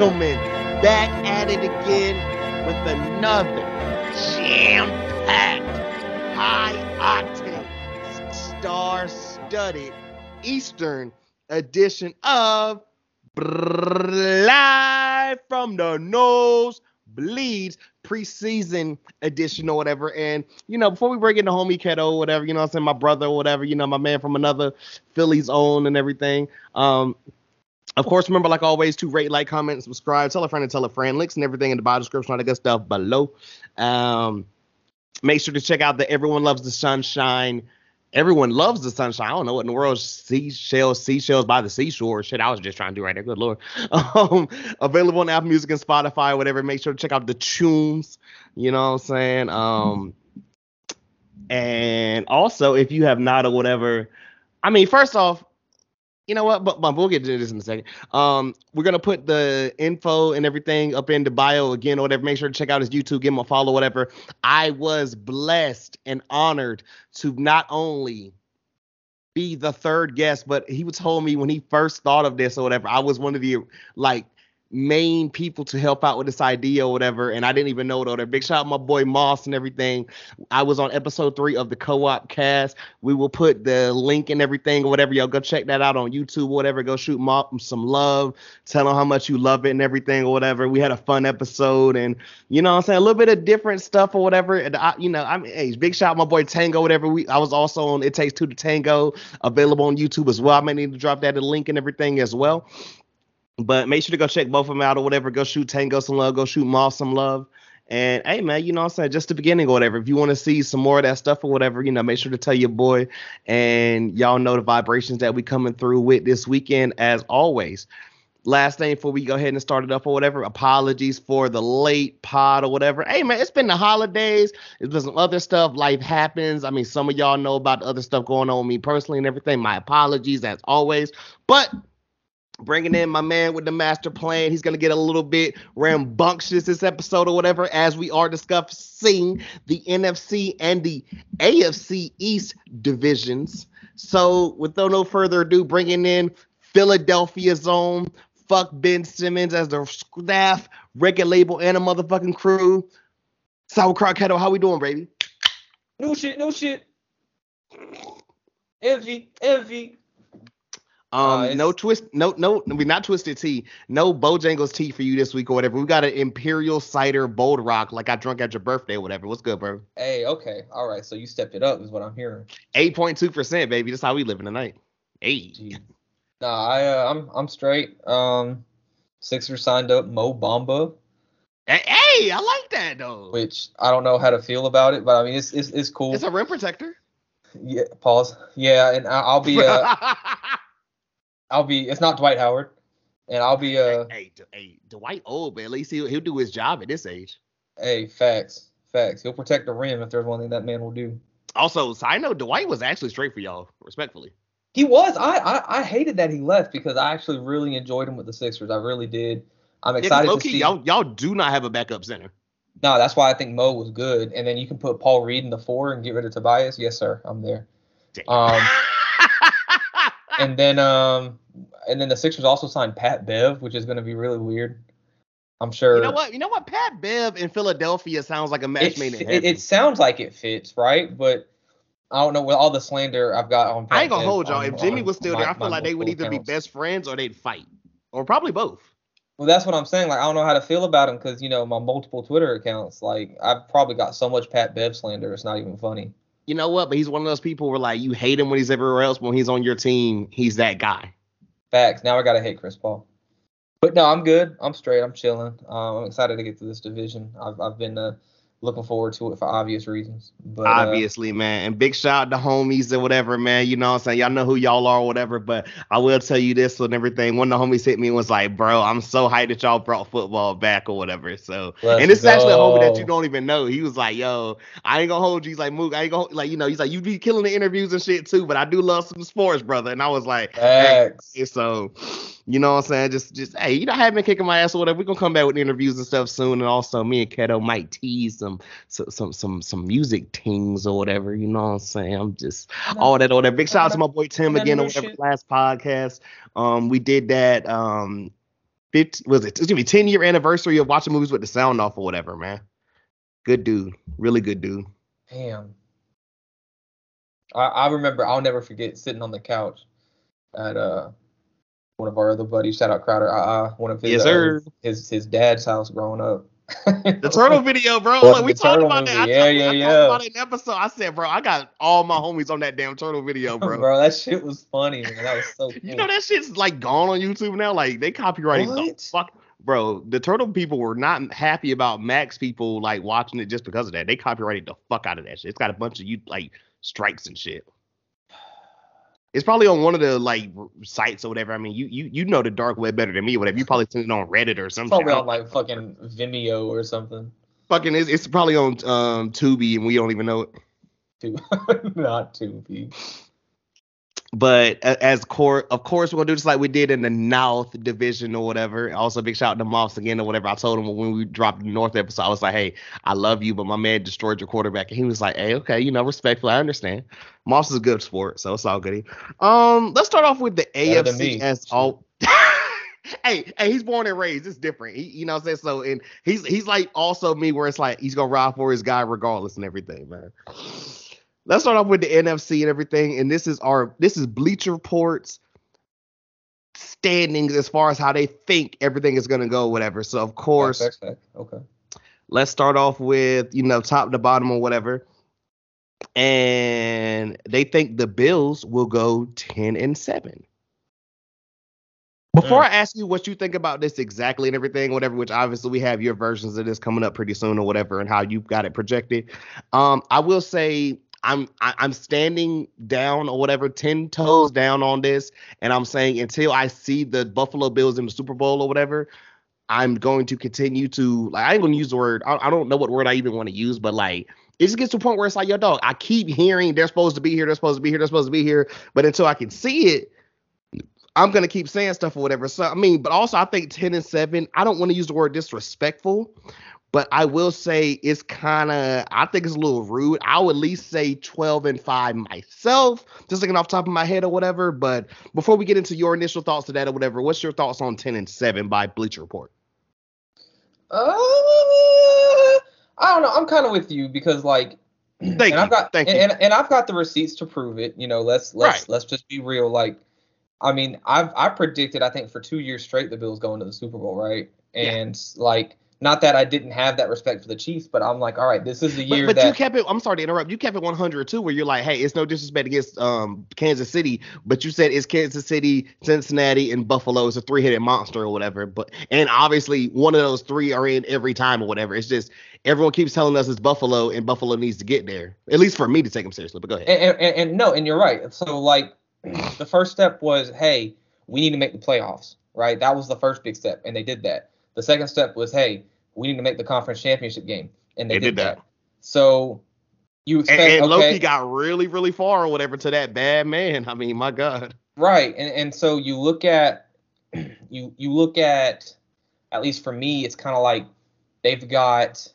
gentlemen, back at it again with another jam-packed, high-octane, star-studded Eastern edition of Live from the Nose Bleeds preseason edition or whatever. And, you know, before we bring in the homie Ketto or whatever, you know I'm saying, my brother or whatever, you know, my man from another Philly's own and everything. Um, of course, remember, like always, to rate, like, comment, subscribe, tell a friend and tell a friend. Links and everything in the bio description, all that good stuff below. Um, make sure to check out the Everyone Loves the Sunshine everyone loves the sunshine. I don't know what in the world seashells, seashells by the seashore. Shit, I was just trying to do right there. Good lord. Um, available on Apple Music and Spotify, whatever. Make sure to check out the tunes. You know what I'm saying? Um, and also, if you have not or whatever, I mean, first off, you know what? But, but we'll get to this in a second. Um, we're gonna put the info and everything up in the bio again or whatever. Make sure to check out his YouTube, give him a follow, whatever. I was blessed and honored to not only be the third guest, but he told me when he first thought of this or whatever, I was one of the like main people to help out with this idea or whatever. And I didn't even know it. Or big shout out my boy Moss and everything. I was on episode three of the co-op cast. We will put the link and everything or whatever. Y'all go check that out on YouTube or whatever. Go shoot Moss some love. Tell him how much you love it and everything or whatever. We had a fun episode and you know I'm saying? A little bit of different stuff or whatever. And I, you know, I'm hey, big shout out my boy Tango, whatever. We I was also on It Takes Two to Tango, available on YouTube as well. I may need to drop that a link and everything as well. But make sure to go check both of them out or whatever. Go shoot Tango some love. Go shoot Moss some love. And hey, man, you know what I'm saying? Just the beginning or whatever. If you want to see some more of that stuff or whatever, you know, make sure to tell your boy. And y'all know the vibrations that we coming through with this weekend, as always. Last thing before we go ahead and start it up or whatever, apologies for the late pod or whatever. Hey, man, it's been the holidays. It's been some other stuff. Life happens. I mean, some of y'all know about the other stuff going on with me personally and everything. My apologies, as always. But bringing in my man with the master plan. He's going to get a little bit rambunctious this episode or whatever as we are discussing the NFC and the AFC East divisions. So, without no further ado, bringing in Philadelphia's own fuck Ben Simmons as the staff, record label, and a motherfucking crew. Sauerkraut Ketto, how we doing, baby? No shit, no shit. Envy, envy. Um, uh, no twist, no, no, we not twisted tea. No Bojangles tea for you this week or whatever. We got an Imperial Cider Bold Rock, like I drunk at your birthday or whatever. What's good, bro? Hey, okay, all right. So you stepped it up, is what I'm hearing. Eight point two percent, baby. That's how we living tonight. Eight. Nah, I, uh, I'm, I'm straight. Um, Sixers signed up Mo Bamba. Hey, hey, I like that though. Which I don't know how to feel about it, but I mean, it's, it's, it's cool. It's a rim protector. Yeah. Pause. Yeah, and I'll be. Uh, I'll be. It's not Dwight Howard, and I'll be. Uh, hey, hey, hey Dwight old, but at least he'll he'll do his job at this age. Hey, facts, facts. He'll protect the rim if there's one thing that man will do. Also, I know Dwight was actually straight for y'all, respectfully. He was. I, I I hated that he left because I actually really enjoyed him with the Sixers. I really did. I'm excited yeah, to see. Y'all y'all do not have a backup center. No, that's why I think Mo was good. And then you can put Paul Reed in the four and get rid of Tobias. Yes, sir. I'm there. Damn. Um, and then um and then the Sixers also signed Pat Bev, which is going to be really weird. I'm sure. You know what? You know what? Pat Bev in Philadelphia sounds like a match it, made in heaven. It, it, sounds like it fits, right? But I don't know with all the slander I've got on. Pat I ain't gonna Bev hold y'all. if Jimmy was still my, there, I feel like they would either accounts. be best friends or they'd fight, or probably both. Well, that's what I'm saying. Like I don't know how to feel about him because you know my multiple Twitter accounts. Like I've probably got so much Pat Bev slander, it's not even funny you know what? But he's one of those people where like you hate him when he's everywhere else. When he's on your team, he's that guy. Facts. Now I gotta hate Chris Paul. But no, I'm good. I'm straight. I'm chilling. Um, I'm excited to get to this division. I've I've been uh, looking forward to it for obvious reasons. But uh, obviously, uh, man, and big shout out to homies or whatever, man. You know what I'm saying? Y'all know who y'all are or whatever. But I will tell you this and everything. One of the homies hit me and was like, "Bro, I'm so hyped that y'all brought football back or whatever." So, and this is actually a homie that you don't even know. He was like, "Yo, I ain't gonna hold you." He's like, "Mook, I ain't gonna like you know." He's like, "You'd be killing the interviews and shit too, but I do love some sports, brother." And I was like, Hey, so You know what I'm saying? Just just hey, you know, I have been kicking my ass or whatever. We're gonna come back with interviews and stuff soon. And also me and Ketto might tease some some some some, some music things or whatever. You know what I'm saying? I'm just all that all that. Big shout out to my boy Tim again or whatever last podcast. Um we did that um 50, was it it's gonna be 10 year anniversary of watching movies with the sound off or whatever, man. Good dude. Really good dude. Damn. I, I remember I'll never forget sitting on the couch at uh one of our other buddies, shout out Crowder, uh, uh one of his yes, uh, his his dad's house growing up. the turtle video, bro. Well, like, we talked about movie. that. I Yeah, talked- yeah, I yeah. about it in the episode. I said, bro, I got all my homies on that damn turtle video, bro. bro, that shit was funny, man. That was so cool. You know that shit's like gone on YouTube now. Like they copyrighted the fuck, bro. The turtle people were not happy about Max people like watching it just because of that. They copyrighted the fuck out of that shit. It's got a bunch of you like strikes and shit. It's probably on one of the like sites or whatever. I mean, you you you know the dark web better than me, or whatever. You probably seen it on Reddit or something. Probably on like fucking Vimeo or something. Fucking, it's, it's probably on um Tubi, and we don't even know it. Not to be. But as core, of course, we're gonna do this like we did in the North Division or whatever. Also, big shout out to Moss again or whatever. I told him when we dropped the North episode, I was like, "Hey, I love you, but my man destroyed your quarterback." And he was like, "Hey, okay, you know, respectfully, I understand. Moss is a good sport, so it's all good." Um, let's start off with the Better AFC as all. hey, hey, he's born and raised. It's different. He, you know what I'm saying? So, and he's he's like also me, where it's like he's gonna ride for his guy regardless and everything, man. Let's start off with the NFC and everything. And this is our this is Bleacher Reports standings as far as how they think everything is gonna go, whatever. So of course. Okay. let's start off with you know top to bottom or whatever. And they think the Bills will go 10 and 7. Before Mm. I ask you what you think about this exactly and everything, whatever, which obviously we have your versions of this coming up pretty soon or whatever, and how you've got it projected. Um, I will say I'm I, I'm standing down or whatever, ten toes down on this, and I'm saying until I see the Buffalo Bills in the Super Bowl or whatever, I'm going to continue to like I ain't gonna use the word. I, I don't know what word I even want to use, but like it just gets to a point where it's like, yo, dog, I keep hearing they're supposed to be here, they're supposed to be here, they're supposed to be here, but until I can see it, I'm gonna keep saying stuff or whatever. So I mean, but also I think 10 and 7, I don't want to use the word disrespectful, but I will say it's kind of I think it's a little rude. I would at least say 12 and 5 myself, just looking off the top of my head or whatever. But before we get into your initial thoughts to that or whatever, what's your thoughts on 10 and 7 by Bleacher Report? Uh, I don't know. I'm kind of with you because like, Thank and you. I've got Thank and, you. and, and I've got the receipts to prove it. You know, let's let's Right. let's just be real. Like, I mean, I've I predicted I think for two years straight the Bills going to the Super Bowl, right? Yeah. And like, not that I didn't have that respect for the Chiefs, but I'm like, all right, this is the But, year but that you kept it. I'm sorry to interrupt. You kept it 100 too, where you're like, hey, it's no disrespect against um Kansas City, but you said it's Kansas City, Cincinnati, and Buffalo. It's a three-headed monster or whatever. But and obviously one of those three are in every time or whatever. It's just everyone keeps telling us it's Buffalo, and Buffalo needs to get there. At least for me to take them seriously. But go ahead. and, and, and no, and you're right. So like, the first step was, hey, we need to make the playoffs, right? That was the first big step, and they did that. The second step was, hey, we need to make the conference championship game, and they, They did, did that. that. So you and, expect and okay, Loki got really, really far or whatever to that bad man. I mean, my God. right? And and so you look at you you look at at least for me, it's kind of like they've got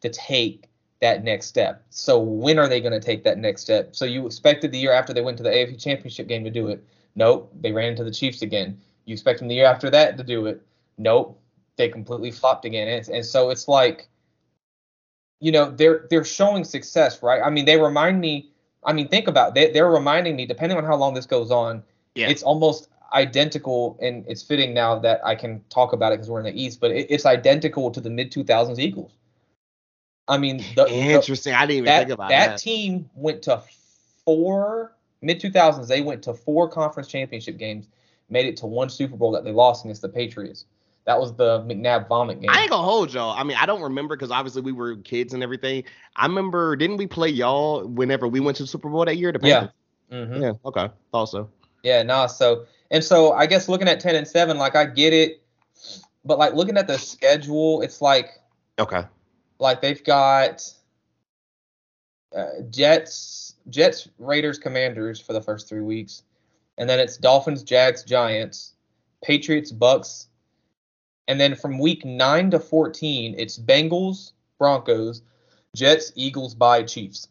to take that next step. So when are they going to take that next step? So you expected the year after they went to the AFC Championship game to do it. Nope, they ran into the Chiefs again. You expect them the year after that to do it. Nope, they completely flopped again. And, and so it's like, you know, they're they're showing success, right? I mean, they remind me. I mean, think about it. they they're reminding me. Depending on how long this goes on, Yeah. it's almost identical, and it's fitting now that I can talk about it because we're in the East. But it, it's identical to the mid 2000s Eagles. I mean, the, the- Interesting. I didn't even that think about that that. team went to four mid 2000s. They went to four conference championship games, made it to one Super Bowl that they lost against the Patriots. That was the McNabb vomit game. I ain't gonna hold y'all. I mean, I don't remember because obviously we were kids and everything. I remember, didn't we play y'all whenever we went to the Super Bowl that year? The Yeah. Panthers? hmm Yeah. Okay. Thought so. Yeah, nah. So and so I guess looking at ten and seven, like I get it, but like looking at the schedule, it's like Okay. like they've got uh, Jets, Jets, Raiders, Commanders for the first three weeks, and then it's Dolphins, Jags, Giants, Patriots, Bucs, and then from week nine to 14, it's Bengals, Broncos, Jets, Eagles, by Chiefs.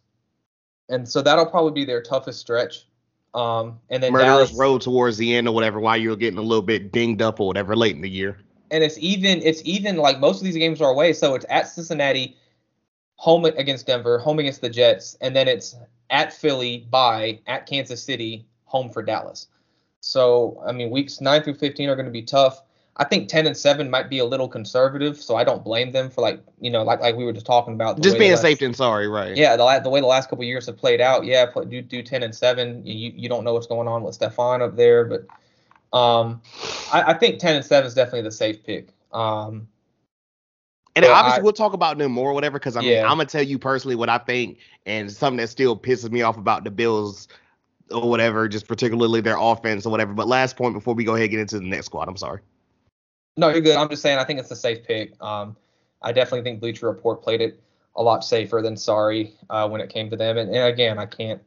And so that'll probably be their toughest stretch. Um, and then Murderers Dallas, road towards the end or whatever, while you're getting a little bit dinged up or whatever late in the year. and it's even it's even like most of these games are away. So it's at Cincinnati, home against Denver, home against the Jets, and then it's at Philly, by at Kansas City, home for Dallas. So I mean, weeks nine through fifteen are going to be tough. I think ten and seven might be a little conservative, so I don't blame them for like you know like like we were just talking about Just being last- safe and sorry, right? Yeah, the the way the last couple of years have played out, yeah, do do ten and seven. You you don't know what's going on with Stefon up there, but um, I, I think ten and seven is definitely the safe pick. Um, And Well, obviously, I- we'll talk about them more, or whatever. Because I mean, Yeah. I'm gonna tell you personally what I think, and something that still pisses me off about the Bills or whatever, just particularly their offense or whatever. But last point before we go ahead and get into the next squad, I'm sorry. No, you're good. I'm just saying I think it's a safe pick. Um, I definitely think Bleacher Report played it a lot safer than Sorry uh, when it came to them. And, and again, I can't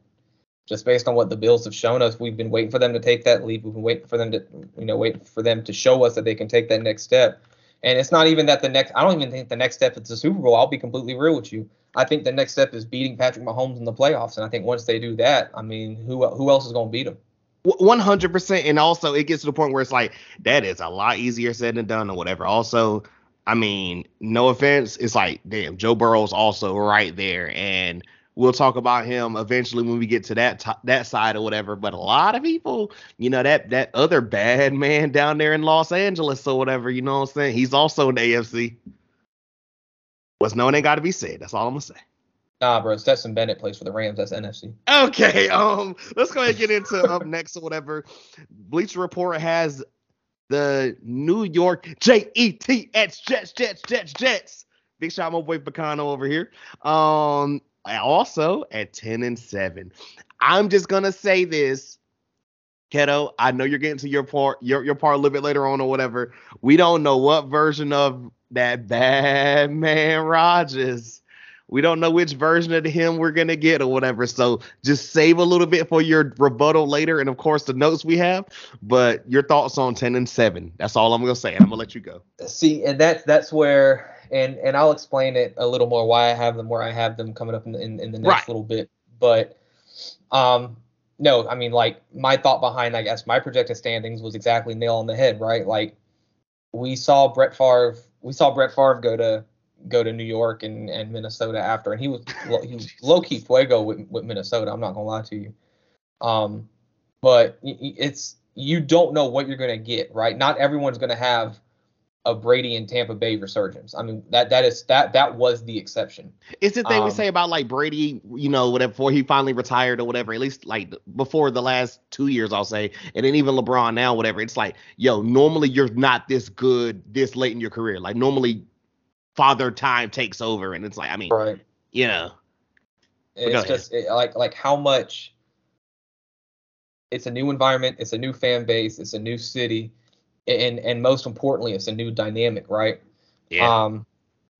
just based on what the Bills have shown us. We've been waiting for them to take that leap. We've been waiting for them to, you know, wait for them to show us that they can take that next step. And it's not even that the next. I don't even think the next step is the Super Bowl. I'll be completely real with you. I think the next step is beating Patrick Mahomes in the playoffs. And I think once they do that, I mean, who who else is going to beat him? One hundred percent, and also it gets to the point where it's like that is a lot easier said than done or whatever. Also, I mean, no offense, it's like damn, Joe Burrow's also right there, and we'll talk about him eventually when we get to that to- that side or whatever. But a lot of people, you know, that that other bad man down there in Los Angeles or whatever, you know what I'm saying? He's also in the AFC. What's known ain't got to be said. That's all I'm gonna say. Nah, bro. Stetson Bennett plays for the Rams. That's NFC. Okay, um, let's go ahead and get into up next or whatever. Bleacher Report has the New York J E T S Jets, Jets, Jets, Jets. Big shout out my boy Bacano over here. Um, also at 10 and 7. I'm just gonna say this. Ketto, I know you're getting to your part, your your part a little bit later on or whatever. We don't know what version of that bad man Rodgers we don't know which version of him we're gonna get or whatever. So just save a little bit for your rebuttal later, and of course the notes we have. But your thoughts on ten and seven? That's all I'm gonna say. and I'm gonna let you go. See, and that's that's where, and and I'll explain it a little more why I have them where I have them coming up in, in, in the next Right. little bit. But, um, no, I mean like my thought behind I guess my projected standings was exactly nail on the head, right? Like we saw Brett Favre, we saw Brett Favre go to go to New York and, and Minnesota after, and he was he was low key fuego with, with Minnesota. I'm not gonna lie to you. Um, but it's you don't know what you're gonna get, right? Not everyone's gonna have a Brady and Tampa Bay resurgence. I mean that that is that that was the exception. It's the thing we Um, say about like Brady, you know, whatever before he finally retired or whatever. At least like before the last two years, I'll say, and then even LeBron now, whatever. It's like, yo, normally you're not this good this late in your career. Like normally, father time takes over, and it's like, I mean, Right. you know, It's just it, like like how much it's a new environment, it's a new fan base, it's a new city, and and most importantly, it's a new dynamic, right? yeah, Um,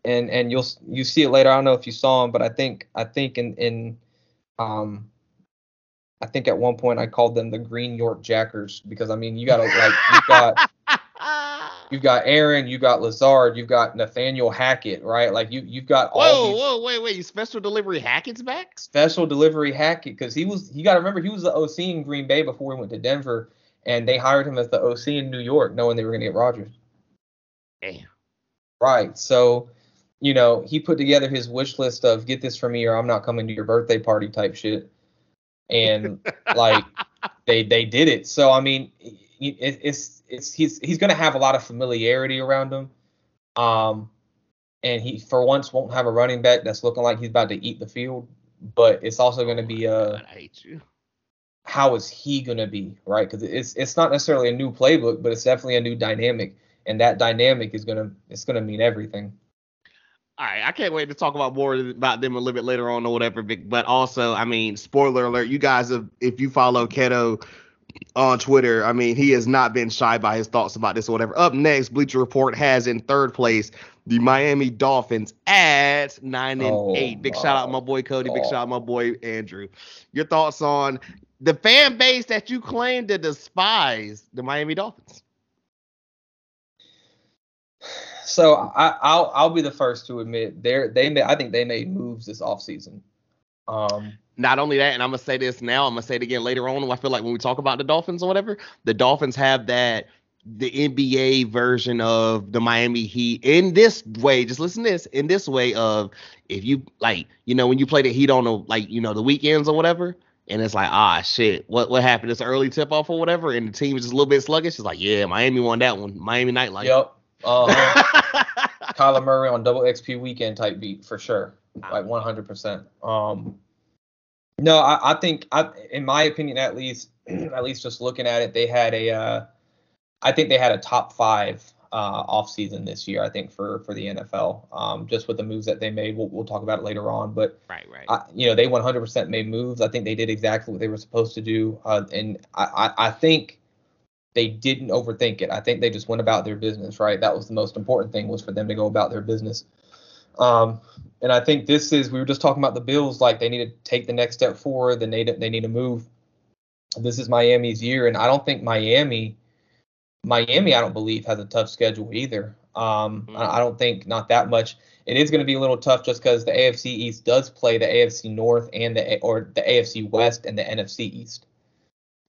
and and you'll you see it later. I don't know if you saw him, but I think I think in in um, I think at one point I called them the Green York Jackers because I mean you got to like you got you've got Aaron, you've got Lazard, you've got Nathaniel Hackett, right? Like you you've got all Whoa, these whoa, wait, wait! Special delivery Hackett's back? special delivery Hackett because he was you got to remember he was the OC in Green Bay before he went to Denver, and they hired him as the OC in New York, knowing they were going to get Rodgers. Damn. Right. So, you know, he put together his wish list of get this for me or I'm not coming to your birthday party type shit. And like they they did it. So I mean, it, it's it's he's he's going to have a lot of familiarity around him. Um and he for once won't have a running back that's looking like he's about to eat the field, but it's also going to be uh God, I hate you. how is he going to be, right? Cuz it's it's not necessarily a new playbook, but it's definitely a new dynamic and that dynamic is going to it's going to mean everything. All right, I can't wait to talk about more about them a little bit later on or whatever. But but also, I mean, spoiler alert: you guys have, if you follow Ketto on Twitter, I mean, he has not been shy by his thoughts about this or whatever. Up next, Bleacher Report has in third place the Miami Dolphins at nine and Oh eight. Big shout out my my boy Cody. Big God. shout out my boy Andrew. Your thoughts on the fan base that you claim to despise the Miami Dolphins? So I, I'll I'll be the first to admit they made, I think they made moves this offseason. Um, not only that, and I'm gonna say this now, I'm gonna say it again later on. I feel like when we talk about the Dolphins or whatever, the Dolphins have that the NBA version of the Miami Heat in this way. Just listen to this in this way of if you like, you know, when you play the Heat on the like, you know, the weekends or whatever, and it's like, ah, shit, what what happened? It's early tip off or whatever, and the team is just a little bit sluggish. It's like, yeah, Miami won that one. Miami Nightlight. Yep. Uh-huh. Kyler Murray on double XP weekend type beat for sure, like 100. percent Um, no, I, I think I, in my opinion, at least, at least just looking at it, they had a, uh, I think they had a top five uh, off season this year. I think for for the NFL, um, just with the moves that they made. We'll, we'll talk about it later on, but right, right. I, you know, they 100% made moves. I think they did exactly what they were supposed to do, uh, and I, I, I think they didn't overthink it. I think they just went about their business. Right, that was the most important thing was for them to go about their business. Um, and I think this is we were just talking about the Bills, like they need to take the next step forward. They need they need to move. This is Miami's year, and I don't think Miami Miami, I don't believe, has a tough schedule either. Um, mm-hmm. I don't think not that much. It is going to be a little tough just because the AFC East does play the AFC North and the or the AFC West and the NFC East.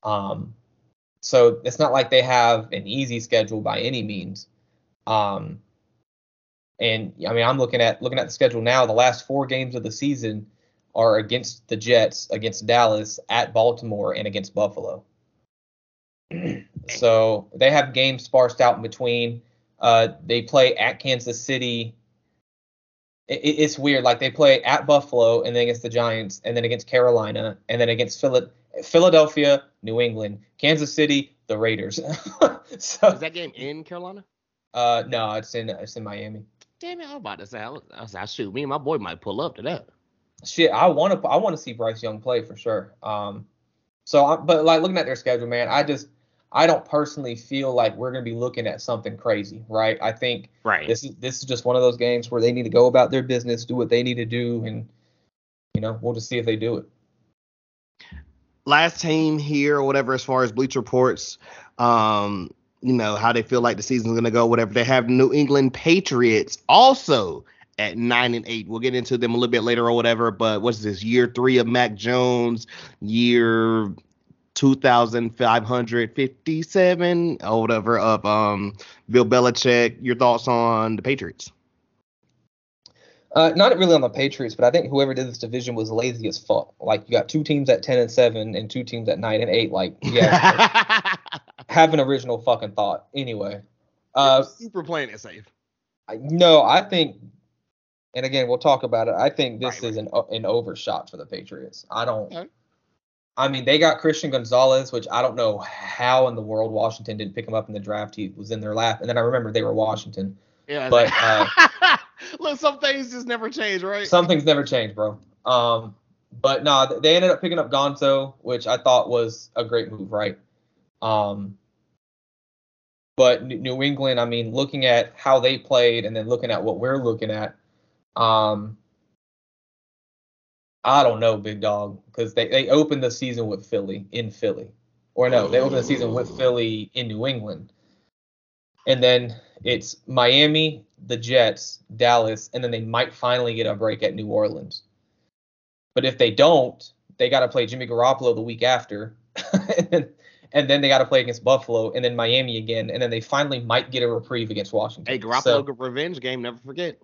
Um, so it's not like they have an easy schedule by any means. Um, and I mean, I'm looking at looking at the schedule now. The last four games of the season are against the Jets, against Dallas, at Baltimore, and against Buffalo. so they have games sparsed out in between. Uh, they play at Kansas City. It, it's weird. Like they play at Buffalo and then against the Giants and then against Carolina and then against Phila- Philadelphia, New England, Kansas City, the Raiders. so, Is that game in Carolina? Uh, no, it's in it's in Miami. Damn it! I'm about to say, I was, I was like, shoot, me and my boy might pull up to that. Shit, I want to I want to see Bryce Young play for sure. Um, so, I, but like looking at their schedule, man, I just I don't personally feel like we're going to be looking at something crazy, right? I think right. this is this is just one of those games where they need to go about their business, do what they need to do, and you know we'll just see if they do it. Last team here or whatever, as far as Bleach reports, um, you know how they feel like the season's going to go, whatever. They have New England Patriots also at nine and eight. We'll get into them a little bit later or whatever. But what's this year three of Mac Jones, year 2,557 or whatever of um, Bill Belichick. Your thoughts on the Patriots? Uh, not really on the Patriots, but I think whoever did this division was lazy as fuck. Like you got two teams at ten and seven and two teams at nine and eight. Like yeah, have an original fucking thought. Anyway, uh, super playing it safe. No, I think, and again we'll talk about it. I think this right, is right. an an overshot for the Patriots. I don't. Okay. I mean, they got Christian Gonzalez, which I don't know how in the world Washington didn't pick him up in the draft. He was in their lap, and then I remember they were Washington. Yeah, but uh, look, some things just never change, right? Some things never change, bro. Um, but nah, they ended up picking up Gonzo, which I thought was a great move, right? Um, but New England, I mean, looking at how they played and then looking at what we're looking at, um, I don't know, big dog, because they, they opened the season with Philly in Philly. Or no, they opened the season with Philly in New England. And then it's Miami, the Jets, Dallas, and then they might finally get a break at New Orleans. But if they don't, they got to play Jimmy Garoppolo the week after. and then they got to play against Buffalo and then Miami again. And then they finally might get a reprieve against Washington. Hey, Garoppolo so, revenge game, never forget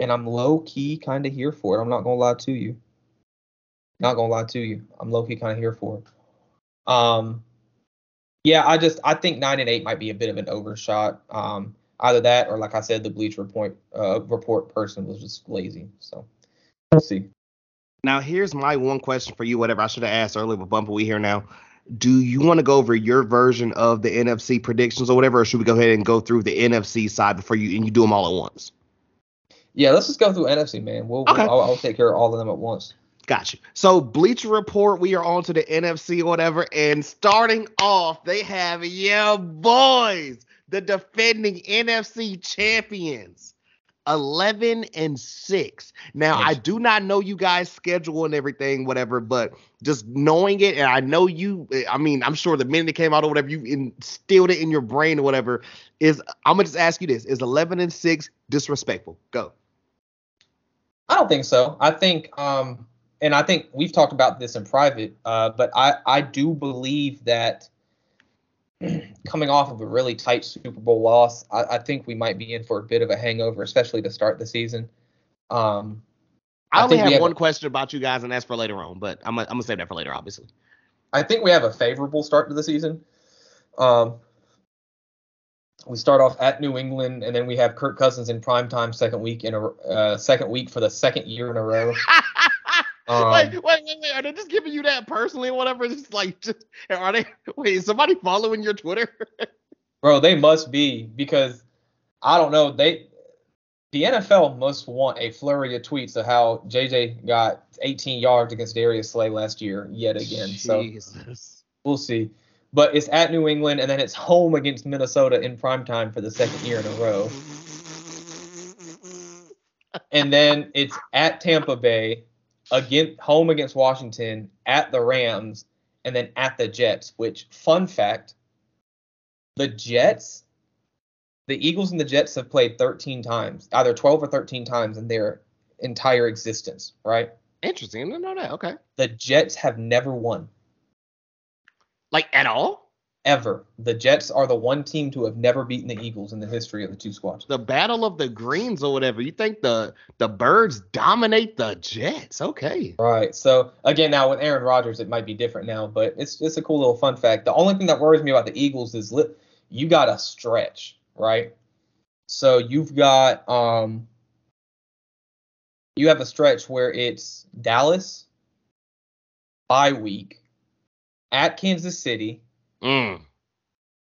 and I'm low key kind of here for it. I'm not gonna lie to you. Not gonna lie to you. I'm low key kind of here for it. Um, yeah, I just I think nine and eight might be a bit of an overshot. Um, either that or like I said, the Bleach report uh, report person was just lazy. So we'll see. Now here's my one question for you. Whatever I should have asked earlier, but Bumper, we here now. Do you want to go over your version of the NFC predictions or whatever, or should we go ahead and go through the NFC side before you and you do them all at once? Yeah, let's just go through NFC, man. We'll, okay. we'll I'll, I'll, take care of all of them at once. Got you. So Bleacher Report, we are on to the NFC or whatever, and starting off, they have yeah boys, the defending NFC champions, 11 and 6. Now, yes. I do not know you guys' schedule and everything, whatever, but just knowing it, and I know you, I mean, I'm sure the minute it came out or whatever, you instilled it in your brain or whatever, is I'm gonna just ask you this: is 11 and 6 disrespectful? Go. I don't think so. I think, um, and I think we've talked about this in private, uh, but I, I do believe that coming off of a really tight Super Bowl loss, I, I, think we might be in for a bit of a hangover, especially to start the season. Um, I, I only have, have one question about you guys, and that's for later on, but I'm, I'm gonna save that for later, obviously. I think we have a favorable start to the season. Um, we start off at New England, and then we have Kirk Cousins in prime time second week in a uh, second week for the second year in a row. Um, wait, wait, wait, wait. Are they just giving you that personally or whatever? It's like, just, are they? Wait, is somebody following your Twitter? Bro, they must be because I don't know. They the NFL must want a flurry of tweets of how JJ got 18 yards against Darius Slay last year yet again. Jesus. So we'll see. But it's at New England and then it's home against Minnesota in prime time for the second year in a row. and then it's at Tampa Bay again home against Washington, at the Rams, and then at the Jets. Which fun fact, the Jets, the Eagles and the Jets have played 13 times, either 12 or 13 times in their entire existence, right? Interesting. I didn't know that. Okay. The Jets have never won. Like at all? Ever. The Jets are the one team to have never beaten the Eagles in the history of the two squads. The battle of the greens or whatever. You think the the birds dominate the Jets? Okay. Right. So again, now with Aaron Rodgers, it might be different now, but it's it's a cool little fun fact. The only thing that worries me about the Eagles is li- you got a stretch, right? So you've got um you have a stretch where it's Dallas bye week at Kansas City Mm.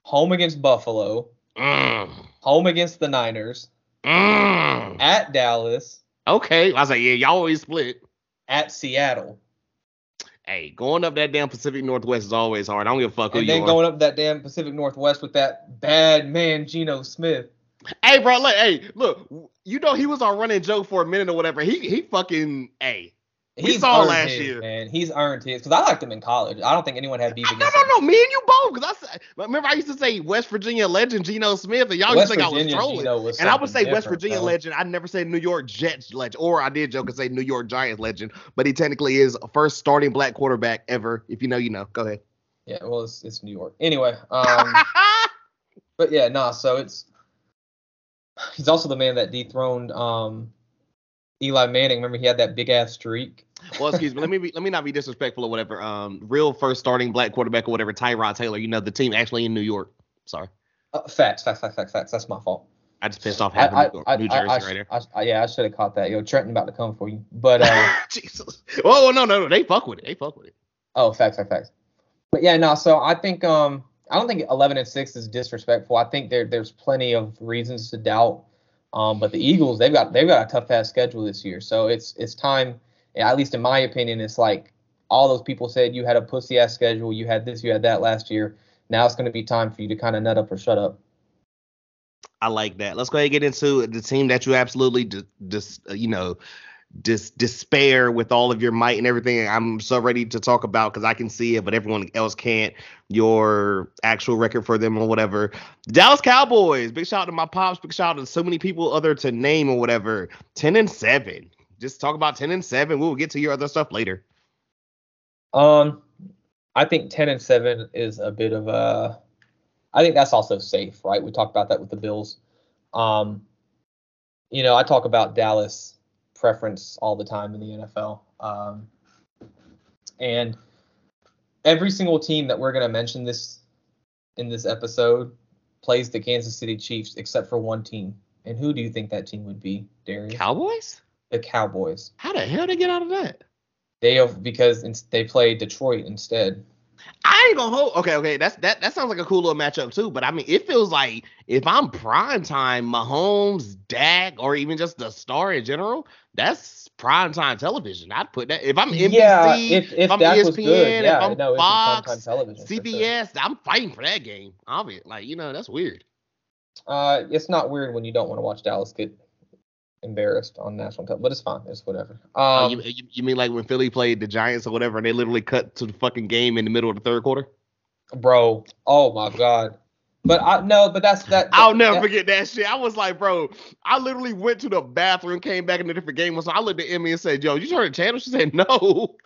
Home against Buffalo. Mm. Home against the Niners. Mm. At Dallas. Okay. I was like, yeah, y'all always split. At Seattle. Hey, going up that damn Pacific Northwest is always hard. I don't give a fuck and who you are. And then going up that damn Pacific Northwest with that bad man Geno Smith. Hey, bro, look, hey, look, you know he was on running joke for a minute or whatever. He he fucking, hey, He's saw last his, year, man. He's earned his because I liked him in college. I don't think anyone had beef. No, no, no. Me and you both. Because I remember I used to say West Virginia legend Geno Smith, and y'all West used to think Virginia I was trolling. Was and I would say West Virginia though. legend. I never said New York Jets legend, or I did joke and say New York Giants legend. But he technically is first starting black quarterback ever. If you know, you know. Go ahead. Yeah, well, it's, it's New York. Anyway, um, but yeah, nah. So it's he's also the man that dethroned um Eli Manning. Remember he had that big ass streak. Well, excuse me. Let me be, let me not be disrespectful or whatever. Um, real first starting black quarterback or whatever, Tyrod Taylor. You know the team actually in New York. Sorry. Uh, facts, facts, facts, facts, facts. That's my fault. I just pissed off half I, New, I, New Jersey I, right here. yeah, I should have caught that. Yo, Trenton about to come for you. But uh, Jesus. Oh no, no, no. They fuck with it. They fuck with it. Oh, facts, facts, facts. But yeah, no. So I think um I don't think 11 and six is disrespectful. I think there there's plenty of reasons to doubt um, but the Eagles, they've got they've got a tough ass schedule this year, so it's it's time. At least in my opinion, it's like all those people said you had a pussy ass schedule, you had this, you had that last year. Now it's going to be time for you to kind of nut up or shut up. I like that. Let's go ahead and get into the team that you absolutely just, just you know dis- despair with all of your might and everything. I'm so ready to talk about because I can see it, but everyone else can't. Your actual record for them or whatever. Dallas Cowboys. Big shout out to my pops. Big shout out to so many people other to name or whatever. Ten and seven. Just talk about ten and seven. We'll get to your other stuff later. Um, I think ten and seven is a bit of a. I think that's also safe, right? We talked about that with the Bills. Um, you know, I talk about Dallas preference all the time in the NFL. Um, and every single team that we're going to mention this in this episode plays the Kansas City Chiefs except for one team. And who do you think that team would be, Darius? Cowboys? The Cowboys. How the hell did they get out of that? They have because they play Detroit instead. I ain't gonna hold. Okay, okay, that's that. That sounds like a cool little matchup too. But I mean, it feels like if I'm prime time, Mahomes, Dak, or even just the star in general, that's prime time television. I'd put that if I'm NBC, yeah, if, if, if I'm ESPN, was good, yeah, if I'm no, Fox, CBS, sure. I'm fighting for that game. Obviously, like you know, that's weird. Uh, it's not weird when you don't want to watch Dallas get embarrassed on national television, but it's fine. It's whatever. Oh, Um, you, you, you mean like when Philly played the Giants or whatever, and they literally cut to the fucking game in the middle of the third quarter? bro, oh my god. But I no, but that's that. I'll never that- forget that shit. I was like, bro, I literally went to the bathroom, came back in a different game. So I looked at Emmy and said, Yo, you turn the channel? She said, No.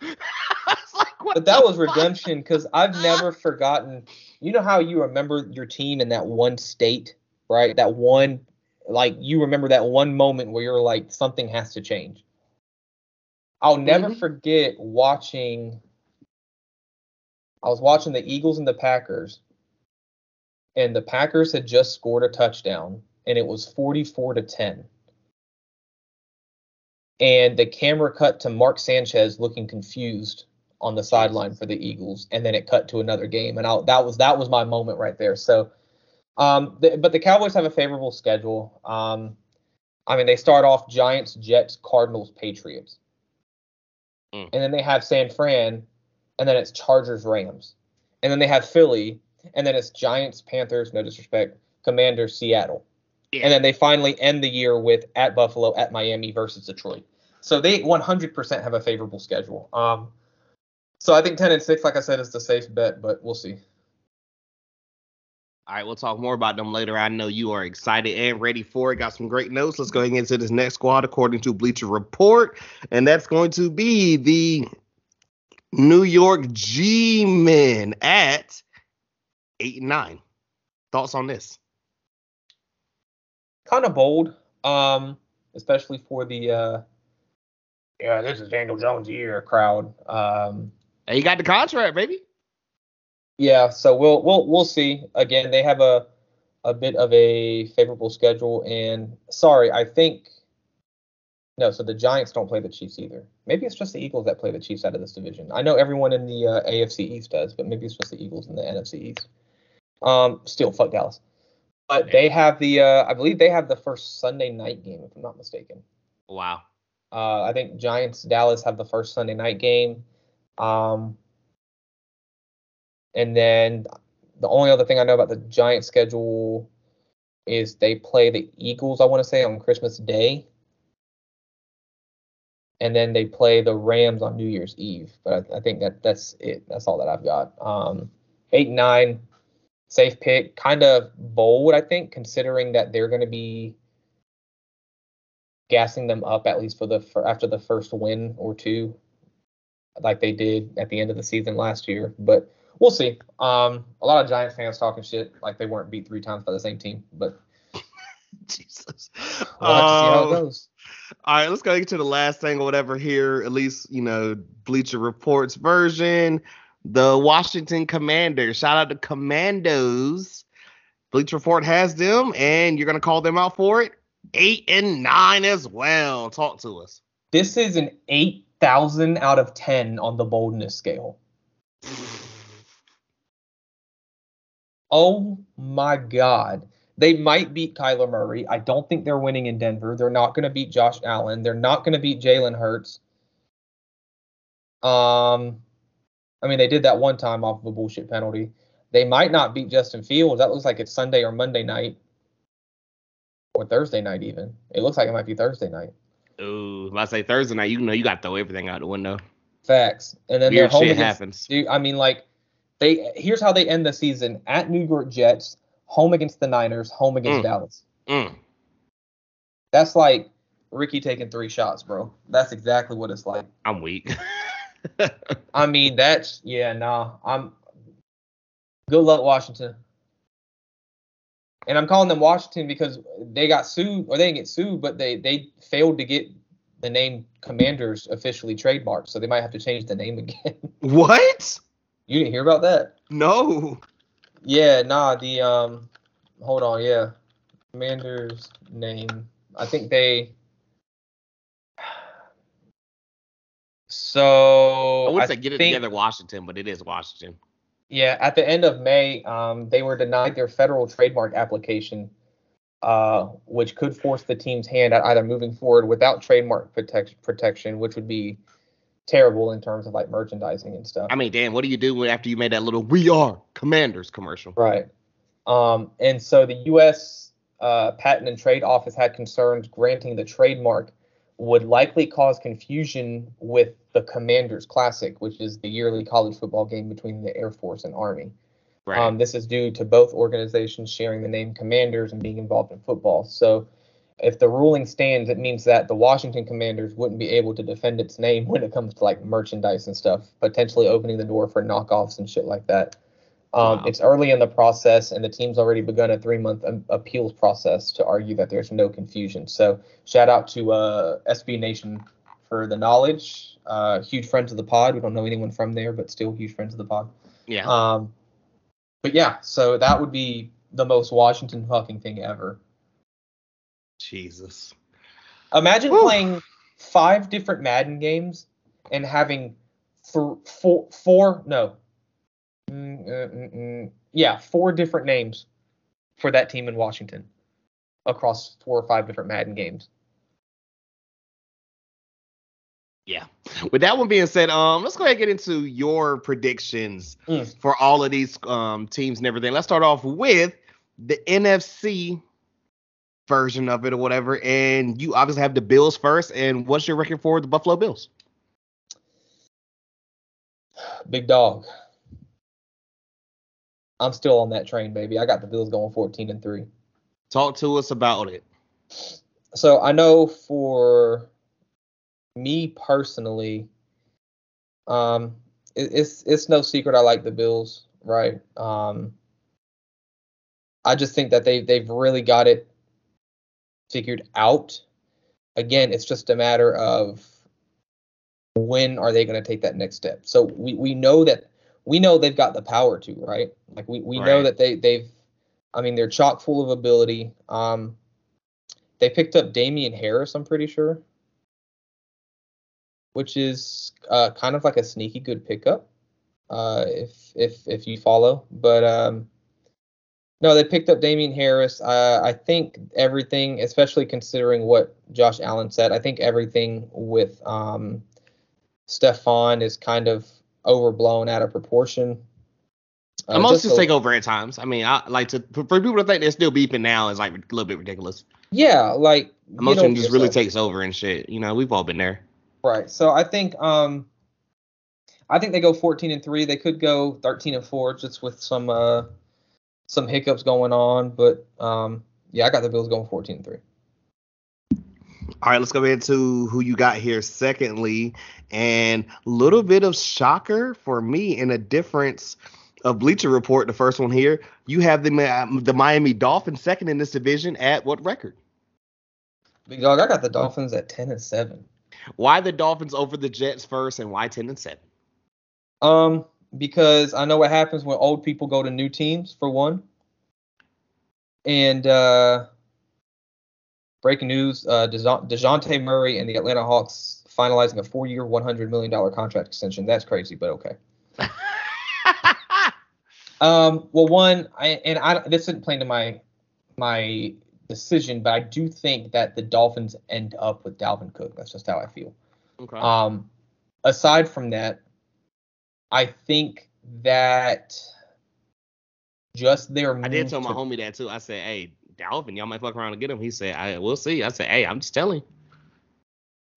Like, what But that was fuck? redemption because I've never forgotten. You know how you remember your team in that one state, right? That one, like you remember that one moment where you're like, something has to change. I'll never Mhm. forget watching. I was watching the Eagles and the Packers, and the Packers had just scored a touchdown, and it was 44 to 10. And the camera cut to Mark Sanchez looking confused on the sideline for the Eagles, and then it cut to another game, and I, that was that was my moment right there. So, um, the, but the Cowboys have a favorable schedule. Um, I mean, they start off Giants, Jets, Cardinals, Patriots, Mm. and then they have San Fran, and then it's Chargers, Rams, and then they have Philly, and then it's Giants, Panthers, no disrespect, Commanders, Seattle. Yeah. And then they finally end the year with at Buffalo, at Miami versus Detroit. So they 100% have a favorable schedule. Um, so I think 10 and 6, like I said, is the safe bet, but we'll see. All right, we'll talk more about them later. I know you are excited and ready for it. Got some great notes. Let's go ahead and get to this next squad according to Bleacher Report. And that's going to be the New York G Men at eight and nine. Thoughts on this? Kind of bold, um, especially for the uh, yeah, this is Daniel Jones' year crowd. Um, Hey, you got the contract, baby. Yeah, so we'll we'll we'll see. Again, they have a a bit of a favorable schedule, and sorry, I think no. So the Giants don't play the Chiefs either. Maybe it's just the Eagles that play the Chiefs out of this division. I know everyone in the uh, AFC East does, but maybe it's just the Eagles in the NFC East. Um, still, fuck Dallas. But they have the uh, I believe they have the first Sunday night game, if I'm not mistaken. Wow. Uh, I think Giants Dallas have the first Sunday night game. Um, and then the only other thing I know about the Giants schedule is they play the Eagles, I want to say, on Christmas Day. And then they play the Rams on New Year's Eve. But I, I think that that's it. That's all that I've got. Um, eight nine, safe pick. Kind of bold, I think, considering that they're going to be gassing them up at least for the for after the first win or two, like they did at the end of the season last year. But we'll see. Um, a lot of Giants fans talking shit like they weren't beat three times by the same team, but Jesus. we'll have to see how it Um, goes. All right, let's go to the last thing or whatever here. At least, you know, Bleacher Reports version. The Washington Commanders. Shout out to Commandos. Bleacher Report has them, and you're gonna call them out for it. Eight and nine as well. Talk to us. This is an eight thousand out of ten on the boldness scale. Oh my God. They might beat Kyler Murray. I don't think they're winning in Denver. They're not going to beat Josh Allen. They're not going to beat Jalen Hurts. Um, I mean, they did that one time off of a bullshit penalty. They might not beat Justin Fields. That looks like it's Sunday or Monday night, or Thursday night even. It looks like it might be Thursday night. Ooh, let's say Thursday night. You know, you got to throw everything out the window. Facts. And then Weird they're home shit against happens. Dude, I mean, like they here's how they end the season: at New York Jets, home against the Niners, home against Mm. Dallas. Mm. That's like Ricky taking three shots, bro. That's exactly what it's like. I'm weak. I mean, that's yeah, nah. I'm good luck, Washington. And I'm calling them Washington because they got sued, or they didn't get sued, but they they failed to get the name Commanders officially trademarked, so they might have to change the name again. what? You didn't hear about that? No. Yeah, nah, the um hold on, yeah. Commander's name. I think they so I would I say get it think- together, Washington, but it is Washington. Yeah, at the end of May, um, they were denied their federal trademark application, uh, which could force the team's hand at either moving forward without trademark protect- protection, which would be terrible in terms of like merchandising and stuff. I mean, damn, what do you do after you made that little "We Are Commanders" commercial? Right. Um, and so the U.S. uh, Patent and Trade Office had concerns granting the trademark would likely cause confusion with the Commanders Classic, which is the yearly college football game between the Air Force and Army. Right. Um, this is due to both organizations sharing the name Commanders and being involved in football. So, if the ruling stands, it means that the Washington Commanders wouldn't be able to defend its name when it comes to like merchandise and stuff, potentially opening the door for knockoffs and shit like that. Um, Wow. It's early in the process, and the team's already begun a three-month um, appeals process to argue that there's no confusion. So, shout out to uh, SB Nation for the knowledge. Uh, huge friends of the pod. We don't know anyone from there, but still huge friends of the pod. yeah. Um, but yeah, so that would be the most Washington fucking thing ever. Jesus. Imagine playing five different Madden games and having th- four, four, no, mm, mm, mm, mm, yeah, four different names for that team in Washington across four or five different Madden games. Yeah. With that one being said, um, let's go ahead and get into your predictions Mm. for all of these um teams and everything. Let's start off with the NFC version of it or whatever. And you obviously have the Bills first. And what's your record for the Buffalo Bills? Big dog. I'm still on that train, baby. I got the Bills going 14 and three. Talk to us about it. So I know for me personally, um, it, it's it's no secret I like the Bills, right? Um, I just think that they they've really got it figured out. Again, it's just a matter of when are they going to take that next step. So we we know that we know they've got the power to, right? Like we we know that they they've I mean they're chock full of ability. Um, they picked up Damien Harris, I'm pretty sure, which is uh, kind of like a sneaky good pickup, uh, if if if you follow. But um, no, they picked up Damien Harris. Uh, I think everything, especially considering what Josh Allen said, I think everything with um, Stefon is kind of overblown out of proportion. Uh, Emotions just take over at times. I mean, I like to for for people to think they're still beeping now is like a little bit ridiculous. Yeah, like Emotion just really takes over and shit. You know, we've all been there. Right. So I think um I think they go 14 and 3. They could go 13 and 4 just with some uh some hiccups going on, but um yeah, I got the Bills going 14 3. All right, let's go into who you got here. Secondly, and a little bit of shocker for me in a difference of Bleacher Report. The first one here, you have the the Miami Dolphins second in this division at what record? Big dog, I got the Dolphins at 10 and 7. Why the Dolphins over the Jets first, and why ten and seven? Um because I know what happens when old people go to new teams for one. And uh breaking news, uh Dejo- Dejounte Murray and the Atlanta Hawks finalizing a 4-year, 100 million dollar contract extension. That's crazy, but okay. Um, well, one, I and I this isn't playing to my my decision, but I do think that the Dolphins end up with Dalvin Cook. That's just how I feel. okay. Um, aside from that, I think that just their I did tell my to- homie that too. I said, "Hey, Dalvin, y'all might fuck around and get him." He said, "I we'll see." I said, "Hey, I'm just telling." you."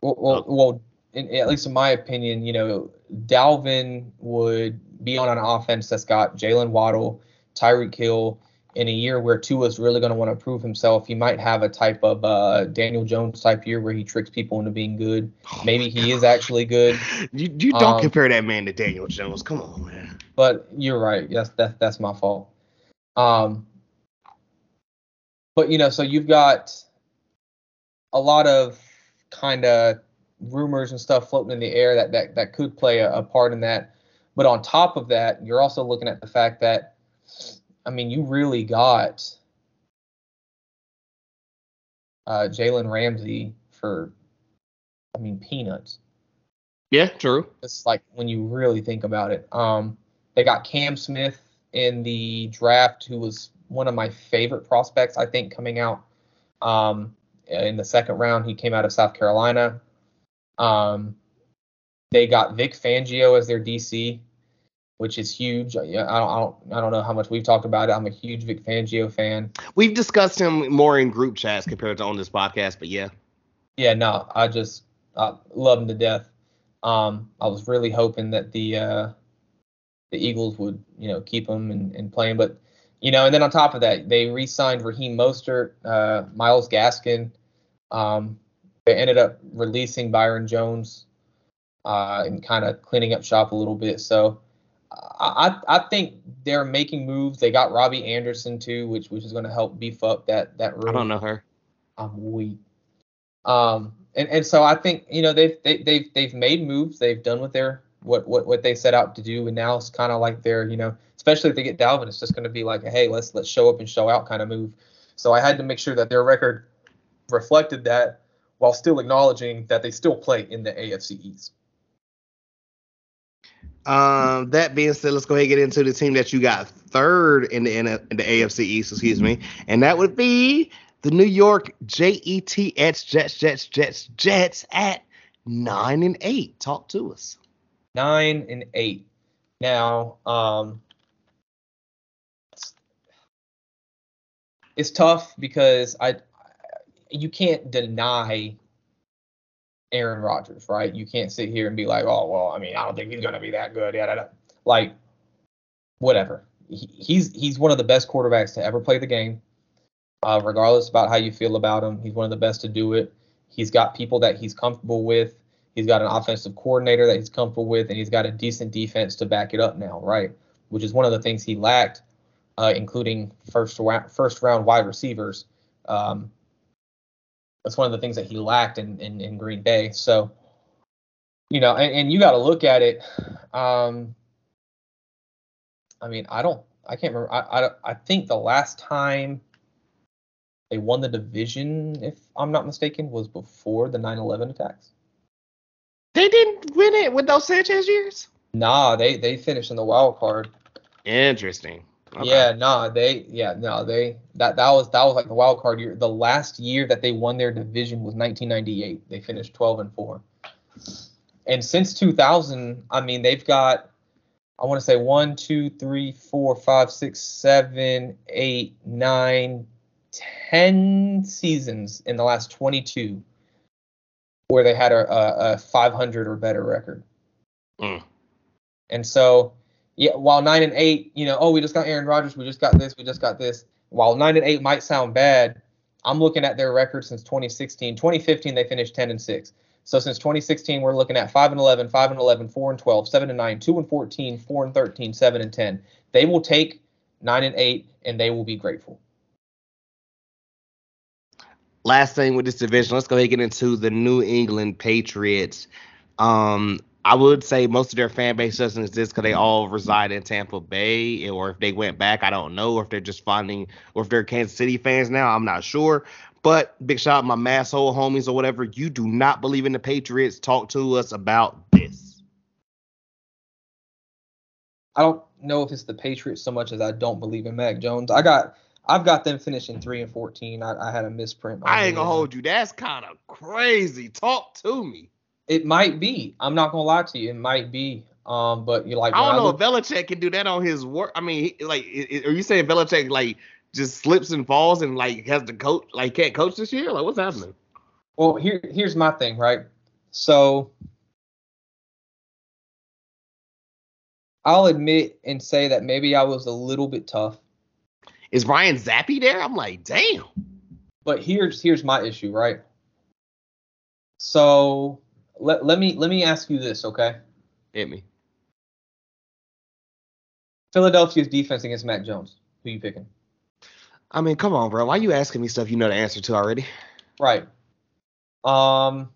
Well, well, uh, well in, at least in my opinion, you know, Dalvin would be on an offense that's got Jaylen Waddle, Tyreek Hill. In a year where Tua's really going to want to prove himself, he might have a type of uh, Daniel Jones type year where he tricks people into being good. Maybe he is actually good, You you don't Um, compare that man to Daniel Jones. Come on, man. but you're right. Yes, that's that's my fault. Um, but you know, so you've got a lot of kind of rumors and stuff floating in the air that that that could play a, a part in that. But on top of that, you're also looking at the fact that, I mean, you really got uh, Jalen Ramsey for, I mean, peanuts. Yeah, true. It's like when you really think about it. Um, they got Cam Smith in the draft, who was one of my favorite prospects, I think, coming out um, in the second round. He came out of South Carolina. Um, they got Vic Fangio as their DC. Which is huge. Yeah, I don't, I don't, I don't know how much we've talked about it. I'm a huge Vic Fangio fan. We've discussed him more in group chats compared to on this podcast, but yeah. Yeah, no, I just I love him to death. Um, I was really hoping that the uh, the Eagles would, you know, keep him and, and play him, but you know, and then on top of that, they re-signed Raheem Mostert, uh, Myles Gaskin. Um, they ended up releasing Byron Jones uh, and kind of cleaning up shop a little bit. So I I think they're making moves. They got Robby Anderson too, which which is going to help beef up that that room. I don't know her. I'm weak. Um, and and so I think you know they've they, they've they've made moves. They've done what they're what what what they set out to do, and now it's kind of like they're you know especially if they get Dalvin, it's just going to be like hey let's let's show up and show out kind of move. So I had to make sure that their record reflected that while still acknowledging that they still play in the AFC East. Um, that being said, let's go ahead and get into the team that you got third in the in, the AFC East, excuse me, and that would be the New York Jets, Jets, Jets, Jets, Jets at nine and eight. Talk to us. Nine and eight. Now, um, it's tough because I you can't deny Aaron Rodgers, right? You can't sit here and be like, oh well, I mean, I don't think he's gonna be that good. Yeah, like whatever. He, he's he's one of the best quarterbacks to ever play the game. Uh, regardless about how you feel about him, he's one of the best to do it. He's got people that he's comfortable with. He's got an offensive coordinator that he's comfortable with, and he's got a decent defense to back it up now, right? Which is one of the things he lacked, uh, including first round first round wide receivers. Um, that's one of the things that he lacked in, in, in Green Bay. So, you know, and, and you got to look at it. Um, I mean, I don't, I can't remember. I, I, I think the last time they won the division, if I'm not mistaken, was before the 9/11 attacks. They didn't win it with those Sanchez years. Nah, they they finished in the wild card. Interesting. Okay. Yeah, no, nah, they yeah, no, they that that was that was like the wild card year. The last year that they won their division was 1998. They finished 12 and 4. And since 2000, I mean, they've got I want to say one, two, three, four, five, six, seven, eight, nine, ten seasons in the last 22 where they had a, a, a 500 or better record. Mm. And so yeah, while nine and eight, you know, oh, we just got Aaron Rodgers, we just got this, we just got this. While nine and eight might sound bad, I'm looking at their record since 2016. 2015, they finished 10 and six. So since 2016, we're looking at 5 and 11, 5 and 11, 4 and 12, 7 and 9, 2 and 14, 4 and 13, 7 and 10. They will take 9 and 8 and they will be grateful. Last thing with this division, let's go ahead and get into the New England Patriots. Um, I would say most of their fan base doesn't exist because they mm-hmm. all reside in Tampa Bay, or if they went back, I don't know, or if they're just finding, or if they're Kansas City fans now, I'm not sure. But big shout out my masshole homies or whatever. You do not believe in the Patriots. Talk to us about this. I don't know if it's the Patriots so much as I don't believe in Mac Jones. I got I've got them finishing three and fourteen. I, I had a misprint. I ain't gonna hold you. That's kind of crazy. Talk to me. It might be. I'm not gonna lie to you. It might be. Um, but you like. I don't I know look, if Belichick can do that on his work. I mean, like, are you saying Belichick like just slips and falls and like has to coach, like can't coach this year? Like, what's happening? Well, here here's my thing, right? So I'll admit and say that maybe I was a little bit tough. Is Ryan Zappe there? I'm like, damn. But here's here's my issue, right? So let, let me let me ask you this, okay? Hit me. Philadelphia's defense against Mac Jones. Who you picking? I mean, come on, bro. Why you asking me stuff you know the answer to already? Right. Um.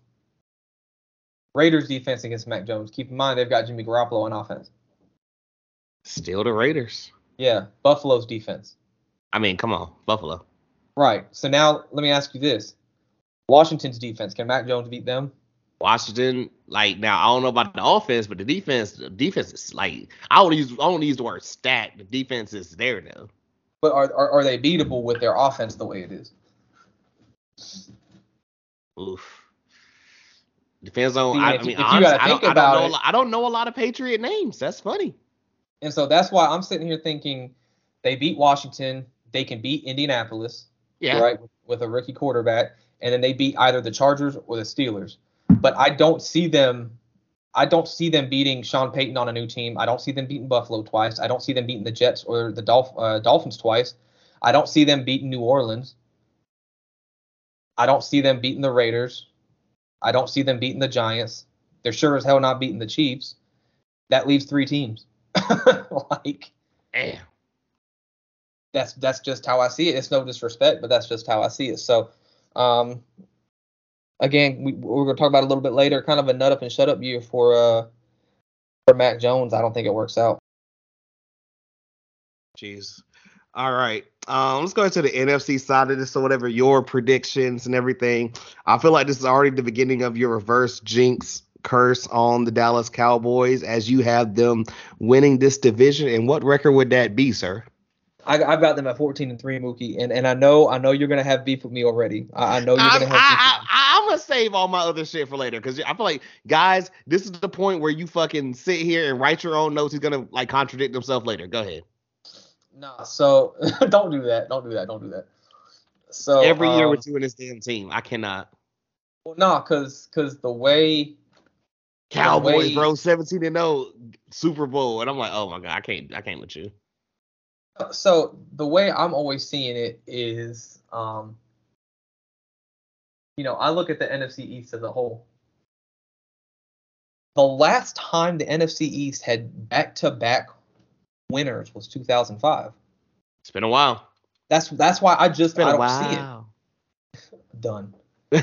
Raiders defense against Mac Jones. Keep in mind they've got Jimmy Garoppolo on offense. Still the Raiders. Yeah, Buffalo's defense. I mean, come on, Buffalo. Right. So now let me ask you this: Washington's defense. Can Mac Jones beat them? Washington, like now, I don't know about the offense, but the defense, the defense is like I don't use I don't use the word stat. The defense is there though. But are, are are they beatable with their offense the way it is? Oof. Depends on. See, I, I mean, honestly, I don't, I don't know. I don't know a lot of Patriot names. That's funny. And so that's why I'm sitting here thinking they beat Washington, they can beat Indianapolis, Yeah. right, with a rookie quarterback, and then they beat either the Chargers or the Steelers. But I don't see them. I don't see them beating Sean Payton on a new team. I don't see them beating Buffalo twice. I don't see them beating the Jets or the Dolph- uh, Dolphins twice. I don't see them beating New Orleans. I don't see them beating the Raiders. I don't see them beating the Giants. They're sure as hell not beating the Chiefs. That leaves three teams. like Damn. that's that's just how I see it. It's no disrespect, but that's just how I see it. So, um, again, we, we're gonna talk about a little bit later. Kind of a nut up and shut up year for uh for Mac Jones. I don't think it works out. Jeez. All right. Um, let's go into the NFC side of this. So whatever your predictions and everything. I feel like this is already the beginning of your reverse jinx curse on the Dallas Cowboys as you have them winning this division. And what record would that be, sir? I, I've got them at 14 and three, Mooky, and and I know I know you're gonna have beef with me already. I, I know you're I'm, gonna I, have. beef I, with me. I, I'm gonna save all my other shit for later because I feel like guys, this is the point where you fucking sit here and write your own notes. He's gonna like contradict himself later. Go ahead. Nah, so don't do that. Don't do that. Don't do that. So Every year um, we're doing this damn team. I cannot. well, nah, cause cause the way Cowboys, way- bro, 17 and 0 Super Bowl, and I'm like, oh my god, I can't, I can't with you. so the way I'm always seeing it is, um, you know, I look at the NFC East as a whole. The last time the NFC East had back-to-back winners was 2005. It's been a while. That's that's why I just It's been I a don't see while. it done. But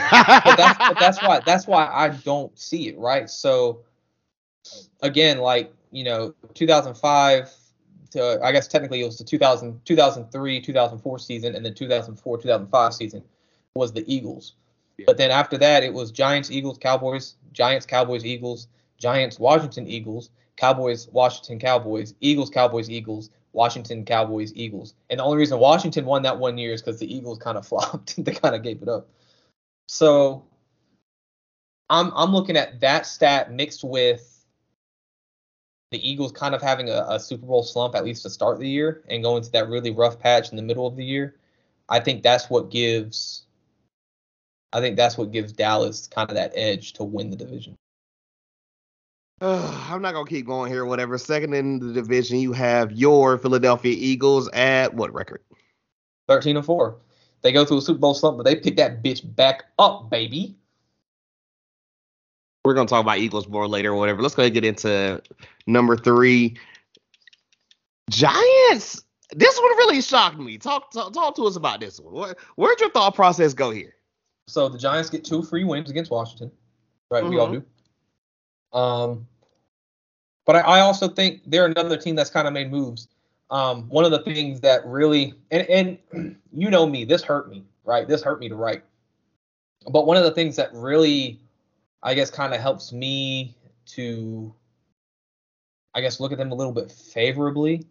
that's but that's why that's why I don't see it right. So again, like you know, 2005 to I guess technically it was the 2000 2003 2004 season and then 2004 2005 season was the Eagles. But then after that it was Giants Eagles Cowboys Giants Cowboys Eagles Giants Washington Eagles Cowboys Washington Cowboys Eagles Cowboys Eagles Washington Cowboys Eagles. And the only reason Washington won that one year is because the Eagles kind of flopped. they kind of gave it up. So I'm I'm looking at that stat mixed with the Eagles kind of having a, a Super Bowl slump at least to start the year and going to that really rough patch in the middle of the year. I think that's what gives I think that's what gives Dallas kind of that edge to win the division. I'm not gonna keep going here. Whatever. Second in the division, you have your Philadelphia Eagles at what record? 13 and 4. They go through a Super Bowl slump, but they pick that bitch back up, baby. We're gonna talk about Eagles more later or whatever. Let's go ahead and get into number three. Giants. This one really shocked me. Talk talk, talk to us about this one. Where, where'd your thought process go here? So the Giants get two free wins against Washington. Right, we all Mhm. do. Um, but I, I also think they're another team that's kind of made moves. Um, one of the things that really and and you know me, this hurt me, right? This hurt me to write. But one of the things that really, I guess, kind of helps me to, I guess, look at them a little bit favorably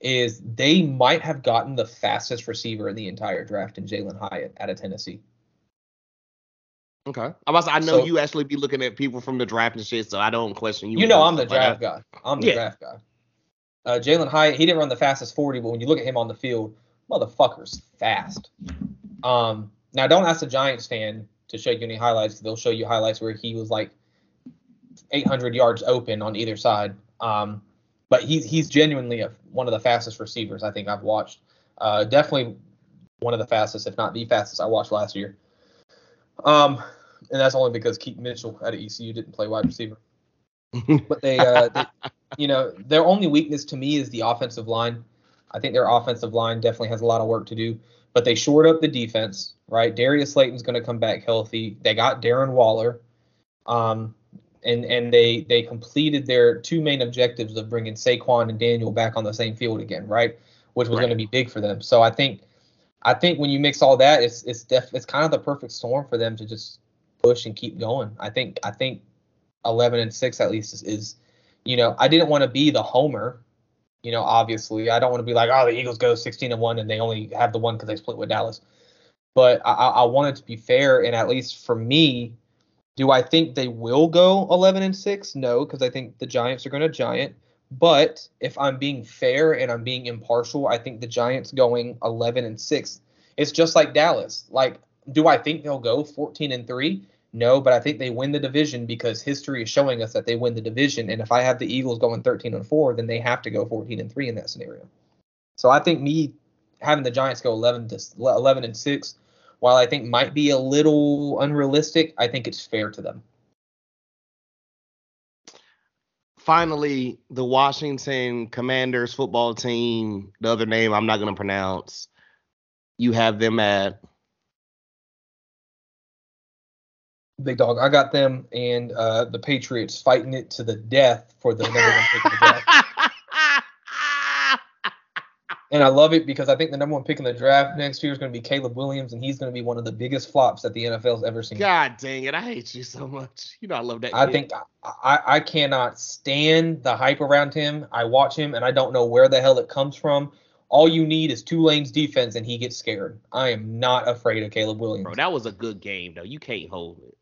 is they might have gotten the fastest receiver in the entire draft in Jalin Hyatt out of Tennessee. Okay. I'm about I know So- you actually be looking at people from the draft and shit, so I don't question you. You know I'm the stuff like draft guy. I'm the Yeah. draft guy. Uh, Jalin Hyatt, he didn't run the fastest 40, but when you look at him on the field, motherfucker's fast. Um, now don't ask a Giants fan to show you any highlights. They'll show you highlights where he was like 800 yards open on either side. Um, but he's he's genuinely a, one of the fastest receivers I think I've watched. Uh, definitely one of the fastest, if not the fastest, I watched last year. Um, and that's only because Keaton Mitchell out of ECU didn't play wide receiver but they, uh, they, you know, their only weakness to me is the offensive line. I think their offensive line definitely has a lot of work to do, but they shored up the defense, right? Darius Slayton's going to come back healthy. They got Darren Waller, um, and and they they completed their two main objectives of bringing Saquon and Daniel back on the same field again, right? Which was Right. going to be big for them. So I think, I think when you mix all that, it's it's def- it's kind of the perfect storm for them to just push and keep going. I think I think 11 and 6 at least is, is you know i didn't want to be the homer you know obviously i don't want to be like oh the eagles go 16 and 1 and they only have the one because they split with dallas but I, I wanted to be fair and at least for me do i think they will go 11 and 6 no because i think the giants are going to giant But if I'm being fair and I'm being impartial, I think the Giants going 11 and 6. It's just like Dallas. Like, do I think they'll go 14 and 3? No, but I think they win the division because history is showing us that they win the division. And if I have the Eagles going 13 and 4, then they have to go 14 and 3 in that scenario. So I think me having the Giants go 11 to 11 and 6, while I think might be a little unrealistic, I think it's fair to them. Finally, the Washington Commanders football team, the other name I'm not going to pronounce, you have them at Big dog, I got them and uh, the Patriots fighting it to the death for the number one pick in the draft. and I love it because I think the number one pick in the draft next year is going to be Caleb Williams, and he's going to be one of the biggest flops that the NFL's ever seen. God dang it, I hate you so much. You know I love that. I kid. think I, I cannot stand the hype around him. I watch him and I don't know where the hell it comes from. All you need is Tulane's defense, and he gets scared. I am not afraid of Caleb Williams. Bro, that was a good game though. You can't hold it.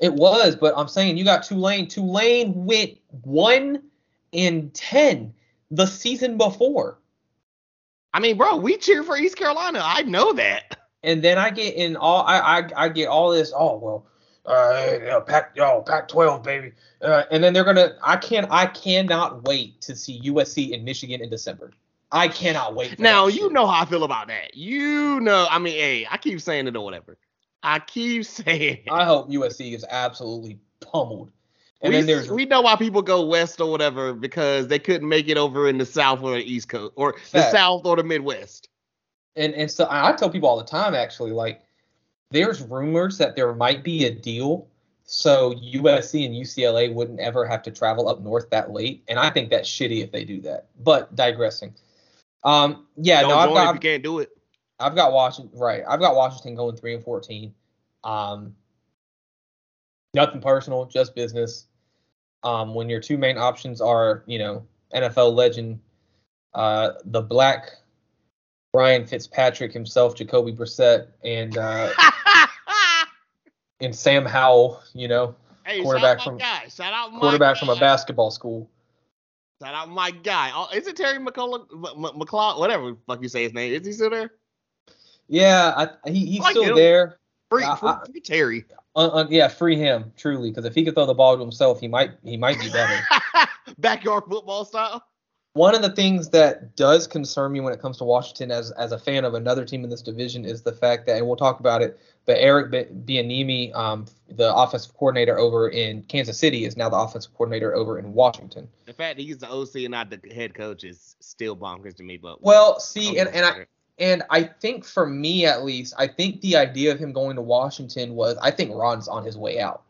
It was, but I'm saying you got Tulane. Tulane went one in ten the season before. I mean, bro, we cheer for East Carolina. I know that. And then I get in all I I, I get all this. Oh well, uh, Pac, oh, Pac-12, baby. Uh, and then they're gonna. I can't. I cannot wait to see USC in Michigan in December. I cannot wait. now you know how I feel about that. You know, I mean, hey, I keep saying it or whatever. I keep saying. I hope USC is absolutely pummeled. And we, then there's we know why people go west or whatever because they couldn't make it over in the south or the east coast or the south or the midwest. and and so I tell people all the time actually like there's rumors that there might be a deal so USC and UCLA wouldn't ever have to travel up north that late and I think that's shitty if they do that. But digressing. Um yeah, Don't no I've got you can't do it. I've got Washington right. I've got Washington going 3 and 14. Um nothing personal, just business. Um when your two main options are, you know, NFL legend uh the black Brian Fitzpatrick himself, Jacoby Brissett, and uh, and Sam Howell, you know, hey, quarterback shout out from- my guy. Shout out my quarterback from a basketball school. Shout out my guy. Oh, is it Terry McCullough, M- M- whatever the fuck you say his name? Is he still there? Yeah, I, he, he's like still him. there. Free, free, free Terry. Uh, uh, yeah, free him truly, because if he could throw the ball to himself, he might he might be better. Backyard football style. One of the things that does concern me when it comes to Washington as as a fan of another team in this division is the fact that, and we'll talk about it, but Eric Bieniemy, um, the offensive coordinator over in Kansas City, is now the offensive coordinator over in Washington. The fact that he's the OC and not the head coach is still bonkers to me. But Well, see, and, and I and I think for me at least, I think the idea of him going to Washington was I think Ron's on his way out.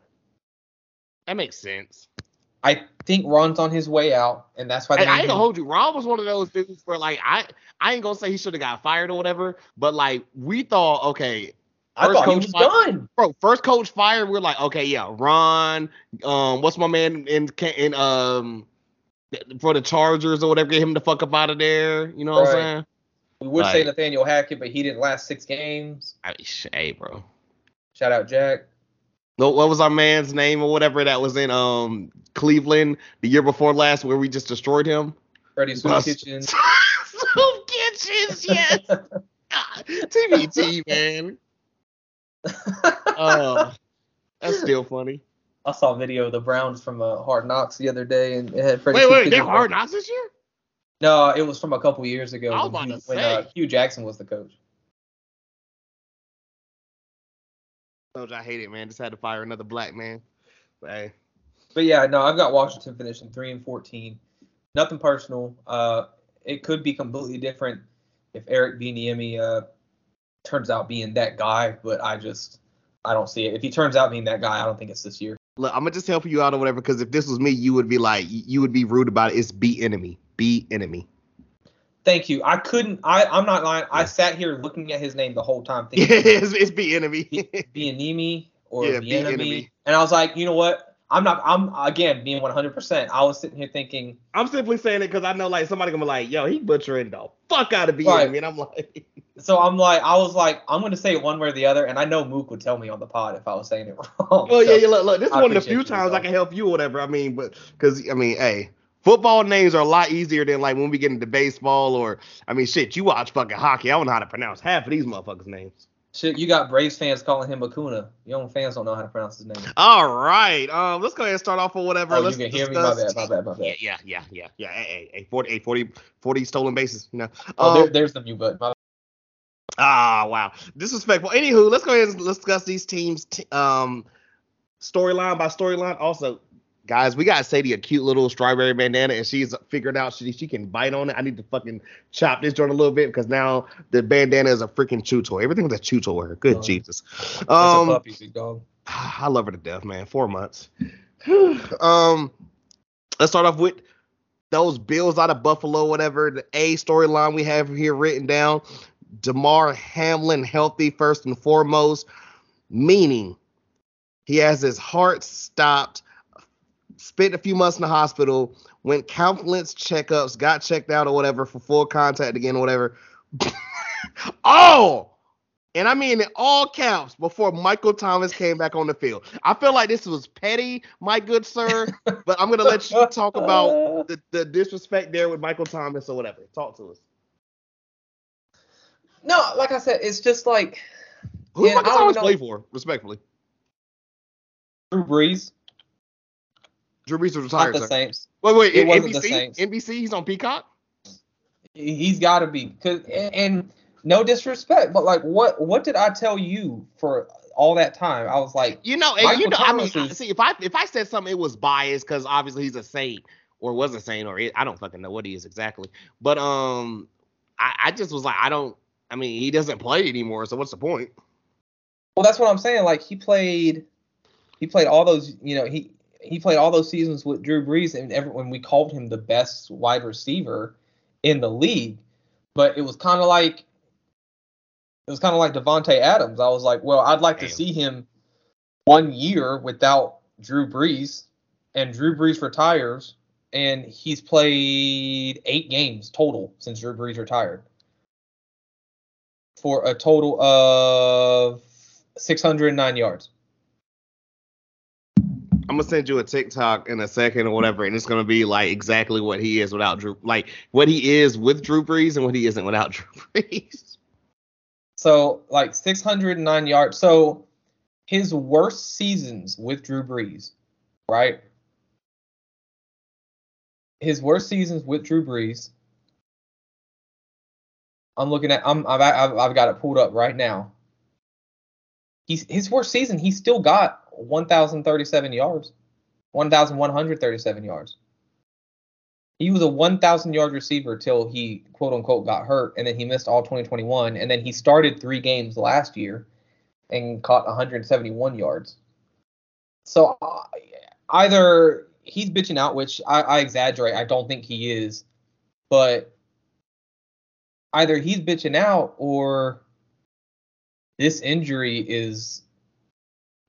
that makes sense. I think Ron's on his way out, and that's why they Hey, I ain't gonna hold you. Ron was one of those dudes where like I I ain't gonna say he should have got fired or whatever, but like we thought, okay, I first thought he coach was fired- done. bro, first coach fired, we're like, okay, yeah, Ron, um, what's my man in in um for the Chargers or whatever, get him the fuck up out of there. You know what Right. I'm saying? We would say Nathaniel Hackett, but he didn't last six games. I mean, sh- hey, bro. Shout out Jack. What, what was our man's name or whatever that was in um Cleveland the year before last where we just destroyed him? Freddie Soup Bus- Kitchen. Soup Kitchens, yes. God, TBT, man. Oh, that's still funny. I saw a video of the Browns from uh, Hard Knocks the other day, and it had Freddie Wait, Soup wait, Kitchen. they're hard knocks this year? No, it was from a couple years ago I was when, about Hugh- to when uh. Hue Jackson was the coach. Coach, I hate it, man. Just had to fire another black man. But hey, But yeah, no, I've got Washington finishing three and fourteen. Nothing personal. Uh, it could be completely different if Eric Bieniemy uh turns out being that guy, but I just I don't see it. If he turns out being that guy, I don't think it's this year. look, I'm gonna just help you out or whatever. Because if this was me, you would be like, you would be rude about it. It's be enemy, be enemy. Thank you. I couldn't. I I'm not lying. I sat here looking at his name the whole time, Yeah, thinking it's, it's be enemy. Bieniemy or Yeah, Bieniemy, Bieniemy. and I was like, you know what? I'm not. I'm again being 100%. I was sitting here thinking, I'm simply saying it because I know like somebody gonna be like, yo, he butchering the fuck out of be Right. enemy, and I'm like, so I'm like, I was like, I'm gonna say it one way or the other, and I know Mook would tell me on the pod if I was saying it wrong. Oh, well, So- yeah, yeah, look, look, this is one of the few you, times I can help you or whatever. I mean, but because I mean, hey, Football names are a lot easier than like when we get into baseball or I mean shit, you watch fucking hockey. I don't know how to pronounce half of these motherfuckers' names. Shit, you got Braves fans calling him Acuna. Your own fans don't know how to pronounce his name. All right. Um, let's go ahead and start off with whatever. Oh, let's you can hear me. My bad. My bad. My bad. Yeah, yeah, yeah, yeah, yeah. Hey, hey, hey, 40, hey, 40, 40 stolen bases. You know. Oh, Um, there, there's the mute button. Ah, wow. Disrespectful. Anywho, let's go ahead and discuss these teams t- um storyline by storyline. Also, guys, we got Sadie a cute little strawberry bandana, and she's figured out she she can bite on it. I need to fucking chop this joint a little bit because now the bandana is a freaking chew toy. Everything's a chew toy. Good Oh. Jesus. Um, puppy, dog. I love her to death, man. Four months. um, let's start off with those Bills out of Buffalo, whatever. The A storyline we have here written down. Damar Hamlin healthy first and foremost, meaning he has his heart stopped, spent a few months in the hospital, went countless checkups, got checked out or whatever for full contact again or whatever. oh, and I mean in all caps before Michael Thomas came back on the field. I feel like this was petty, my good sir, but I'm gonna let you talk about the, the disrespect there with Michael Thomas or whatever. Talk to us. No, like I said, it's just like Who Yeah, Michael I Thomas play for, respectfully? Drew Brees, Drew Brees was not retired. the sir. Saints. Wait, wait, It the NBC? NBC, he's on Peacock. He's got to be. Cause and, and no disrespect, but like, what what did I tell you for all that time? I was like, You know, and Michael you know, I mean, Thomas is- see, if I if I said something, it was biased because obviously he's a saint or was a saint or it, I don't fucking know what he is exactly. But um, I, I just was like, I don't. I mean, he doesn't play anymore, so what's the point? well, that's what I'm saying. Like he played, he played all those. You know, he he played all those seasons with Drew Brees, and everyone we called him the best wide receiver in the league. But it was kind of like it was kind of like Davante Adams. I was like, well, I'd like to see him one year without Drew Brees, and Drew Brees retires, and he's played eight games total since Drew Brees retired, for a total of 609 yards. I'm gonna send you a TikTok in a second or whatever, and it's gonna be like exactly what he is without Drew, like what he is with Drew Brees and what he isn't without Drew Brees. So like 609 yards. So his worst seasons with Drew Brees, right? His worst seasons with Drew Brees. I'm looking at. I'm. I've. I've, I've got it pulled up right now. He's his worst season. He still got 1,037 yards, 1,137 yards. He was a 1,000 yard receiver till he quote unquote got hurt, and then he missed all 2021, and then he started three games last year and caught 171 yards. So uh, either he's bitching out, which I, I exaggerate. I don't think he is, but either he's bitching out or this injury is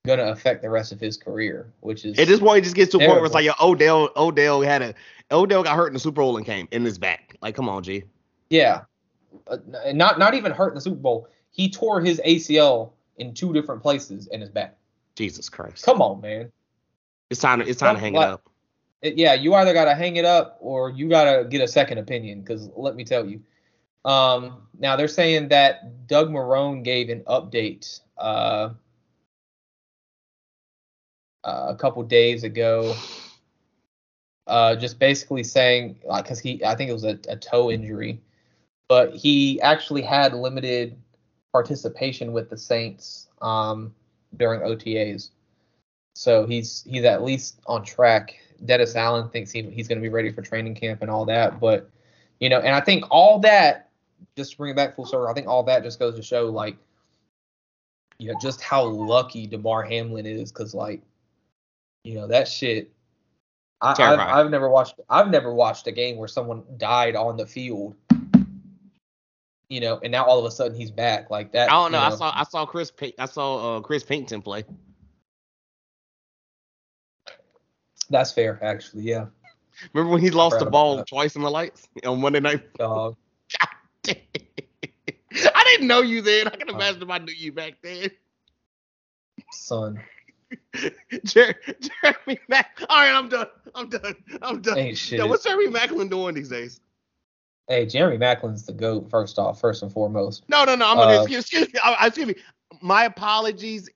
gonna affect the rest of his career, which is At this point, it just gets to a point where it's like, yo, Odell, Odell had a, Odell got hurt in the Super Bowl and came in his back. Like, come on, G. Yeah, uh, not not even hurt in the Super Bowl. He tore his ACL in two different places in his back. Jesus Christ. Come on, man. It's time. To, it's time to hang it up. It- yeah, you either gotta hang it up or you gotta get a second opinion. Because let me tell you, um, now they're saying that Doug Marrone gave an update uh, uh, a couple days ago, uh, just basically saying like, cause he, I think it was a, a toe injury, but he actually had limited participation with the Saints um, during OTAs. So he's he's at least on track. Dennis Allen thinks he, he's going to be ready for training camp and all that. But you know, and I think all that, just to bring it back full circle, I think all that just goes to show like, you know, just how lucky Damar Hamlin is, because like, you know, that shit. I, I've. I've never watched. I've never watched a game where someone died on the field. You know, and now all of a sudden he's back like that. I don't know. you I saw. I saw Chris. I saw uh, Chris Pinkton play. That's fair, actually. Yeah. Remember when he lost the ball twice in the lights on Monday night? Dog. I didn't know you then. I can imagine if I knew you back then. son. Jer- Jeremy Mac. All right, I'm done. I'm done. I'm done. Ain't shit. Yo, what's Jeremy Maclin doing these days? Hey, Jeremy Maclin's the goat. First off, first and foremost. No, no, no. I'm Uh, gonna excuse, excuse me. I, excuse me. My apologies,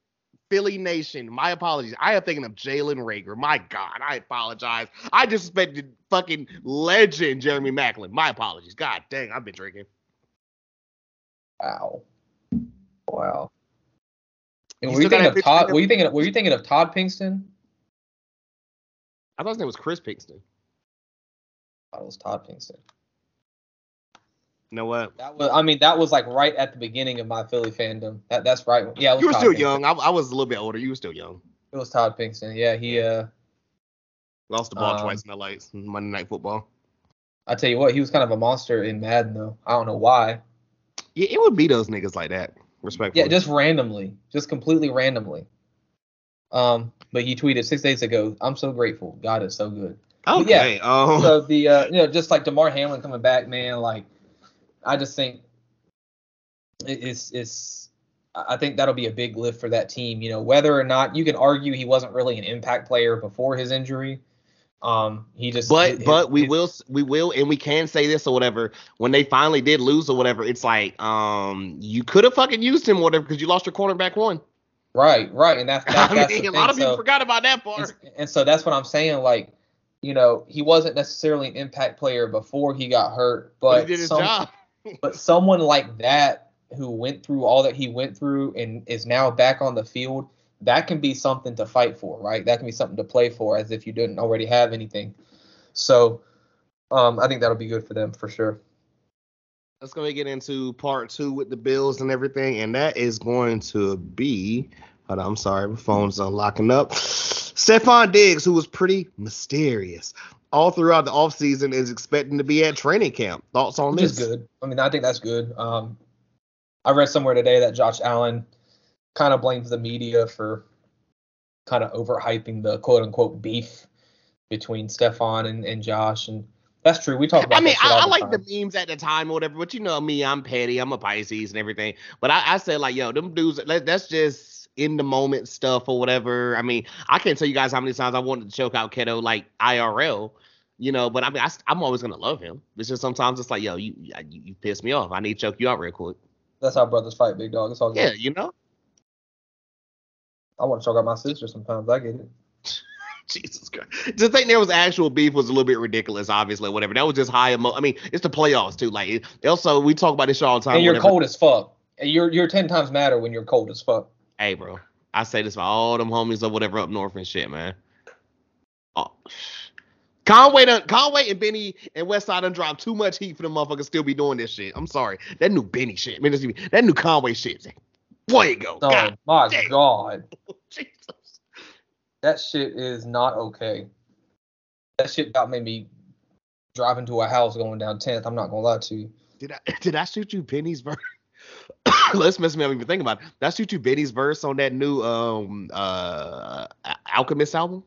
Philly Nation. My apologies. I am thinking of Jalen Reagor. My God, I apologize. I just disrespected fucking legend Jeremy Maclin. My apologies. God dang, I've been drinking. Wow. Wow. And were you thinking of Todd? Were you thinking? Of, were you thinking of Todd Pinkston? I thought his name was Chris Pinkston. I thought it was Todd Pinkston. You know what? That was. I mean, that was like right at the beginning of my Philly fandom. That that's right. Yeah, it was You were Todd still Pinkston. young. I, I was a little bit older. You were still young. It was Todd Pinkston. Yeah, he. Uh, Lost the ball Um, twice in the lights. Monday Night Football. I tell you what, he was kind of a monster in Madden though. I don't know why. Yeah, it would be those niggas like that. Respectfully. Yeah, just randomly, just completely randomly. Um, but he tweeted six days ago, "I'm so grateful. God is so good." okay. um, so the uh, you know just like Damar Hamlin coming back, man. Like I just think it's it's I think that'll be a big lift for that team. You know whether or not you can argue he wasn't really an impact player before his injury. Um, he just But his- but we his- will we will and we can say this or whatever. When they finally did lose or whatever, it's like um you could have fucking used him or whatever because you lost your cornerback one. right right and that's, that's, I that's mean, the a lot of people So- forgot about that part. and, and so that's what I'm saying. Like you know he wasn't necessarily an impact player before he got hurt, but but he did his some- job. but someone like that who went through all that he went through and is now back on the field, that can be something to fight for, right? That can be something to play for as if you didn't already have anything. So um, I think that'll be good for them for sure. Let's go and get into part two with the Bills and everything, and that is going to be. On, I'm sorry, my phone's unlocking up. Stefon Diggs, who was pretty mysterious all throughout the offseason, is expecting to be at training camp. Thoughts on Which this? is good. I mean, I think that's good. Um, I read somewhere today that Josh Allen kind of blames the media for kind of overhyping the quote unquote beef between Stefon and, and Josh. And that's true. We talk about I mean, I, I the like time. the memes at the time or whatever, but you know me, I'm petty, I'm a Pisces and everything. But I, I said like, yo, them dudes, that's just in the moment stuff or whatever. I mean, I can't tell you guys how many times I wanted to choke out Ketto like IRL, you know. But I mean, I, am always gonna love him. It's just sometimes it's like, yo, you you, you piss me off. I need to choke you out real quick. That's how brothers fight, big dog. It's all good. Yeah, you know. I want to talk about my sister sometimes. I get it. Jesus Christ. To think there was actual beef was a little bit ridiculous, obviously, whatever. That was just high emo. I mean, it's the playoffs too. Like, also, we talk about this all the time. and you're whatever. cold as fuck. And you're you're ten times madder when you're cold as fuck. Hey, bro. I say this for all them homies or whatever up north and shit, man. Oh. Conway done, Conway and Benny and Westside done dropped too much heat for the motherfuckers still be doing this shit. I'm sorry. That new Benny shit. I mean, me, that new Conway shit. Boy, it go. Oh God my damn. god, Jesus. that shit is not okay. That shit got made me driving to a house going down 10th. I'm not gonna lie to you. Did I did I shoot you Benny's verse? Let's mess me up even think about it. Did I shoot you Benny's verse on that new um uh Alchemist album?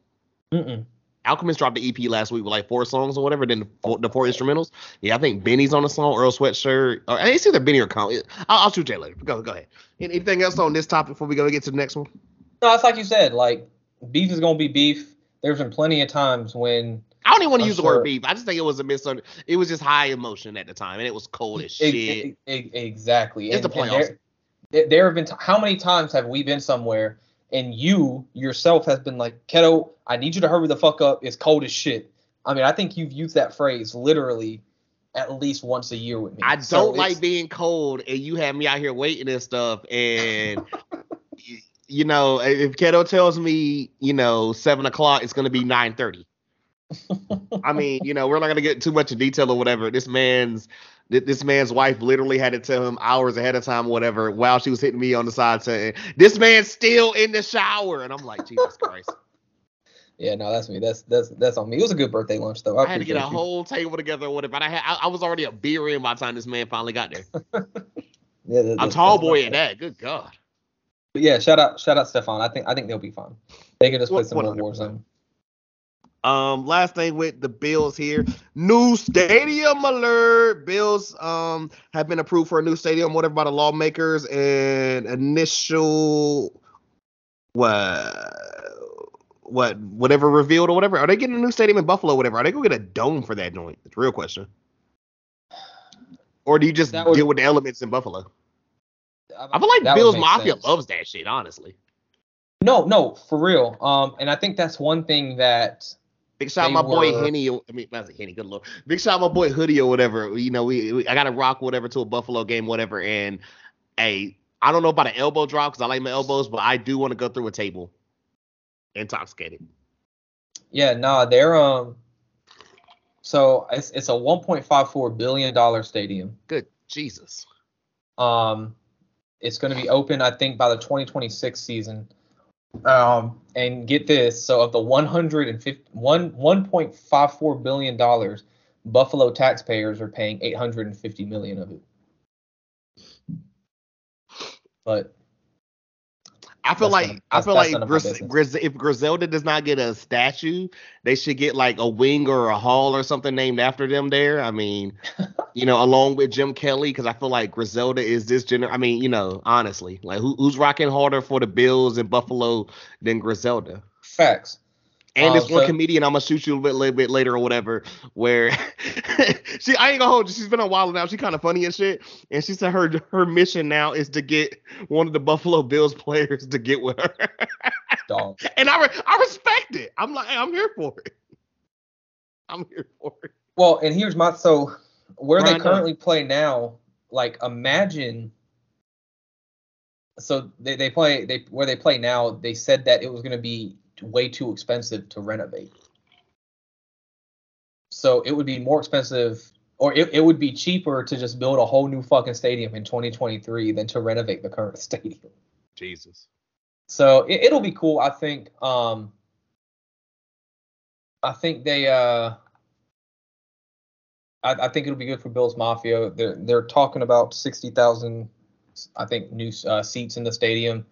Mm-mm. Alchemist dropped the EP last week with like four songs or whatever, then the four, the four instrumentals. Yeah, I think Benny's on the song, Earl Sweatshirt. Or it's either Benny or Con. I'll, I'll shoot Jay later. Go go ahead. Anything else on this topic before we go get to the next one? No, it's like you said. Like beef is gonna be beef. There's been plenty of times when I don't even want to I'm use the word beef. I just think it was a misun. It was just high emotion at the time, and it was cold as shit. E- e- e- exactly. It's the And- and playoffs. there, there- there have been t- how many times have we been somewhere and you yourself has been like, Ketto, I need you to hurry the fuck up. It's cold as shit. I mean, I think you've used that phrase literally at least once a year with me. I don't it's- like being cold, and you have me out here waiting and stuff. And you know, if Ketto tells me, you know, seven o'clock, it's gonna be nine thirty. I mean, you know, we're not gonna get too much in detail or whatever. This man's this man's wife literally had it to tell him hours ahead of time, whatever, while she was hitting me on the side saying, "This man's still in the shower," and I'm like, Jesus Christ. Yeah, no, that's me. That's that's that's on me. It was a good birthday lunch though. I, I had to get a you. whole table together or whatever. But I had I, I was already a beer in by the time this man finally got there. Yeah, that- I'm tall boy at that. Good God. But yeah, shout out shout out Stefon. I think I think they'll be fine. They can just play What- some more 100%. Warzone. Um, last thing with the Bills here, new stadium alert. Bills um have been approved for a new stadium, whatever by the lawmakers, and initial what what whatever revealed or whatever? Are they getting a new stadium in Buffalo, or whatever? Are they gonna get a dome for that joint? It's a real question. Or do you just would- deal with the elements in Buffalo? I feel like Bills Mafia sense. loves that shit, honestly. No, no, for real. Um, and I think that's one thing that Big shout my boy were- Henny. I mean, not Henny, good lord. Big shout out my boy Hoodie or whatever. You know, we, we I got to rock whatever to a Buffalo game, whatever. And hey, I don't know about an elbow drop because I like my elbows, but I do want to go through a table intoxicated. Yeah, nah, they're um. So it's it's a 1.54 billion dollar stadium. Good Jesus. Um, it's going to be open, I think, by the 2026 season. Um, and get this, so of the 150 one 1.54 billion dollars, Buffalo taxpayers are paying 850 million of it. But I feel That's like I feel like none of my Gris. Gris, if Griselda does not get a statue, they should get like a wing or a hall or something named after them there. I mean, you know, along with Jim Kelly, because I feel like Griselda is this gener. I mean, you know, honestly, like who, who's rocking harder for the Bills in Buffalo than Griselda? facts. And Um, this one so- comedian, I'm gonna shoot you a little, little bit later or whatever, where she, I ain't gonna hold you. She's been a while now. She kind of funny and shit. And she said her her mission now is to get one of the Buffalo Bills players to get with her. Dog. and I re- I respect it. I'm like, I'm here for it. I'm here for it. Well, and here's my so where they currently play now, like imagine so they, they play they where they play now, they said that it was gonna be way too expensive to renovate. So it would be more expensive or it, it would be cheaper to just build a whole new fucking stadium in 2023 than to renovate the current stadium. Jesus. So it, it'll be cool. I think. Um, I think they. Uh, I, I think it'll be good for Bills Mafia. They're they're talking about sixty thousand, I think, new uh, seats in the stadium,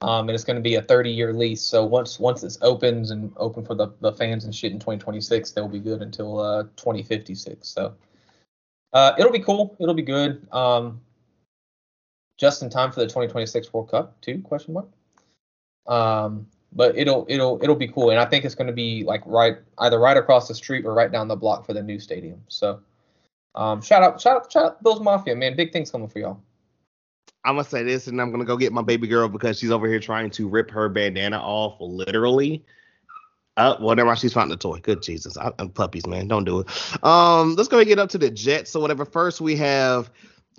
um, and it's going to be a thirty year lease. So once once it opens and open for the, the fans and shit in twenty twenty six, they'll be good until uh twenty fifty six. So. Uh, it'll be cool. It'll be good. Um, just in time for the 2026 World Cup, too? Question mark. Um, but it'll it'll it'll be cool, and I think it's going to be like right either right across the street or right down the block for the new stadium. So, um, shout out shout out shout out Bills Mafia, man, big things coming for y'all. I'm gonna say this, and I'm gonna go get my baby girl because she's over here trying to rip her bandana off, literally. Uh, whatever. She's finding the toy. Good Jesus, I, I'm puppies, man. Don't do it. Um, let's go and get up to the Jets. So whatever. First, we have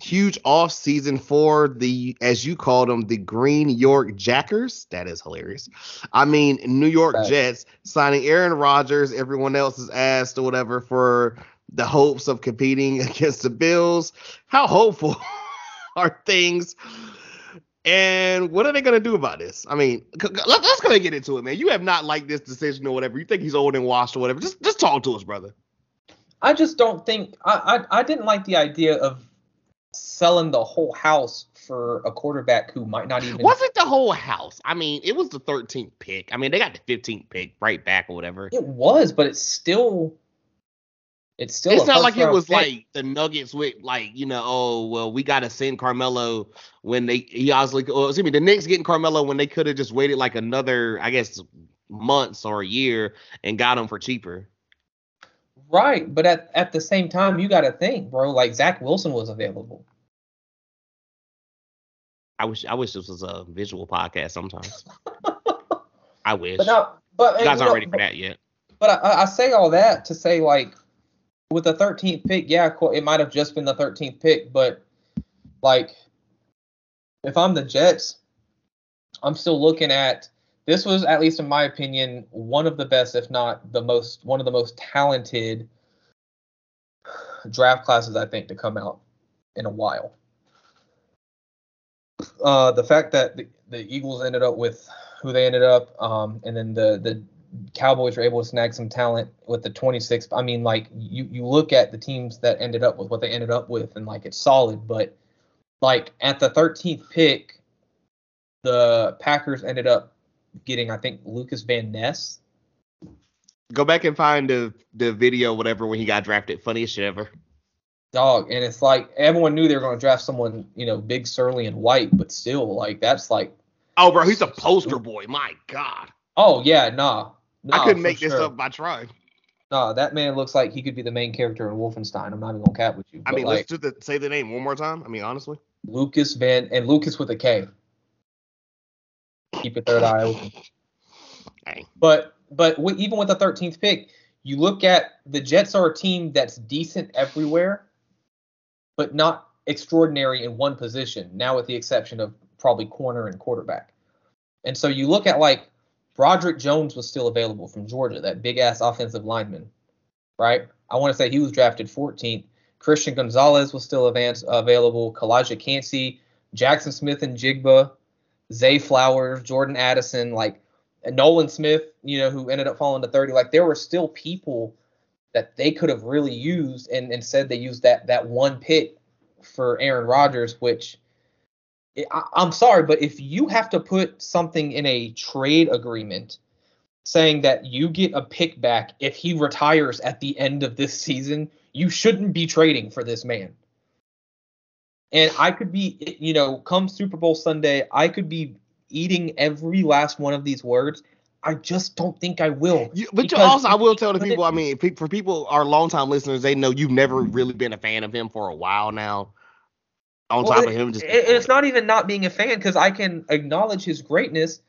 huge off season for the, as you call them, the Green York Jackers. That is hilarious. I mean, New York Facts. Jets signing Aaron Rodgers. Everyone else is asked or whatever for the hopes of competing against the Bills. How hopeful are things? And what are they gonna do about this? I mean, c- c- let, us go get into it, man. You have not liked this decision or whatever. You think he's old and washed or whatever. Just just talk to us, brother. I just don't think I I, I didn't like the idea of selling the whole house for a quarterback who might not even. Wasn't the whole house? I mean, it was the 13th pick. I mean, they got the 15th pick right back or whatever. It was, but it's still. It's still. It's a not like it was pick. like the Nuggets with like you know oh well we got to send Carmelo when they he obviously well, excuse me the Knicks getting Carmelo when they could have just waited like another I guess months or a year and got him for cheaper. Right, but at at the same time, you got to think, bro. Like Zach Wilson was available. I wish I wish this was a visual podcast sometimes. I wish. But now, but you guys you aren't know, ready for that yet. But I, I say all that to say, like, with the 13th pick, yeah, it might have just been the 13th pick, but like, if I'm the Jets, I'm still looking at this was at least in my opinion one of the best, if not the most, one of the most talented draft classes I think to come out in a while. Uh, the fact that the, the Eagles ended up with who they ended up, um, and then the the Cowboys were able to snag some talent with the 26th. I mean, like you you look at the teams that ended up with what they ended up with, and like it's solid. But like at the 13th pick, the Packers ended up getting I think Lukas Van Ness. Go back and find the the video whatever when he got drafted. Funniest shit ever. Dog, and it's like everyone knew they were going to draft someone, you know, big, surly, and white, but still, like that's like Oh, bro, he's a poster boy. My God. Oh yeah, nah. Nah I couldn't make for this up by trying. Nah, that man looks like he could be the main character in Wolfenstein. I'm not even gonna cap with you. I mean, like let's just the, say the name one more time. I mean, honestly. Lukas Van and Lukas with a K. Keep your third eye open. But but even with the 13th pick, you look at the Jets are a team that's decent everywhere, but not extraordinary in one position. Now, with the exception of probably corner and quarterback. And so you look at like Broderick Jones was still available from Georgia, that big ass offensive lineman, right? I want to say he was drafted 14th. Christian Gonzalez was still advance, available. Calijah Kancey, Jackson Smith and Jigba, Zay Flowers, Jordan Addison, like Nolan Smith, you know, who ended up falling to 30. Like there were still people that they could have really used, and instead they used that that one pick for Aaron Rodgers, which I, I'm sorry, but if you have to put something in a trade agreement saying that you get a pick back if he retires at the end of this season, you shouldn't be trading for this man. And I could be, you know, come Super Bowl Sunday, I could be eating every last one of these words. I just don't think I will. You, but you also, I will tell the people. I mean, for people, our longtime listeners, they know you've never really been a fan of him for a while now. On Well, top of him, just it- it's not even not being a fan because I can acknowledge his greatness.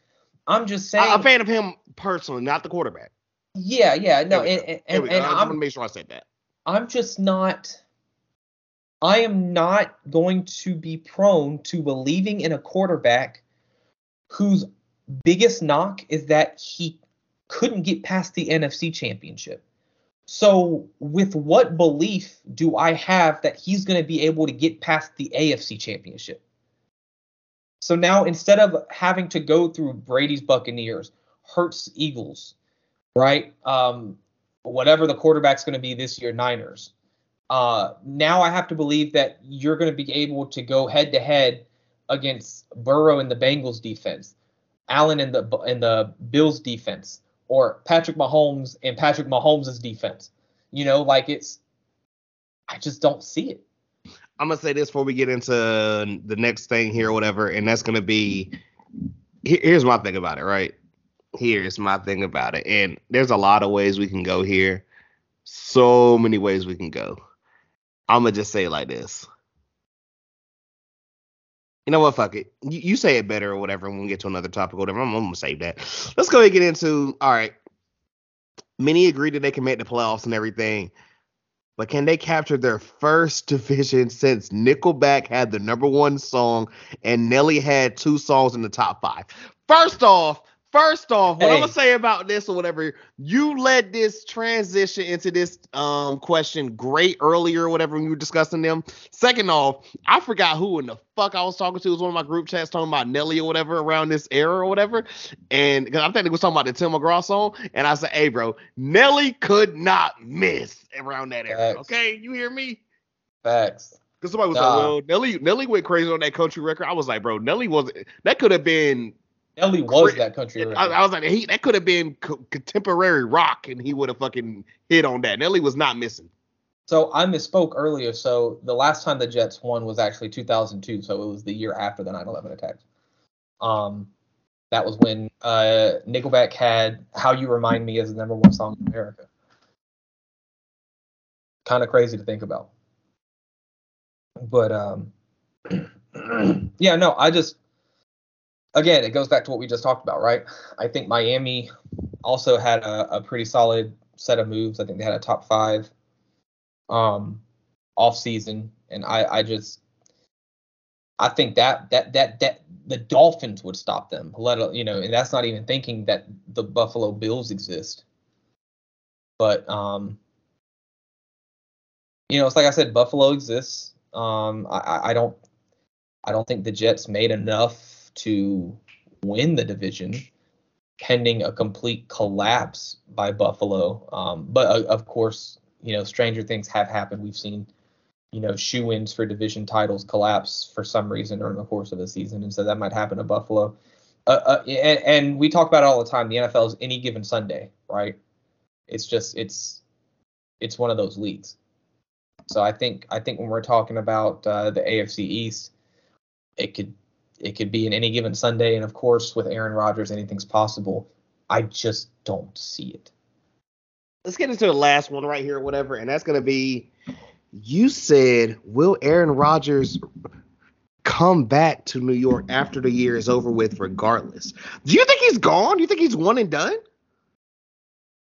I'm just saying. I, am a fan of him personally, not the quarterback. yeah, yeah, no, we and, and, and. I I'm want to make sure I said that. I'm just not. I am not going to be prone to believing in a quarterback whose biggest knock is that he couldn't get past the NFC championship. So, with what belief do I have that he's going to be able to get past the AFC championship? So now instead of having to go through Brady's Buccaneers, Hurts Eagles, right? Um, whatever the quarterback's going to be this year, Niners. Uh, now I have to believe that you're going to be able to go head to head against Burrow and the Bengals defense, Allen and the and the Bills defense, or Patrick Mahomes and Patrick Mahomes' defense. You know, like it's, I just don't see it. I'm gonna say this before we get into the next thing here or whatever, and that's gonna be. Here's my thing about it, right? Here's my thing about it, and there's a lot of ways we can go here. So many ways we can go. I'm gonna just say like this. You know what? Fuck it. You, you say it better or whatever. When we get to another topic or whatever, I'm, I'm gonna save that. Let's go ahead and get into. All right. Many agree that they can make the playoffs and everything. But can they capture their first division since Nickelback had the number one song and Nelly had two songs in the top five? First off, first off, what I'm gonna say about this or whatever, you led this transition into this um question great earlier or whatever when you were discussing them. Second off, I forgot who in the fuck I was talking to. It was one of my group chats talking about Nelly or whatever around this era or whatever. And because I think it was talking about the Tim McGraw song. And I said, hey, bro, Nelly could not miss around that era. Facts. Okay, you hear me? Facts. Because somebody was Nah. like, well, Nelly, Nelly went crazy on that country record. I was like, bro, Nelly was that could have been. Nelly was that country. I. I was like, he that could have been co- contemporary rock, and he would have fucking hit on that. Nelly was not missing. So I misspoke earlier. So the last time the Jets won was actually 2002. So it was the year after the 9/11 attacks. Um, that was when uh, Nickelback had "How You Remind Me" as the number one song in America. Kind of crazy to think about. But um, yeah, no, I just again, it goes back to what we just talked about, right? I think Miami also had a, a pretty solid set of moves. I think they had a top five um off season and I I just I think that that that that the Dolphins would stop them. Let you know, and that's not even thinking that the Buffalo Bills exist. But um you know, it's like I said, Buffalo exists. Um I- I don't I don't think the Jets made enough to win the division pending a complete collapse by Buffalo. Um, but uh, of course, you know, stranger things have happened. We've seen, you know, shoe-ins for division titles collapse for some reason during the course of the season, and so that might happen to Buffalo. Uh, uh, and, and we talk about it all the time. The NFL is any given Sunday, right? It's just it's it's one of those leagues. So I think I think when we're talking about uh, the AFC East, it could it could be in any given Sunday, and of course with Aaron Rodgers, anything's possible. I just don't see it. Let's get into the last one right here, whatever, and that's gonna be. You said, will Aaron Rodgers come back to New York after the year is over with, regardless? Do you think he's gone? Do you think he's one and done?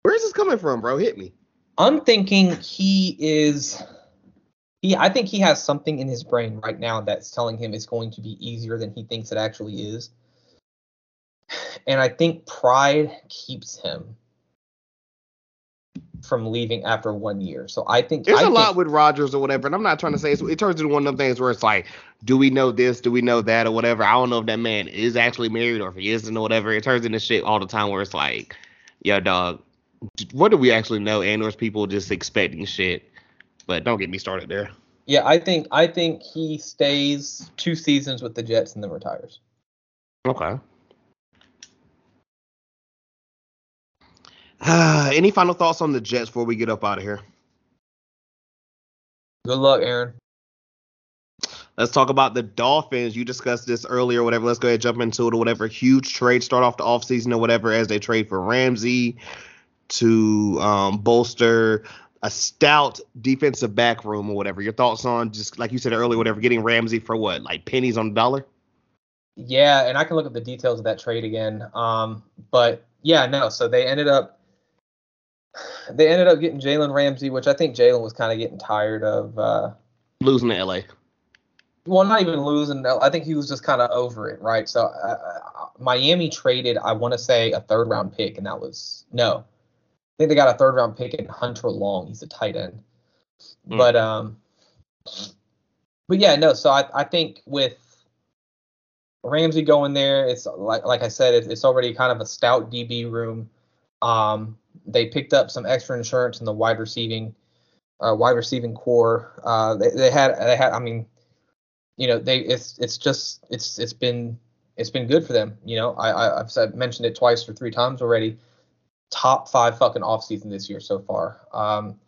Where's this coming from, bro? Hit me. I'm thinking he is. He, I think he has something in his brain right now that's telling him it's going to be easier than he thinks it actually is. And I think pride keeps him from leaving after one year. So I think there's I a think, lot with Rodgers or whatever, and I'm not trying to say it's, it turns into one of them things where it's like, do we know this? Do we know that or whatever? I don't know if that man is actually married or if he isn't or whatever. It turns into shit all the time where it's like, yo, dog, what do we actually know? And there's people just expecting shit. But don't get me started there. Yeah, I think I think he stays two seasons with the Jets and then retires. Okay. Uh, any final thoughts on the Jets before we get up out of here? Good luck, Aaron. Let's talk about the Dolphins. You discussed this earlier, whatever. Let's go ahead and jump into it or whatever. Huge trade start off the offseason or whatever as they trade for Ramsey to um, bolster a stout defensive back room or whatever. Your thoughts on just like you said earlier, whatever, getting Ramsey for what, like pennies on the dollar? Yeah, and I can look at the details of that trade again. Um, but yeah, no. So they ended up they ended up getting Jalen Ramsey, which I think Jalen was kind of getting tired of uh, losing to LA. Well, not even losing. I think he was just kind of over it, right? So uh, uh Miami traded, I want to say, a third round pick, and that was no. Think they got a third round pick in Hunter Long. He's a tight end. Mm. But um, but yeah, no. So I I think with Ramsey going there, it's like like I said, it's, it's already kind of a stout DB room. Um, they picked up some extra insurance in the wide receiving, uh, wide receiving core. Uh, they, they had they had I mean, you know, they it's it's just it's it's been it's been good for them. You know, I, I have said mentioned it twice or three times already. Top five fucking offseason this year so far. Um,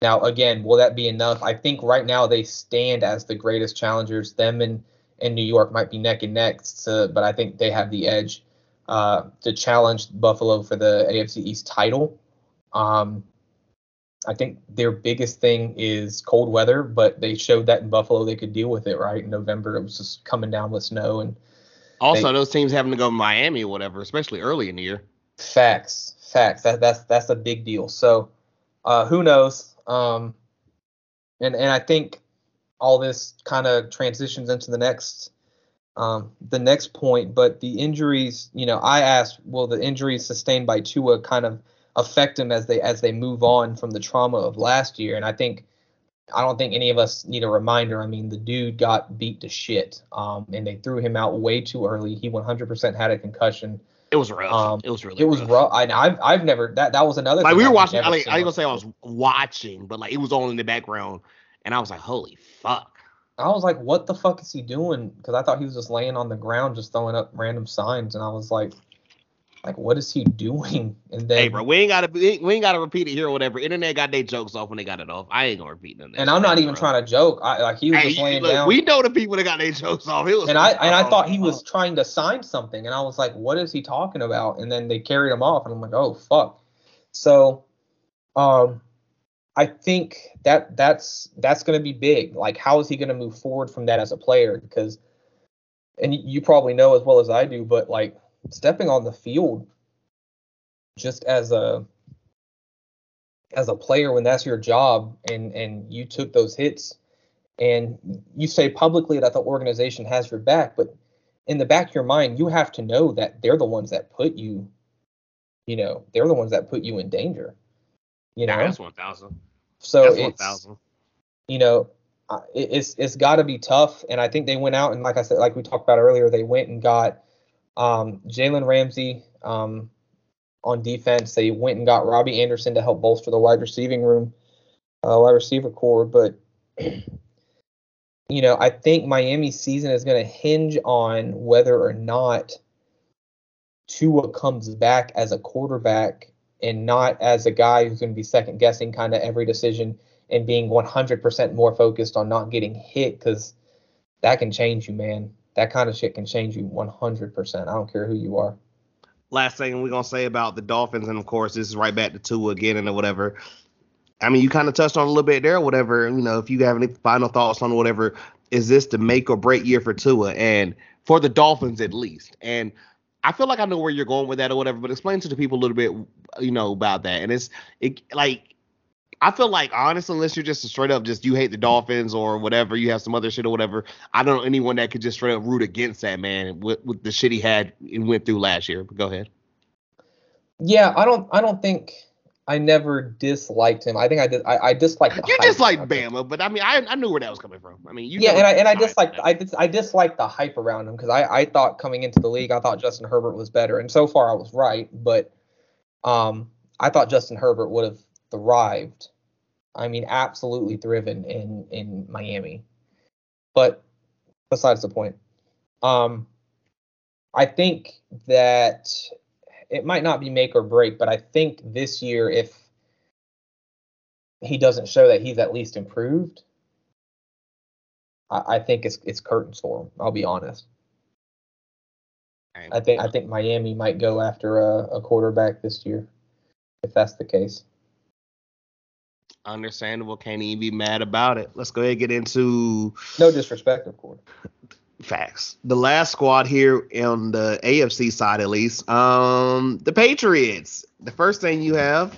now again, will that be enough? I think right now they stand as the greatest challengers. Them and and New York might be neck and neck, to, but I think they have the edge uh, to challenge Buffalo for the AFC East title. Um, I think their biggest thing is cold weather, but they showed that in Buffalo they could deal with it. Right in November, it was just coming down with snow, and also they, those teams having to go to Miami or whatever, especially early in the year. Facts, facts. That that's that's a big deal. So, uh, who knows? Um, and and I think all this kind of transitions into the next um, the next point. But the injuries, you know, I asked, will the injuries sustained by Tua kind of affect them as they as they move on from the trauma of last year. And I think I don't think any of us need a reminder. I mean, the dude got beat to shit, um, and they threw him out way too early. He 100% had a concussion. It was rough. Um, it was really. It was rough. rough. I, I've I've never that that was another. Like we were watching. I like I gonna say I was watching, but like it was all in the background, and I was like, holy fuck. I was like, what the fuck is he doing? Because I thought he was just laying on the ground, just throwing up random signs, and I was like, like, what is he doing? And then, hey, bro, we ain't gotta we ain't gotta repeat it here or whatever. Internet got their jokes off when they got it off. I ain't gonna repeat them. And I'm not even bro. trying to joke. I like he was hey, just laying look, down. We know the people that got their jokes off. It was and I and I thought he was trying to sign something, and I was like, what is he talking about? And then they carried him off, and I'm like, oh fuck. So, um, I think that that's that's going to be big. Like, how is he going to move forward from that as a player? Because, and you probably know as well as I do, but like stepping on the field just as a as a player when that's your job and and you took those hits and you say publicly that the organization has your back but in the back of your mind you have to know that they're the ones that put you you know they're the ones that put you in danger you know? that's 1000 so that's it's 1000 you know it's it's got to be tough and i think they went out and like i said like we talked about earlier they went and got um, Jalen Ramsey um, on defense. They went and got Robby Anderson to help bolster the wide receiving room, uh, wide receiver core. But you know, I think Miami's season is going to hinge on whether or not Tua comes back as a quarterback and not as a guy who's going to be second guessing kind of every decision and being 100% more focused on not getting hit because that can change you, man that kind of shit can change you 100%. I don't care who you are. last thing we're gonna say about the Dolphins, and of course, this is right back to Tua again and whatever. I mean, you kind of touched on a little bit there, whatever. You know, if you have any final thoughts on whatever, is this the make or break year for Tua and for the Dolphins at least? And I feel like I know where you're going with that or whatever, but explain to the people a little bit, you know, about that. And it's it like I feel like honestly, unless you're just a straight up just you hate the Dolphins or whatever, you have some other shit or whatever. I don't know anyone that could just straight up root against that man with, with the shit he had and went through last year. But go ahead. Yeah, I don't I don't think I never disliked him. I think I did. I, I disliked. You disliked Bama, but I mean, I, I knew where that was coming from. I mean, you. Yeah, and I and I disliked I dis, I disliked the hype around him because I I thought coming into the league I thought Justin Herbert was better, and so far I was right. But um, I thought Justin Herbert would have thrived I mean, absolutely thriven in in Miami. But besides the point, um, I think that it might not be make or break, but I think this year, if he doesn't show that he's at least improved, I, I think it's it's curtains for him. I'll be honest. I think I think Miami might go after a, a quarterback this year, if that's the case. Understandable. Can't even be mad about it. Let's go ahead and get into. No disrespect, of course. Facts. The last squad here on the AFC side, at least, um, the Patriots. The first thing you have,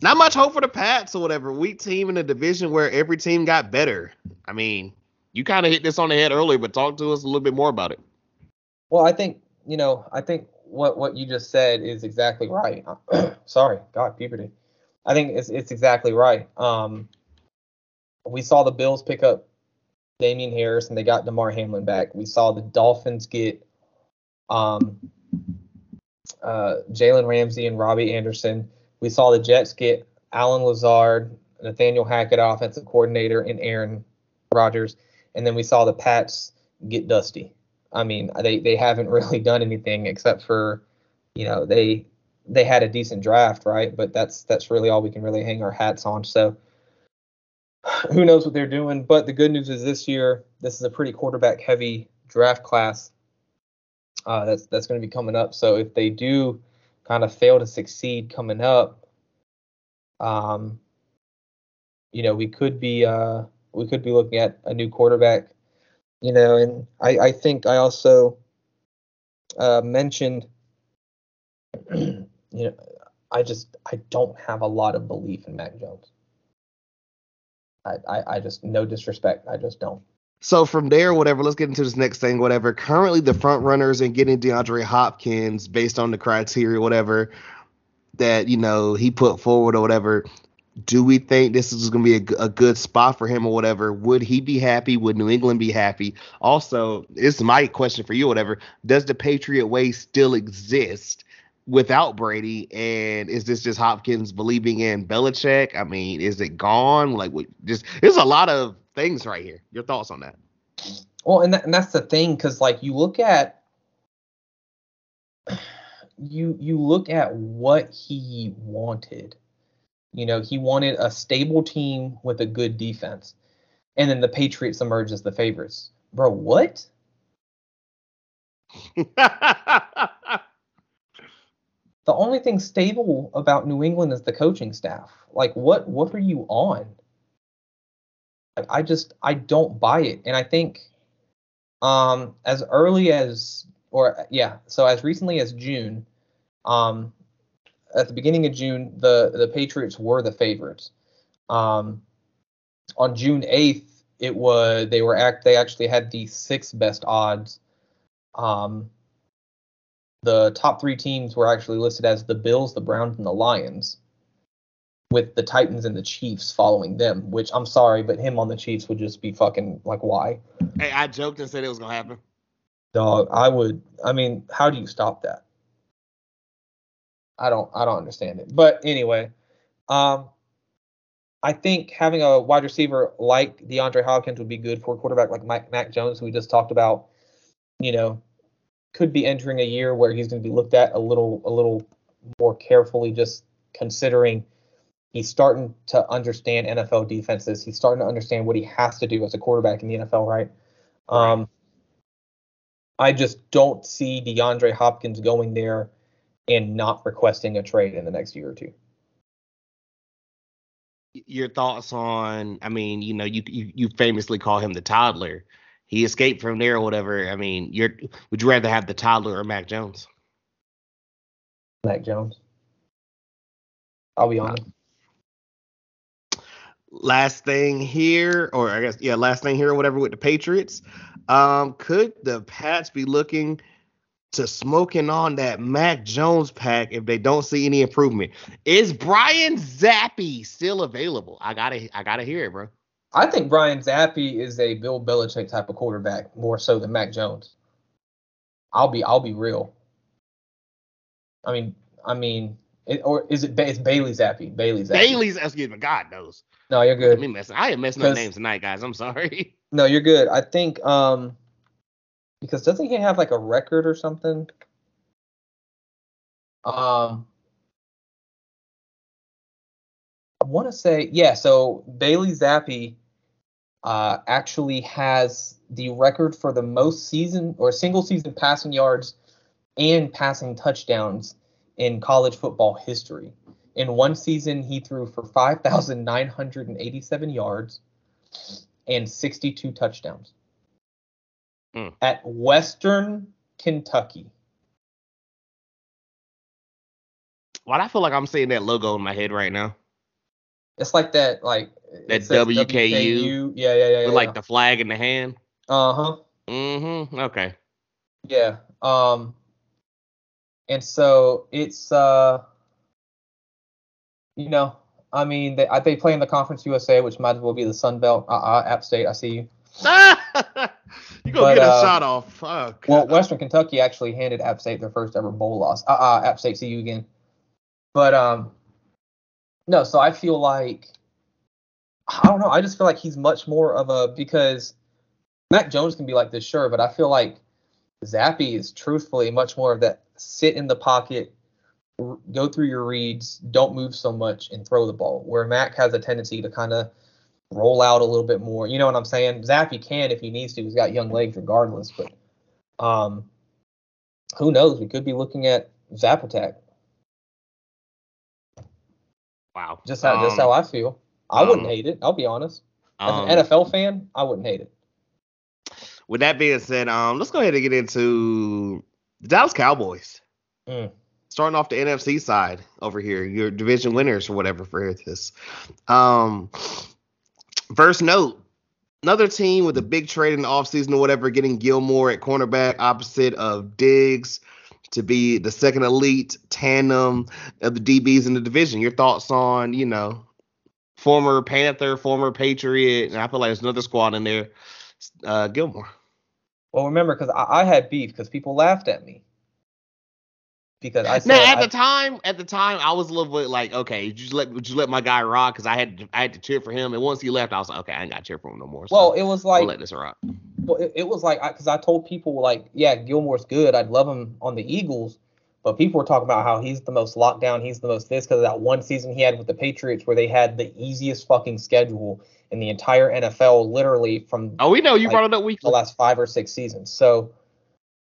not much hope for the Pats or whatever. Weak team in a division where every team got better. I mean, you kind of hit this on the head earlier, but talk to us a little bit more about it. Well, I think you know, I think what what you just said is exactly right. Sorry, God, puberty. I think it's it's exactly right. Um, we saw the Bills pick up Damien Harris and they got Damar Hamlin back. We saw the Dolphins get um, uh, Jalen Ramsey and Robby Anderson. We saw the Jets get Allen Lazard, Nathaniel Hackett, offensive coordinator, and Aaron Rodgers. And then we saw the Pats get Dusty. I mean, they they haven't really done anything except for, you know, they they had a decent draft, right? But that's that's really all we can really hang our hats on. So who knows what they're doing? But the good news is this year, this is a pretty quarterback heavy draft class. Uh, that's that's going to be coming up. So if they do kind of fail to succeed coming up, um, you know, we could be uh, we could be looking at a new quarterback. You know, and I I think I also uh, mentioned you know, I just I don't have a lot of belief in Mac Jones. I, I, I just no disrespect, I just don't. So from there, whatever, let's get into this next thing, whatever. Currently the front runners and getting DeAndre Hopkins based on the criteria, whatever, that, you know, he put forward or whatever. Do we think this is going to be a, a, good spot for him or whatever? Would he be happy? Would New England be happy? Also, is my question for you, whatever. Does the Patriot way still exist? Without Brady? And is this just Hopkins believing in Belichick? I mean, is it gone? Like, just there's a lot of things right here. Your thoughts on that? Well, and, that, and that's the thing, because like you look at you you look at what he wanted. You know, he wanted a stable team with a good defense, and then the Patriots emerge as the favorites. Bro, what? the only thing stable about New England is the coaching staff. Like what what are you on? I just I don't buy it. And I think um as early as or yeah, so as recently as June, um at the beginning of June, the the Patriots were the favorites. Um on June 8th, it was they were act they actually had the sixth best odds. Um the top three teams were actually listed as the Bills, the Browns, and the Lions, with the Titans and the Chiefs following them. Which I'm sorry, but him on the Chiefs would just be fucking like why? Hey, I joked and said it was gonna happen. Dog, I would. I mean, how do you stop that? I don't. I don't understand it. But anyway, um, I think having a wide receiver like DeAndre Hopkins would be good for a quarterback like Mike, Mac Jones, who we just talked about. You know, could be entering a year where he's going to be looked at a little a little more carefully, just considering he's starting to understand NFL defenses. He's starting to understand what he has to do as a quarterback in the NFL, right? Um, I just don't see DeAndre Hopkins going there and not requesting a trade in the next year or two. Your thoughts on? I mean, you know, you you, you famously call him the toddler. He escaped from there or whatever. I mean, you're would you rather have the toddler or Mac Jones? Mac Jones. I'll be honest. Last thing here, or I guess yeah, last thing here or whatever with the Patriots. Um, could the Pats be looking to smoking on that Mac Jones pack if they don't see any improvement? Is Brian Zappe still available? I gotta I gotta hear it, bro. I think Brian Zappe is a Bill Belichick type of quarterback more so than Mac Jones. I'll be I'll be real. I mean I mean it, or is it it's Bailey Zappe? Bailey Zappe. Bailey's excuse me, God knows. No, you're good. I mean, messing, I am messing up names tonight, guys. I'm sorry. No, you're good. I think um because doesn't he have like a record or something? Um I want to say yeah, so Bailey Zappe uh actually has the record for the most season or single season passing yards and passing touchdowns in college football history. In one season, he threw for 5,987 yards and 62 touchdowns mm. at Western Kentucky. Why do I feel like I'm seeing that logo in my head right now? It's like that, like that WKU. WKU. Yeah, yeah, yeah. With yeah, like the flag in the hand. Uh huh. Mm-hmm. Okay. Yeah. Um. And so it's uh. You know, I mean, they they play in the Conference USA, which might as well be the Sun Belt. Uh, uh App State, I see you. you gonna get a uh, shot off. Fuck. Well, Western Kentucky actually handed App State their first ever bowl loss. Uh, uh App State, see you again. But um, no. So I feel like I don't know. I just feel like he's much more of a because Mac Jones can be like this, sure, but I feel like Zappe is truthfully much more of that sit in the pocket, r- go through your reads, don't move so much, and throw the ball. Where Mac has a tendency to kind of roll out a little bit more. You know what I'm saying? Zappe can if he needs to. He's got young legs regardless, but um, who knows? We could be looking at Zap Attack. Wow. Just how just Um, how I feel. I wouldn't um, hate it. I'll be honest. As um, an NFL fan, I wouldn't hate it. With that being said, um, let's go ahead and get into the Dallas Cowboys. Mm. Starting off the NFC side over here, your division winners or whatever for this. Um, first note, another team with a big trade in the offseason or whatever, getting Gilmore at cornerback opposite of Diggs to be the second elite tandem of the DBs in the division. Your thoughts on, you know, former Panther, former Patriot, and I feel like there's another squad in there, uh, Gilmore. Well, remember, because I, I had beef because people laughed at me because I said Now at I- the time, at the time, I was a little bit like, okay, would you let would you let my guy rock? Because I had to, I had to cheer for him, and once he left, I was like, okay, I ain't got to cheer for him no more. So well, it was I'll like let this rock. Well, it, it was like because I, told people like, yeah, Gilmore's good. I'd love him on the Eagles, but people were talking about how he's the most locked down. He's the most this because of that one season he had with the Patriots where they had the easiest fucking schedule in the entire NFL, literally from Oh, we know you like, brought it up the last five or six seasons. So,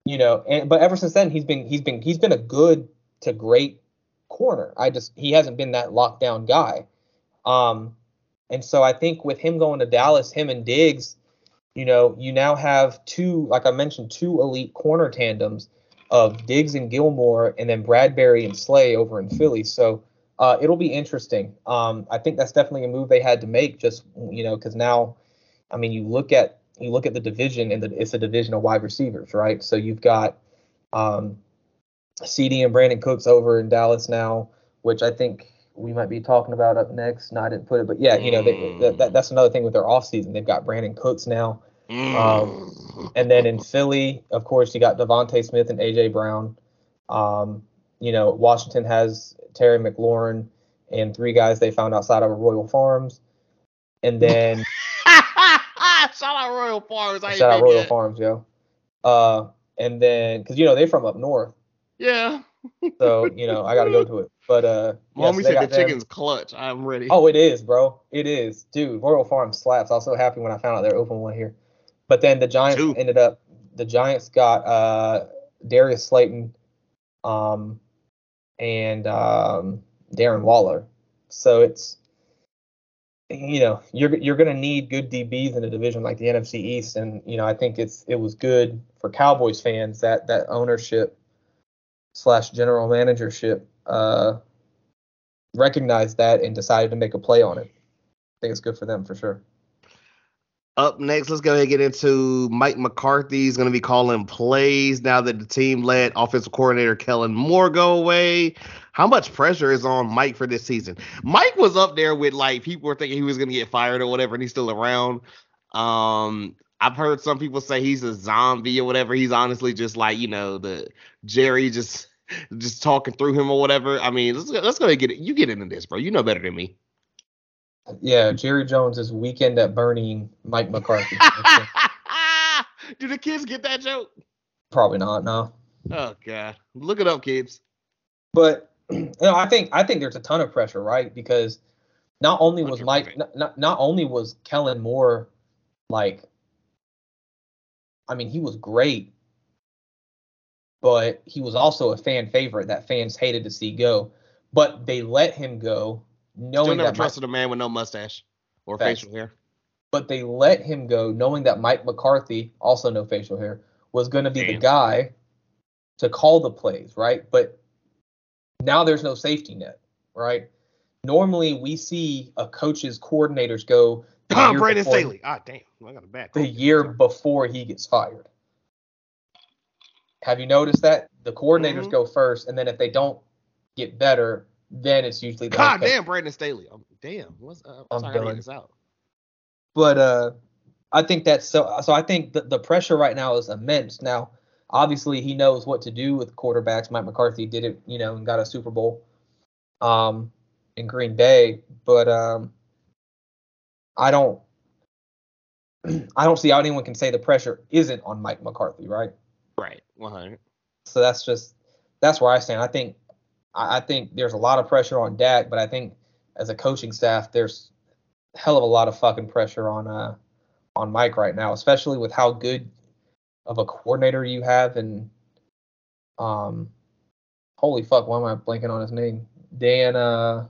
you know, and but ever since then he's been he's been he's been a good to great corner. I just he hasn't been that lockdown guy. Um, and so I think with him going to Dallas, him and Diggs, you know, you now have two, like I mentioned, two elite corner tandems of Diggs and Gilmore, and then Bradberry and Slay over in Philly. So uh, it'll be interesting. Um, I think that's definitely a move they had to make, just you know, because now, I mean, you look at you look at the division, and the, it's a division of wide receivers, right? So you've got um, CD and Brandin Cooks over in Dallas now, which I think we might be talking about up next. No, I didn't put it, but yeah, you know, they, that, that, that's another thing with their offseason. They've got Brandin Cooks now. Mm. And then in Philly, of course, you got DeVonta Smith and AJ Brown. Um, you know, Washington has Terry McLaurin and three guys they found outside of Royal Farms. And then Shout out Royal Farms. I shout out Royal yet. Farms, yo. Uh, and then because you know they're from up north, Yeah. So you know I got to go to it. But uh, Mommy so they said the them. chicken's clutch. I'm ready. Oh, it is, bro. It is, dude. Royal Farms slaps. I was so happy when I found out they're open one here. But then the Giants Two. ended up the Giants got uh, Darius Slayton, um, and um, Darren Waller. So it's you know you're you're going to need good DBs in a division like the NFC East, and you know I think it's it was good for Cowboys fans that that ownership slash general managership uh, recognized that and decided to make a play on it. I think it's good for them for sure. Up next, let's go ahead and get into Mike McCarthy. He's going to be calling plays now that the team led offensive coordinator Kellen Moore go away. How much pressure is on Mike for this season? Mike was up there with like people were thinking he was going to get fired or whatever, and he's still around. Um, I've heard some people say he's a zombie or whatever. He's honestly just like you know the Jerry just just talking through him or whatever. I mean, let's let's go get it. You get into this, bro. You know better than me. Yeah, Jerry Jones is weekend at Bernie Mike McCarthy. Do the kids get that joke? Probably not. No. Oh god, look it up, kids. But you know, I think I think there's a ton of pressure, right? Because not only was Mike, not, not not only was Kellen Moore like, I mean, he was great, but he was also a fan favorite that fans hated to see go. But they let him go knowing Still never that trusted Mike, a man with no mustache or Facts. facial hair. but they let him go knowing that Mike McCarthy, also no facial hair, was going to be the guy to call the plays, right? But now there's no safety net, right? Normally we see a coach's coordinators go Tom year Brandon before- Staley. Ah, damn. I got a back. the year before he gets fired. Have you noticed that the coordinators Mhm. go first, and then if they don't get better, then it's usually the God damn, Brandon Staley. Um, damn. What's uh, I'm sorry, I this out. But uh, I think that's so. So I think the, the pressure right now is immense. Now, obviously, he knows what to do with quarterbacks. Mike McCarthy did it, you know, and got a Super Bowl, um, in Green Bay. But um, I don't, I don't see how anyone can say the pressure isn't on Mike McCarthy, right? Right. 100. So that's just that's where I stand. I think I, I think there's a lot of pressure on Dak, but I think as a coaching staff, there's hell of a lot of fucking pressure on uh on Mike right now, especially with how good of a coordinator you have and um holy fuck, why am I blanking on his name? Dan uh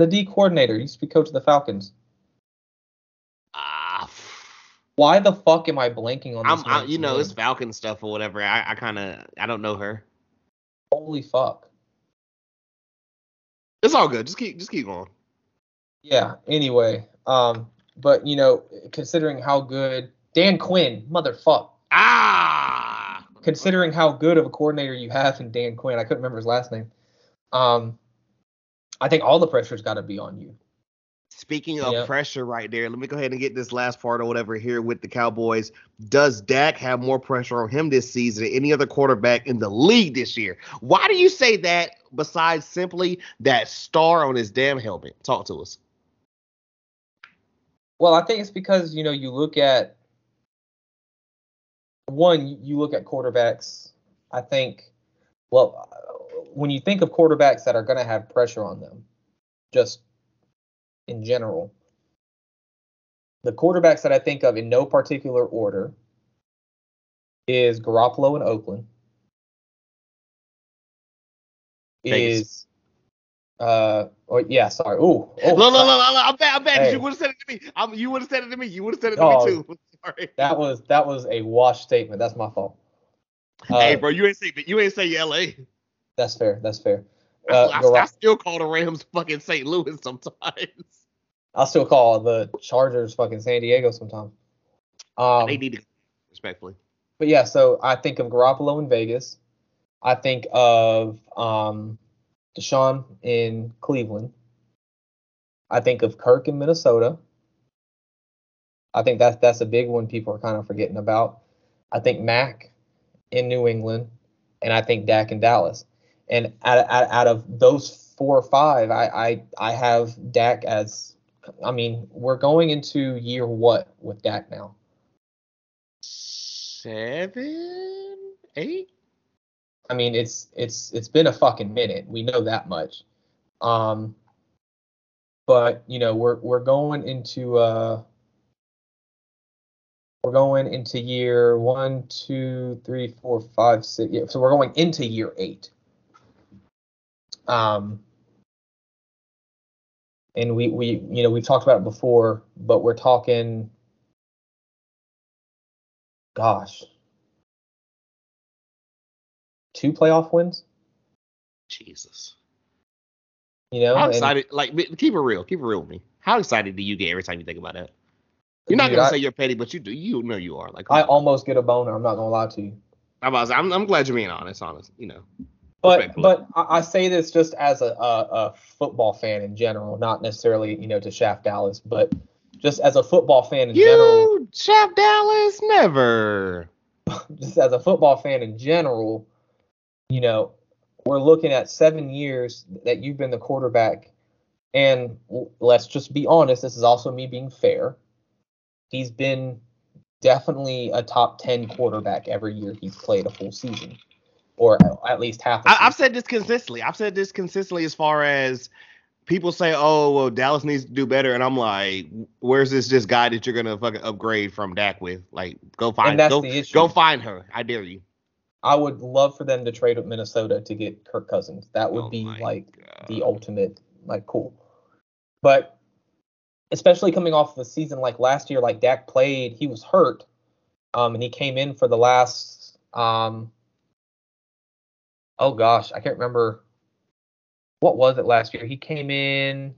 the D coordinator used to be coach of the Falcons. Ah. Why the fuck am I blanking on this? I'm, I, you know, name? it's Falcon stuff or whatever. I, I kind of, I don't know her. holy fuck. It's all good. Just keep, just keep going. Yeah. Anyway, um, but you know, considering how good Dan Quinn, motherfuck, Ah. considering how good of a coordinator you have in Dan Quinn, I couldn't remember his last name. Um, I think all the pressure's got to be on you. Speaking of Yeah. pressure right there, let me go ahead and get this last part or whatever here with the Cowboys. Does Dak have more pressure on him this season than any other quarterback in the league this year? Why do you say that besides simply that star on his damn helmet? Talk to us. Well, I think it's because you know you look at one, you look at quarterbacks. I think, well, when you think of quarterbacks that are going to have pressure on them, just in general, the quarterbacks that I think of in no particular order is Garoppolo in Oakland, Vegas. is uh, or yeah, sorry, ooh, oh, no, no, no, I'm bad. I'm bad. Hey. You would have said it to me. I'm, you would have said it to me. You would have said it to Oh, me too. Sorry. that was that was a wash statement. That's my fault. Uh, hey, bro, you ain't say you ain't say L.A. That's fair. That's fair. I, Uh, I, I Gar- still call the Rams fucking St. Louis sometimes. I'll still call the Chargers fucking San Diego sometimes. Um, they need to respectfully. but yeah, so I think of Garoppolo in Vegas. I think of um, Deshaun in Cleveland. I think of Kirk in Minnesota. I think that's that's a big one people are kind of forgetting about. I think Mac in New England, and I think Dak in Dallas. And out, out, out of those four or five, I, I I have Dak as. I mean, we're going into year what with Dak now? Seven, eight. I mean, it's it's it's been a fucking minute. We know that much. Um, but you know, we're we're going into uh we're going into year one, two, three, four, five, six. Yeah, so we're going into year eight. Um, and we we you know we've talked about it before, but we're talking. Gosh, two playoff wins. Jesus. You know, How and- excited? Like, keep it real. Keep it real with me. How excited do you get every time you think about that? You're not Dude, gonna I- say you're petty, but you do. You know you are. Like, I on. almost get a boner. I'm not gonna lie to you. I'm, about to say, I'm, I'm glad you're being honest. Honest. You know. But but I, I say this just as a, a a football fan in general, not necessarily you know to shaft Dallas, but just as a football fan in general. You, Chap Dallas, never. just as a football fan in general, you know, we're looking at seven years that you've been the quarterback. And let's just be honest, this is also me being fair. He's been definitely a top 10 quarterback every year he's played a full season, or at least half. I've said this consistently. I've said this consistently as far as people say, "Oh, well, Dallas needs to do better," and I'm like, "Where's this just guy that you're gonna fucking upgrade from Dak with? Like, go find, And that's go, the issue. go find her. I dare you." I would love for them to trade with Minnesota to get Kirk Cousins. That would Oh be like God. the ultimate like cool. But especially coming off of a season like last year, like Dak played, he was hurt, um, and he came in for the last, um, oh gosh, I can't remember what was it last year. He came in,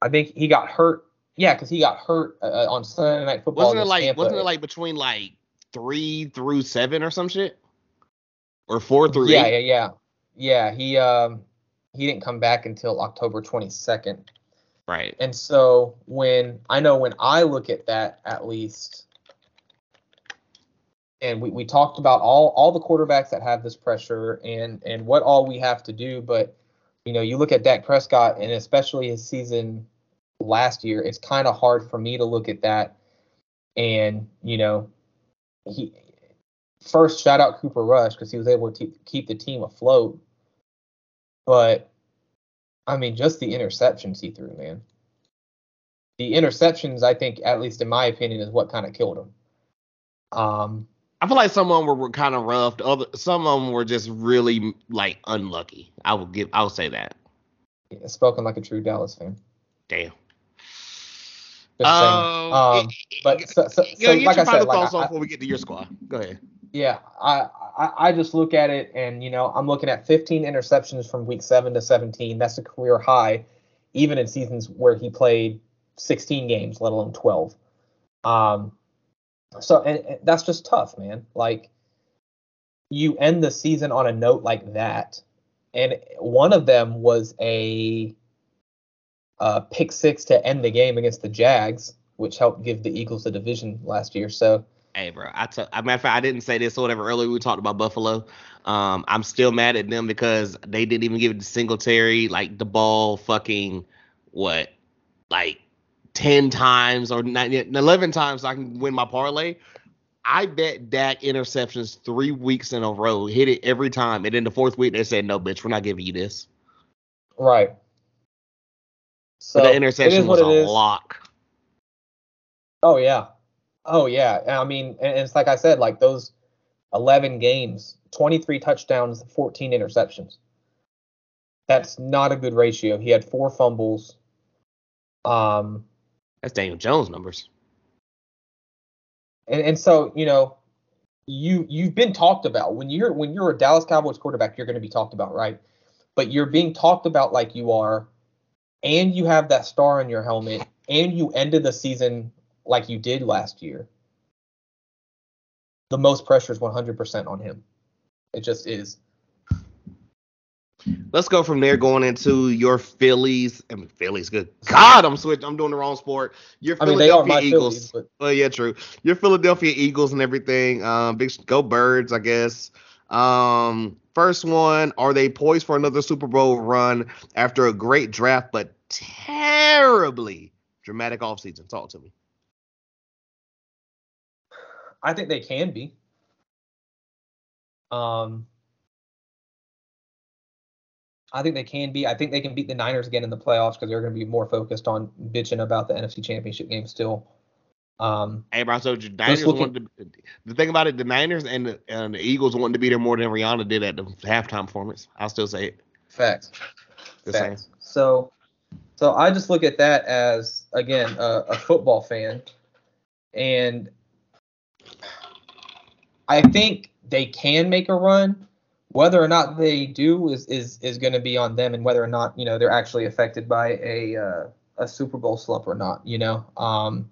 I think he got hurt. Yeah, because he got hurt uh, on Sunday Night Football. Wasn't it like Tampa. wasn't it like between like three through seven or some shit? Or four through yeah, eight? yeah, yeah, yeah. He um he didn't come back until October 22nd. Right. And so when I know when I look at that at least, and we, we talked about all all the quarterbacks that have this pressure and and what all we have to do, but you know, you look at Dak Prescott and especially his season last year, it's kind of hard for me to look at that and you know, he first shout out Cooper Rush because he was able to keep the team afloat, but I mean, just the interceptions he threw, man. The interceptions, I think, at least in my opinion, is what kind of killed him. Um, I feel like some of them were, were kind of rough. The Other some of them were just really like unlucky. I will give. I will say that. spoken like a true Dallas fan. Damn. Saying. Um, but so, so, so like I said, like, thoughts I- on before we get to your squad. Go ahead. yeah, I, I I just look at it and you know I'm looking at 15 interceptions from week seven to 17. That's a career high, even in seasons where he played 16 games, let alone 12. Um, so and, and that's just tough, man. Like you end the season on a note like that, and one of them was a uh, pick six to end the game against the Jags, which helped give the Eagles the division last year. So. Hey, bro. I t- a matter of fact, I didn't say this or whatever earlier. We talked about Buffalo. Um, I'm still mad at them because they didn't even give it to Singletary like the ball fucking what like ten times or nine, eleven times so I can win my parlay. I bet Dak interceptions three weeks in a row, hit it every time, and then the fourth week they said, "No, bitch, we're not giving you this." Right. So But the interception was a lock. Oh yeah. Oh yeah. I mean, and it's like I said, like those 11 games, 23 touchdowns, 14 interceptions. That's not a good ratio. He had four fumbles. Um, That's Daniel Jones numbers. and, and so you know, you you've been talked about when you're when you're a Dallas Cowboys quarterback, you're going to be talked about, right? But you're being talked about like you are, and you have that star on your helmet, and you ended the season like you did last year. The most pressure is 100% on him. It just is. Let's go from there going into your Phillies. I mean, Phillies, good God, I'm switching. I'm doing the wrong sport. Your I mean, they are Philadelphia my Eagles. Phillies, but Well, yeah, true. Your Philadelphia Eagles and everything. Um, big go Birds, I guess. Um, first one, are they poised for another Super Bowl run after a great draft, but terribly dramatic offseason? Talk to me. I think they can be. Um, I think they can be. I think they can beat the Niners again in the playoffs because they're going to be more focused on bitching about the NFC Championship game still. Um, Hey, bro, so the Niners looking- to, the thing about it, the Niners and the, and the Eagles wanted to be there more than Rihanna did at the halftime performance. I'll still say it. facts. Saying. Facts. So, so I just look at that as again a, a football fan, and I think they can make a run. Whether or not they do is is is going to be on them, and whether or not you know they're actually affected by a uh, a Super Bowl slump or not. You know, um,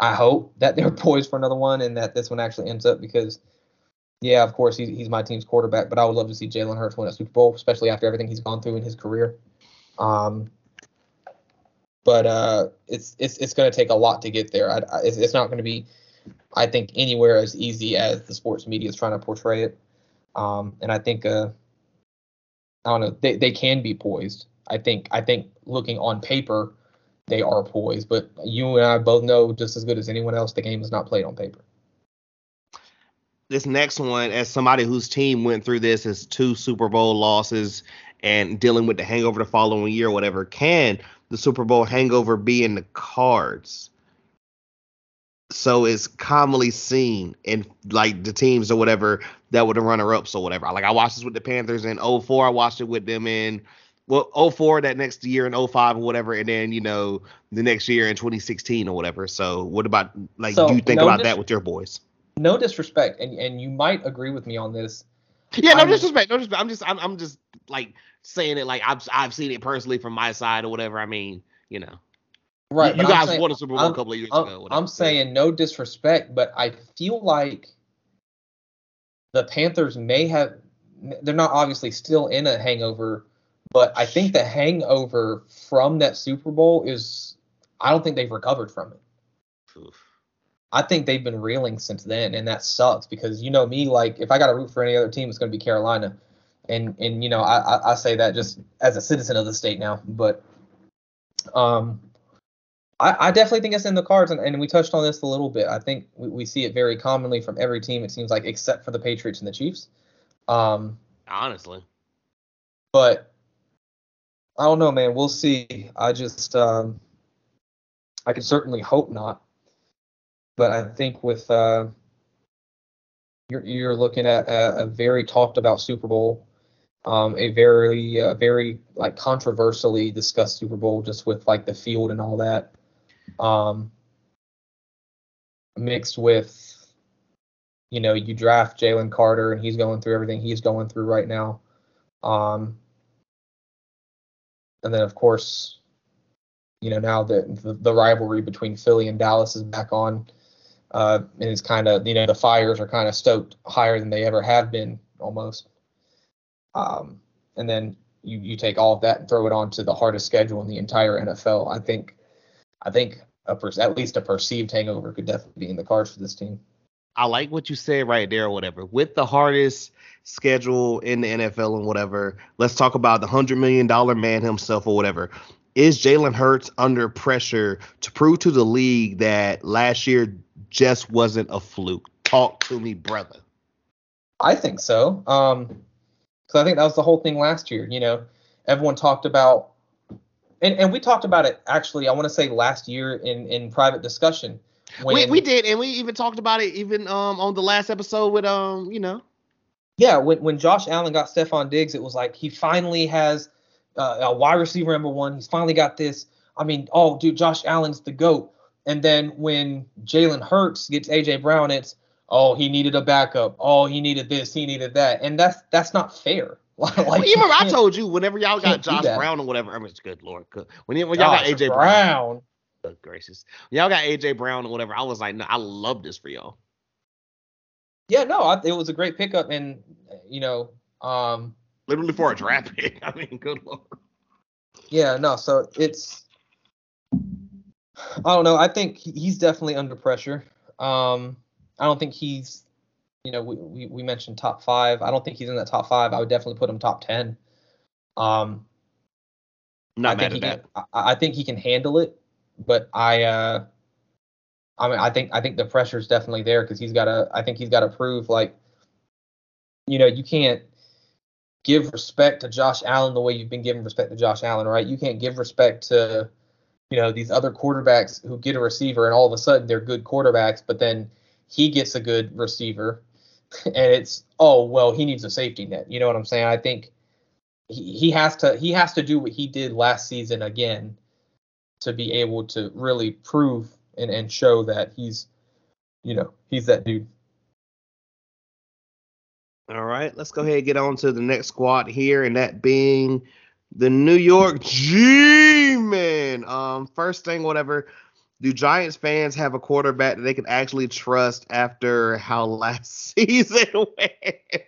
I hope that they're poised for another one, and that this one actually ends up because yeah, of course he's he's my team's quarterback, but I would love to see Jalen Hurts win a Super Bowl, especially after everything he's gone through in his career. Um, but uh, it's it's it's going to take a lot to get there. I, I, it's, it's not going to be, I think, anywhere as easy as the sports media is trying to portray it. Um, and I think uh, I don't know they they can be poised. I think I think looking on paper, they are poised. But you and I both know just as good as anyone else, the game is not played on paper. This next one, as somebody whose team went through this is two Super Bowl losses and dealing with the hangover the following year or whatever, can the Super Bowl hangover be in the cards? So it's commonly seen in like the teams or whatever that were the runner ups or whatever. Like I watched this with the Panthers in 04. I watched it with them in well 04 that next year in 05 or whatever, and then you know the next year in 2016 or whatever. So what about like So, do you think no about dis- that with your boys? No disrespect, and and you might agree with me on this. Yeah, no I'm- disrespect, no disrespect. I'm just I'm, I'm just like saying it like I've I've seen it personally from my side or whatever. I mean, you know. Right. You, I'm guys saying- won a Super Bowl I'm- a couple of years I'm, ago. whatever. I'm saying no disrespect, but I feel like the Panthers may have. They're not obviously still in a hangover, but I think the hangover from that Super Bowl is. I don't think they've recovered from it. Oof. I think they've been reeling since then, and that sucks because you know me. Like, if I got to root for any other team, it's going to be Carolina, and and you know I, I I say that just as a citizen of the state now, but um, I, I definitely think it's in the cards, and, and we touched on this a little bit. I think we, we see it very commonly from every team. It seems like except for the Patriots and the Chiefs. Um, Honestly. but I don't know, man. We'll see. I just um, I can certainly hope not. But I think with uh, you're you're looking at a, a very talked about Super Bowl, um, a very uh, very like controversially discussed Super Bowl just with like the field and all that, um, mixed with you know you draft Jalen Carter and he's going through everything he's going through right now. Um, and then of course, you know now that the, rivalry between Philly and Dallas is back on, uh, and it's kind of you know the fires are kind of stoked higher than they ever have been almost. Um, and then you you take all of that and throw it onto the hardest schedule in the entire NFL. I think, I think a per- at least a perceived hangover could definitely be in the cards for this team. I like what you said right there or whatever. With the hardest schedule in the NFL and whatever, let's talk about the hundred million dollar man himself or whatever. Is Jalen Hurts under pressure to prove to the league that last year just wasn't a fluke? Talk to me, brother. I think so. Um, because I think that was the whole thing last year. You know, everyone talked about, and, and we talked about it actually. I want to say last year in in private discussion. We we did, and we even talked about it even um on the last episode with um you know yeah, when when Josh Allen got Stefon Diggs, it was like he finally has uh, a wide receiver number one. He's finally got this. I mean, oh, dude, Josh Allen's the goat. And then when Jalen Hurts gets AJ Brown, it's oh he needed a backup. Oh he needed this, he needed that, and that's that's not fair. like, Well, you remember I told you whenever y'all got Josh. Brown or whatever. I mean, it's good lord, when, y- when y'all got AJ Brown, Brown. good gracious, when y'all got AJ Brown or whatever. I was like, no, I love this for y'all. Yeah, no, I, it was a great pickup, and you know, um, Literally for a draft pick. I mean, good lord. yeah, no, so it's, I don't know. I think he's definitely under pressure. Um, I don't think he's, you know, we, we we mentioned top five. I don't think he's in that top five. I would definitely put him top ten. Um, not I mad think at he that. can. I, I think he can handle it, but I, uh, I mean, I think I think the pressure is definitely there because he's got to. I think he's got to prove like, you know, you can't give respect to Josh Allen the way you've been giving respect to Josh Allen, right? You can't give respect to you know these other quarterbacks who get a receiver and all of a sudden they're good quarterbacks, but then he gets a good receiver, and it's oh well he needs a safety net. You know what I'm saying? I think he, he has to he has to do what he did last season again to be able to really prove and, and show that he's you know he's that dude. All right, let's go ahead and get on to the next squad here, and that being the New York G-Men. Um, first thing, whatever. Do Giants fans have a quarterback that they can actually trust after how last season went?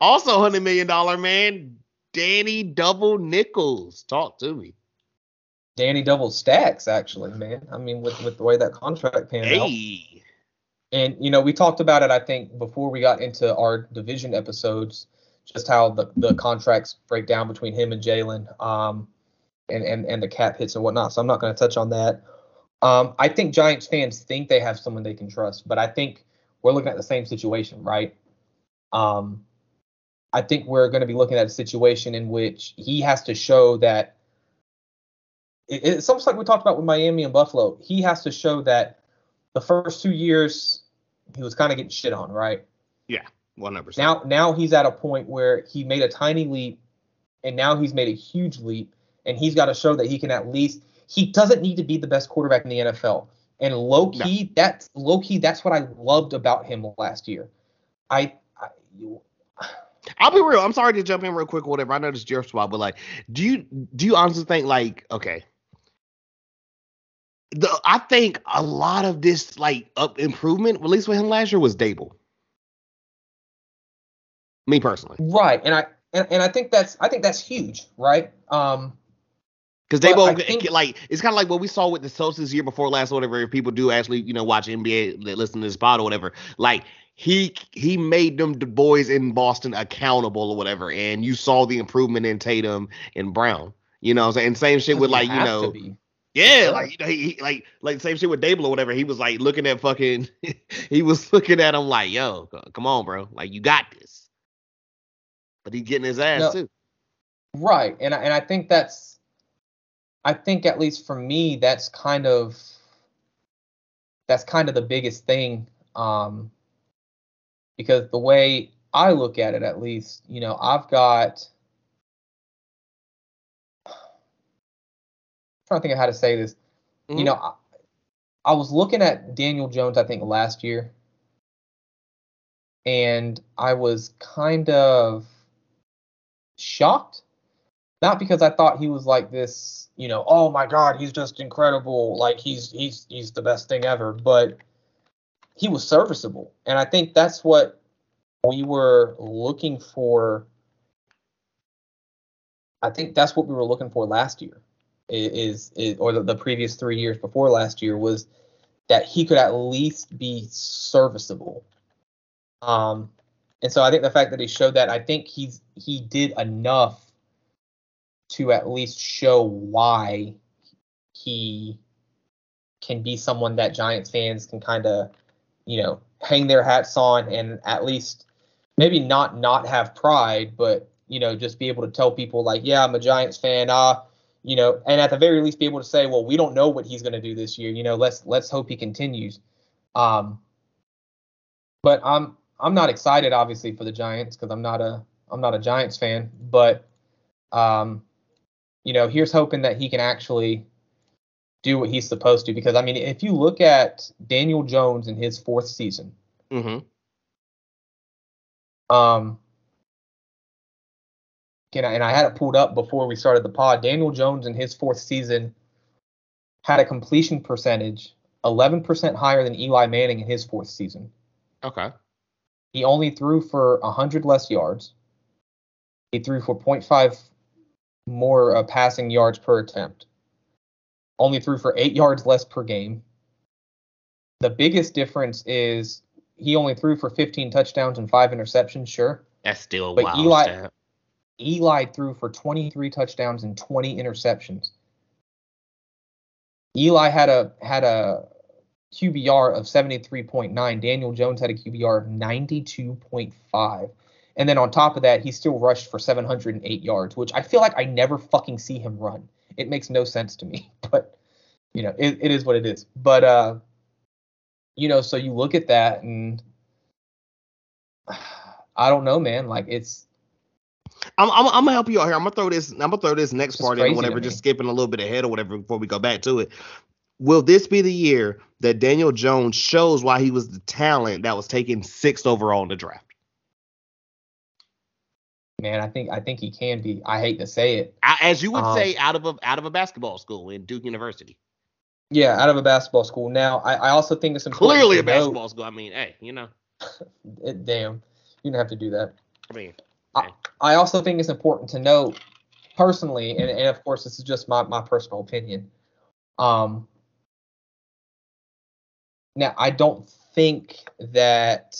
also, hundred million dollar man, Danny Double Nichols. Talk to me. Danny Double Stacks, actually, man. I mean, with with the way that contract panned hey. out. And you know, we talked about it. I think before we got into our division episodes just how the, the contracts break down between him and Jalen, um, and, and and the cap hits and whatnot. So I'm not going to touch on that. Um, I think Giants fans think they have someone they can trust, but I think we're looking at the same situation, right? Um, I think we're going to be looking at a situation in which he has to show that it, it's almost like we talked about with Miami and Buffalo. He has to show that the first two years he was kind of getting shit on, right? Yeah. 100%. Now, now he's at a point where he made a tiny leap, and now he's made a huge leap, and he's got to show that he can at least. He doesn't need to be the best quarterback in the NFL. And low key, no. that's low key. That's what I loved about him last year. I, I you, I'll be real. I'm sorry to jump in real quick, whatever. I know this is your spot, but like, do you do you honestly think like, okay, the I think a lot of this like up improvement, at least with him last year, was Daboll. Me personally. Right. And I and, and I think that's I think that's huge, right? Um because they both think, like it's kind of like what we saw with the Celtics year before last, or whatever. If people do actually, you know, watch NBA, listen to this pod or whatever, like he he made them the boys in Boston accountable or whatever, and you saw the improvement in Tatum and Brown. You know, and same shit with like you know, yeah, like you know, he, he, like like same shit with Daboll or whatever. He was like looking at fucking, he was looking at him like, yo, come on, bro, like you got this but he's getting his ass no, too. Right, and I, and I think that's, I think at least for me, that's kind of, that's kind of the biggest thing, um, because the way I look at it, at least, you know, I've got. I'm trying to think of how to say this. Mm-hmm. You know, I, I was looking at Daniel Jones, I think last year, and I was kind of shocked. Not because I thought he was like this, you know, oh my god, he's just incredible, like he's he's he's the best thing ever, but he was serviceable. And I think that's what we were looking for. I think that's what we were looking for last year. Is, is or the, the previous three years before last year was that he could at least be serviceable. Um, and so I think the fact that he showed that, I think he's he did enough to at least show why he can be someone that Giants fans can kind of, you know, hang their hats on and at least maybe not not have pride, but you know, just be able to tell people like, yeah, I'm a Giants fan. Ah, uh, you know, and at the very least be able to say, well, we don't know what he's going to do this year. You know, let's let's hope he continues. Um, but I'm I'm not excited, obviously, for the Giants because I'm not a I'm not a Giants fan. But um, you know, here's hoping that he can actually do what he's supposed to. Because I mean, if you look at Daniel Jones in his fourth season, mm-hmm. um, and I, and I had it pulled up before we started the pod. Daniel Jones in his fourth season had a completion percentage 11% higher than Eli Manning in his fourth season. Okay. He only threw for 100 less yards. He threw for 0.5 more uh, passing yards per attempt. Only threw for eight yards less per game. The biggest difference is he only threw for 15 touchdowns and five interceptions. Sure, that's still but Eli stat. Eli threw for 23 touchdowns and 20 interceptions. Eli had a had a QBR of 73.9. Daniel Jones had a QBR of 92.5. And then on top of that, he still rushed for 708 yards, which I feel like I never fucking see him run. It makes no sense to me. But you know, it, it is what it is. But uh, you know, so you look at that and I don't know, man. Like it's I'm, I'm, I'm gonna help you out here. I'm gonna throw this. I'm gonna throw this next part in, whatever. Just skipping a little bit ahead or whatever before we go back to it. Will this be the year that Daniel Jones shows why he was the talent that was taken sixth overall in the draft? Man, I think I think he can be. I hate to say it. As you would Um, say, out of a out of a basketball school in Duke University. Yeah, out of a basketball school. Now, I, I also think it's important. Clearly to a note- basketball school. I mean, hey, you know, It, damn, you don't have to do that. I mean, I, I also think it's important to note, personally, and, and of course this is just my, my personal opinion. Um, now I don't think that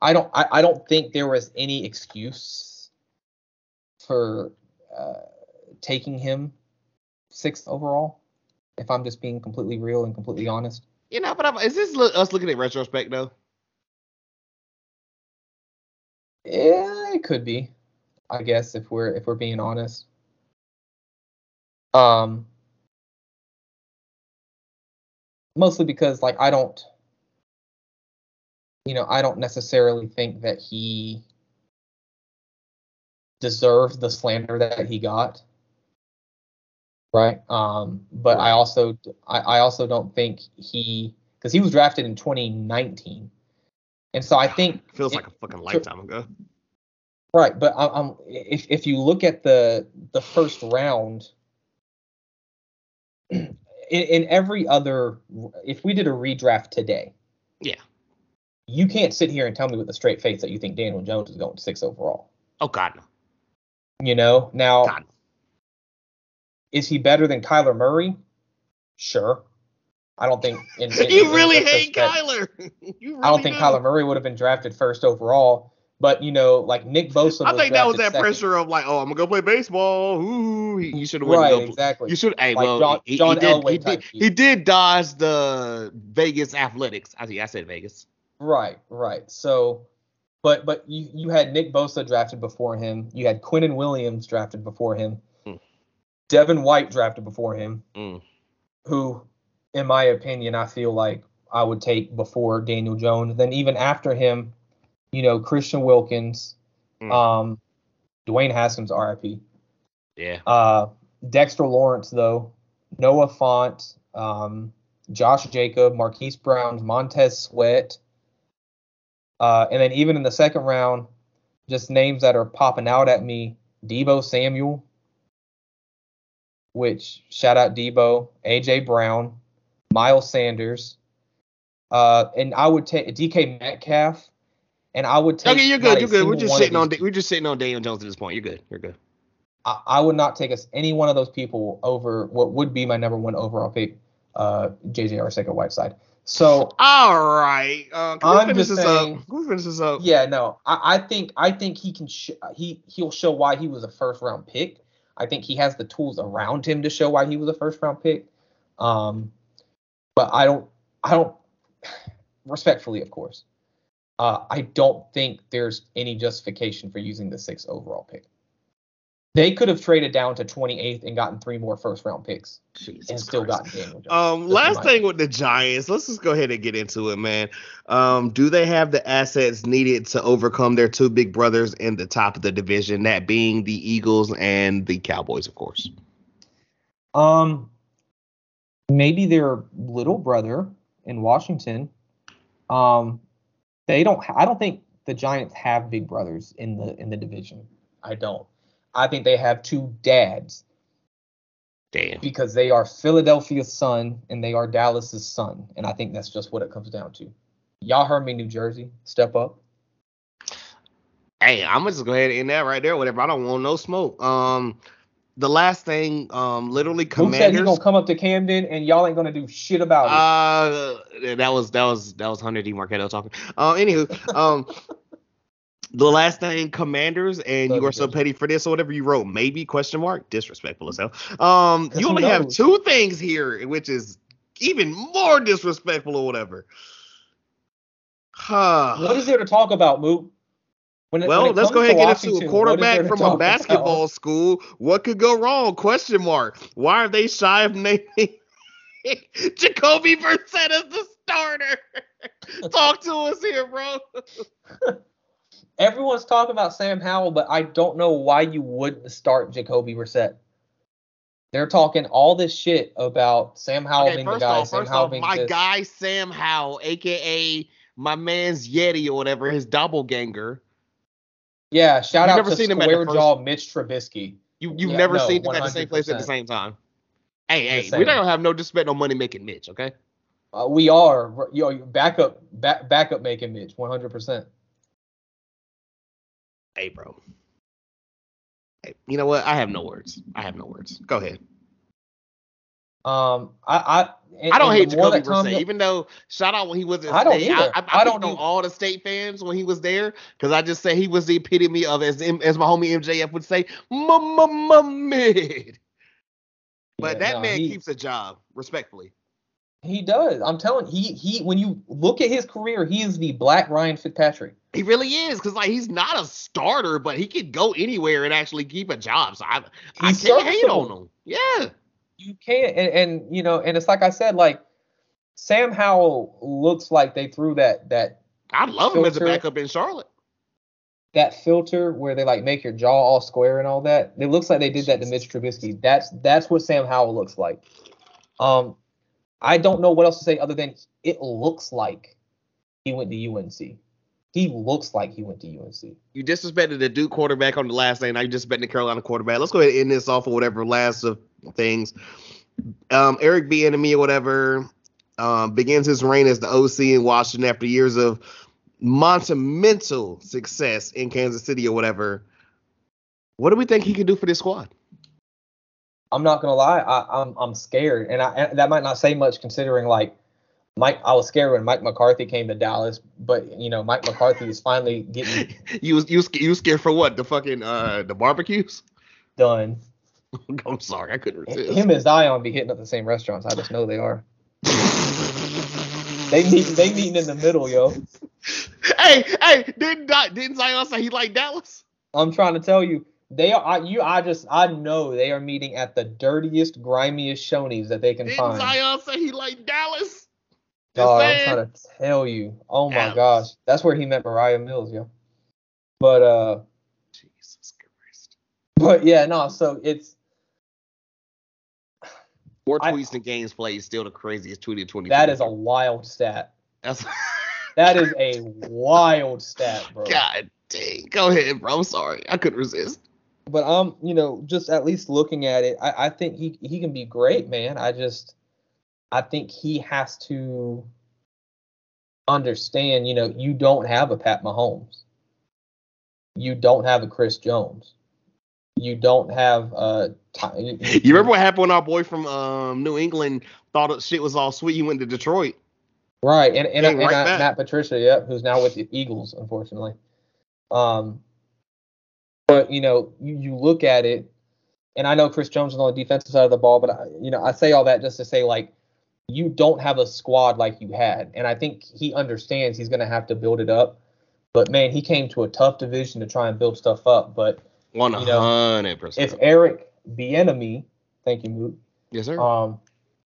I don't I, I don't think there was any excuse for uh, taking him sixth overall. If I'm just being completely real and completely honest. you know, but I'm, is this lo- us looking at retrospect though? Yeah, it could be. I guess if we're if we're being honest. Um mostly because like I don't you know, I don't necessarily think that he deserved the slander that he got. Right? Um but I also I, I also don't think he because he was drafted in 2019. And so I think Feels it- like a fucking lifetime ago. Right, but I- I'm if if you look at the the first round, in, in every other, if we did a redraft today, Yeah. You can't sit here and tell me with a straight face that you think Daniel Jones is going six overall. Oh God, no. You know, now God. is he better than Kyler Murray? Sure. I don't think. In, in- you in really hate Kyler. you really I don't think do. Kyler Murray would have been drafted first overall. But you know, like Nick Bosa. I think that was that second. pressure of like, oh, I'm gonna go play baseball. Ooh, you should have went. Right, exactly. You should. Hey, Like well, John- he, he did. Elway He did, he did dodge the Vegas athletics. I think I said Vegas. Right, right. So, but but you you had Nick Bosa drafted before him. You had Quinnen Williams drafted before him. Mm. Devin White drafted before him, Mm. who, in my opinion, I feel like I would take before Daniel Jones. Then even after him, you know, Christian Wilkins, Mm. um, Dwayne Haskins, RIP. Yeah. Uh, Dexter Lawrence, though, Noah Fant, um, Josh Jacob, Marquise Brown, Montez Sweat. Uh, and then even in the second round, just names that are popping out at me Deebo Samuel, which shout out Deebo, AJ Brown, Miles Sanders. Uh, and I would take DK Metcalf, and I would take. Okay, you're good. You're good. We're just sitting on. We're just sitting on Daniel Jones at this point. You're good. You're good. I, I would not take us any one of those people over what would be my number one overall pick, uh, JJ Arcega Whiteside. So All right. Uh, I'm just this saying- up? Can we finish this up? yeah, no, I, I think I think he can sh- he he'll show why he was a first round pick. I think he has the tools around him to show why he was a first round pick. Um, but I don't I don't respectfully, of course. Uh, I don't think there's any justification for using the sixth overall pick. They could have traded down to 28th and gotten three more first round picks Jesus and still Christ. gotten Daniel Jones. Um, last thing with the Giants, let's just go ahead and get into it, man. Um, do they have the assets needed to overcome their two big brothers in the top of the division, that being the Eagles and the Cowboys, of course? Um, maybe their little brother in Washington. Um, they don't. I don't think the Giants have big brothers in the in the division. I don't. I think they have two dads Damn. because they are Philadelphia's son and they are Dallas's son, and I think that's just what it comes down to. Y'all heard me, New Jersey. Step up. Hey, I'm gonna just go ahead and end that right there. Whatever. I don't want no smoke. Um, the last thing, um, literally Who said he commanders. gonna come up to Camden and y'all ain't gonna do shit about it? Uh, that was that was that was Hunter D. Marquetto talking. Uh, anywho, um, the last thing, commanders, and you are so petty for this or whatever you wrote. Maybe question mark disrespectful as hell. Um, you only have two things here, which is even more disrespectful or whatever. Huh. what is there to talk about, Moot? It- Well, let's go ahead and get into a what is there quarterback from a about? basketball school. What could go wrong? Question mark. Why are they shy of naming Jacoby Brissett as the starter? Talk to us here, bro. Everyone's talking about Sam Howell, but I don't know why you wouldn't start Jacoby Brissett. They're talking all this shit about Sam Howell Okay, being the guy. off, Sam first Howell off, being my this. guy Sam Howell, aka my man's Yeti or whatever, his doppelganger. Yeah, shout You've out never to seen him Square first- Jaw Mitch Trubisky. You you've Yeah, never no, seen them at the same place at the same time. Hey, hey, we don't have no disrespect no money making Mitch, okay? Uh, we are you know, backup back, backup making Mitch 100%. Hey, bro. Hey, you know what? I have no words. I have no words. Go ahead. Um, I I I don't hate Jacoby Brissett, even though shout out when he was at I don't state. either. I, I, I don't know all the state fans when he was there because I just say he was the epitome of as as my homie MJF would say, mid. But Yeah, that no, man he- keeps a job, respectfully. He does. I'm telling he he when you look at his career, he is the black Ryan Fitzpatrick. He really is because like he's not a starter, but he could go anywhere and actually keep a job. So I I can't hate on him. Yeah. You can't and, and you know, and it's like I said, like Sam Howell looks like they threw that that I love him as a backup in Charlotte. that filter where they like make your jaw all square and all that. It looks like they did that to Mitch Trubisky. That's that's what Sam Howell looks like. Um, I don't know what else to say other than it looks like he went to UNC. He looks like he went to UNC. You disrespected the Duke quarterback on the last day, now you disrespecting the Carolina quarterback. Let's go ahead and end this off or whatever last of things. Um, Eric Bieniemy or whatever um, begins his reign as the OC in Washington after years of monumental success in Kansas City or whatever. What do we think he can do for this squad? I'm not gonna lie, I, I'm I'm scared, and I and that might not say much considering like Mike. I was scared when Mike McCarthy came to Dallas, but you know Mike McCarthy is finally getting you was you was, you was scared for what? The fucking uh the barbecues? done. I'm sorry, I couldn't resist. Him and Zion be hitting up the same restaurants. I just know they are. They meet they meeting in the middle, yo. hey, hey, didn't Di- didn't Zion say he liked Dallas? I'm trying to tell you, they are. I, you, I just, I know they are meeting at the dirtiest, grimiest Shoney's that they can Didn't find. Zion say he liked Dallas? Just Dog, I'm trying to tell you. Oh my Dallas. gosh, that's where he met Moriah Mills, yo. But uh, Jesus Christ. but yeah, no. So it's More I- tweets than games played, still the craziest tweet of 20. that is a wild stat. That's That is a wild stat, bro. God dang. Go ahead, bro. I'm sorry. I couldn't resist. But I'm, you know, just at least looking at it, I, I think he he can be great, man. I just I think he has to understand, you know, you don't have a Pat Mahomes. You don't have a Chris Jones. You don't have uh Ty- You remember what happened when our boy from um, New England thought that shit was all sweet? He went to Detroit. Right, and and, and, right uh, back. Matt Patricia, yep, who's now with the Eagles, unfortunately. Um, but you know, you, you look at it, and I know Chris Jones is on the defensive side of the ball, but I, you know, I say all that just to say like, you don't have a squad like you had, and I think he understands he's going to have to build it up. But man, he came to a tough division to try and build stuff up. But One hundred percent. if Eric Bieniemy, thank you, Moot, Yes, sir. um,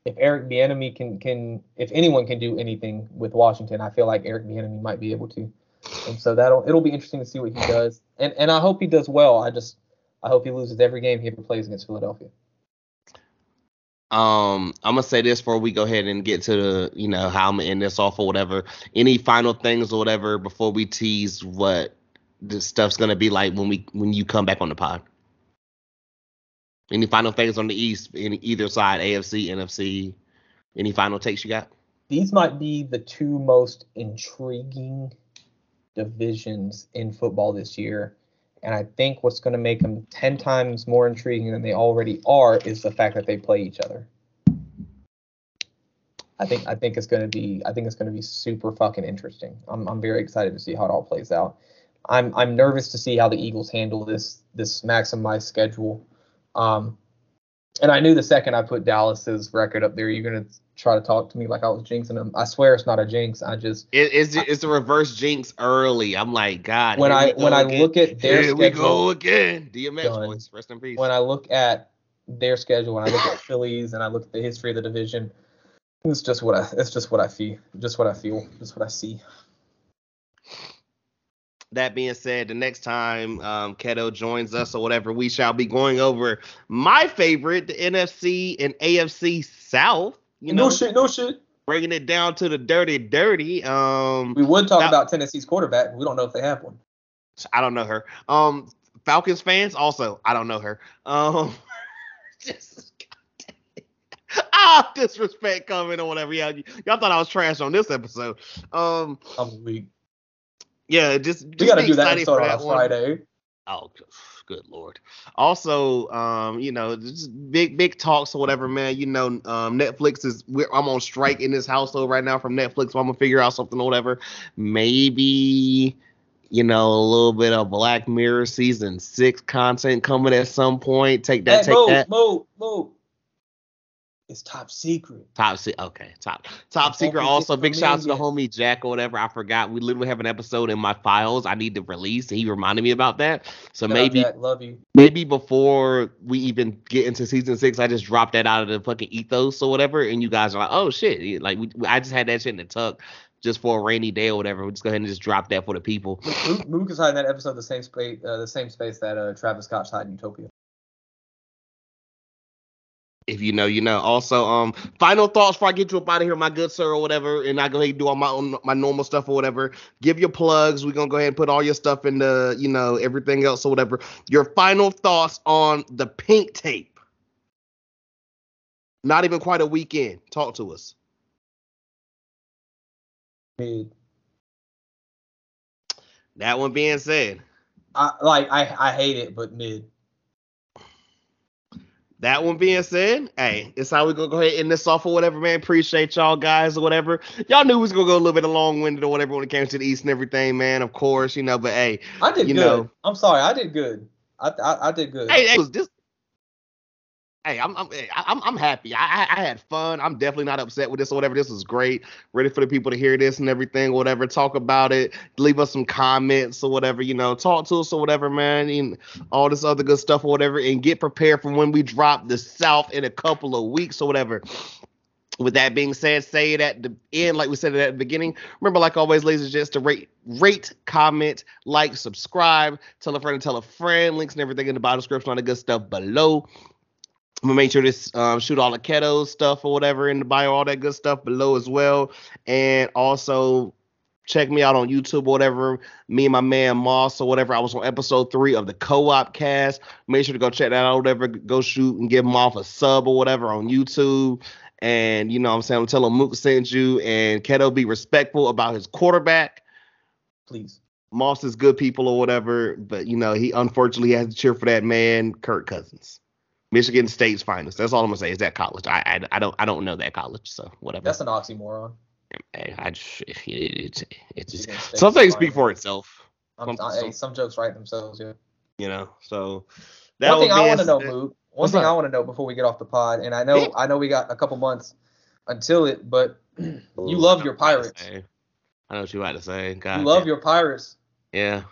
if Eric Bieniemy can can if anyone can do anything with Washington, I feel like Eric Bieniemy might be able to. And so that'll it'll be interesting to see what he does. And and I hope he does well. I just I hope he loses every game he ever plays against Philadelphia. Um, I'm gonna say this before we go ahead and get to the, you know, how I'm gonna end this off or whatever. Any final things or whatever before we tease what this stuff's gonna be like when we when you come back on the pod. Any final things on the East, in either side, AFC, NFC. Any final takes you got? These might be the two most intriguing divisions in football this year. And I think what's going to make them 10 times more intriguing than they already are is the fact that they play each other. I think I think it's going to be I think it's going to be super fucking interesting. I'm I'm very excited to see how it all plays out. I'm I'm nervous to see how the Eagles handle this this maximized schedule. Um, And I knew the second I put Dallas's record up there, you're gonna try to talk to me like I was jinxing them. I swear it's not a jinx. I just it, it's it's a reverse jinx early. I'm like, God. When I when again. I look at their here schedule, we go again. DMX done. boys, rest in peace. When I look at their schedule, when I look at Phillies, and I look at the history of the division, it's just what I it's just what I feel, just what I feel, just what I see that being said, the next time um, Ketto joins us or whatever, we shall be going over my favorite, the NFC and AFC South. You know, no shit, no shit. Bringing it down to the dirty, dirty. Um, we would talk about Tennessee's quarterback. We don't know if they have one. I don't know her. Um, Falcons fans also, I don't know her. Um, just ah, disrespect coming or whatever. Yeah, y'all thought I was trash on this episode. Um, I'm weak yeah, just, just we got to do that episode on Friday. Oh, good lord. Also, um, you know, just big big talks or whatever, man. You know, um, Netflix is I'm on strike in this household right now from Netflix. So I'm gonna figure out something or whatever. Maybe you know, a little bit of Black Mirror season six content coming at some point. Take that, hey, take move, that. Move, move. It's top secret. Top secret. Okay, top top secret. Also, big shout out to the homie Jack or whatever. I forgot. We literally have an episode in my files. I need to release. He reminded me about that. So shout maybe love you. Maybe before we even get into season six, I just dropped that out of the fucking ethos or whatever, and you guys are like, oh shit, like we, I just had that shit in the tuck just for a rainy day or whatever. We'll just go ahead and just drop that for the people. Mook is hiding that episode the same space, uh, the same space that uh, Travis Scott's hiding Utopia if you know, you know. Also, um, final thoughts before I get you up out of here, my good sir, or whatever, and I go ahead and do all my own, my normal stuff or whatever. Give your plugs. We're gonna go ahead and put all your stuff in the, you know, everything else or whatever. Your final thoughts on the pink tape. Not even quite a weekend. Talk to us. Mid. That one being said. I like I I hate it, but mid. That one being said, hey, it's how we gonna go ahead and end this off or whatever, man. Appreciate y'all guys or whatever. Y'all knew we was gonna go a little bit long winded or whatever when it came to the East and everything, man. Of course, you know, but hey, I did you good. Know, I'm sorry, I did good. I I, I did good. Hey, was just hey, I'm I'm I'm, I'm happy. I, I had fun. I'm definitely not upset with this or whatever. This was great. Ready for the people to hear this and everything, whatever. Talk about it. Leave us some comments or whatever. You know, talk to us or whatever, man. And all this other good stuff or whatever. And get prepared for when we drop the South in a couple of weeks or whatever. With that being said, say it at the end, like we said it at the beginning. Remember, like always, ladies and gents, to rate, rate, comment, like, subscribe, tell a friend, tell a friend. Links and everything in the bottom description, all the good stuff below. I'm gonna make sure to um, shoot all the Ketto stuff or whatever in the bio, all that good stuff below as well. And also check me out on YouTube or whatever. Me and my man Moss or whatever. I was on episode three of the co-op cast. Make sure to go check that out whatever. Go shoot and give him off a sub or whatever on YouTube. And you know what I'm saying? I'm telling Mook sent you and Ketto be respectful about his quarterback. Please. Moss is good people or whatever, but you know, he unfortunately has to cheer for that man, Kirk Cousins. Michigan State's finest. That's all I'm gonna say. Is that college? I, I, I don't I don't know that college, so whatever. That's an oxymoron. Hey, I just it, it, it, just some things speak for itself. Some, I, some, some, jokes write themselves, yeah. You know, so one thing I want to know, Moot. One thing up? I want to know before we get off the pod, and I know yeah. I know we got a couple months until it, but you love your Pirates. I know what you about to say. God you love your Pirates. Yeah.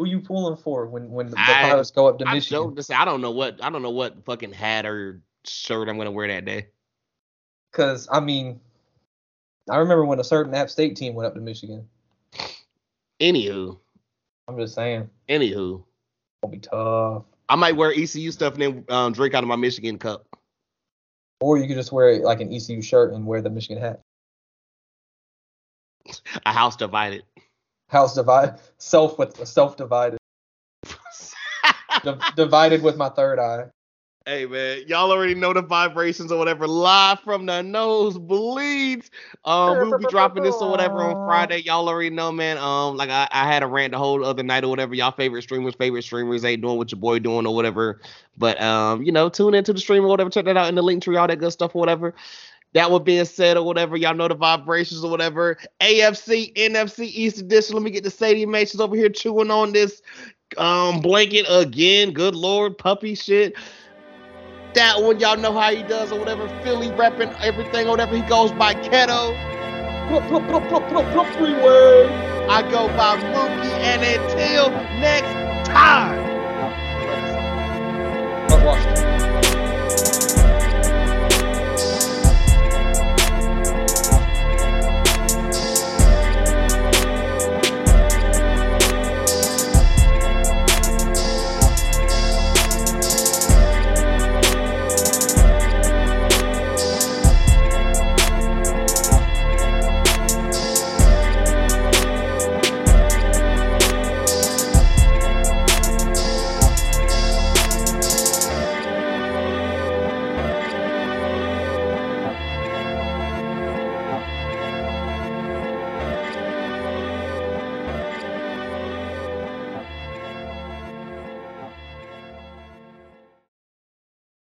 Who you pulling for when when the, I, Pirates go up to I Michigan? Don't, I don't know what I don't know what fucking hat or shirt I'm gonna wear that day. Cause I mean, I remember when a certain App State team went up to Michigan. Anywho, I'm just saying. Anywho, it'll be tough. I might wear ECU stuff and then um, drink out of my Michigan cup. Or you could just wear like an ECU shirt and wear the Michigan hat. A house divided. House divided, self with self divided, D- divided with my third eye. Hey man, y'all already know the vibrations or whatever. Live from the nose bleeds. Um, we'll be dropping this or whatever on Friday. Y'all already know, man. Um, like I, I had a rant the whole other night or whatever. Y'all favorite streamers, favorite streamers ain't doing what your boy doing or whatever. But um, you know, tune into the stream or whatever. Check that out in the link tree, all that good stuff or whatever. That would being said, or whatever, y'all know the vibrations or whatever. AFC, NFC East Edition. Let me get the stadium mations over here chewing on this um, blanket again. Good lord, puppy shit. That one, y'all know how he does or whatever. Philly repping everything or whatever. He goes by Ketto. Freeway. I go by Mooky, and until next time.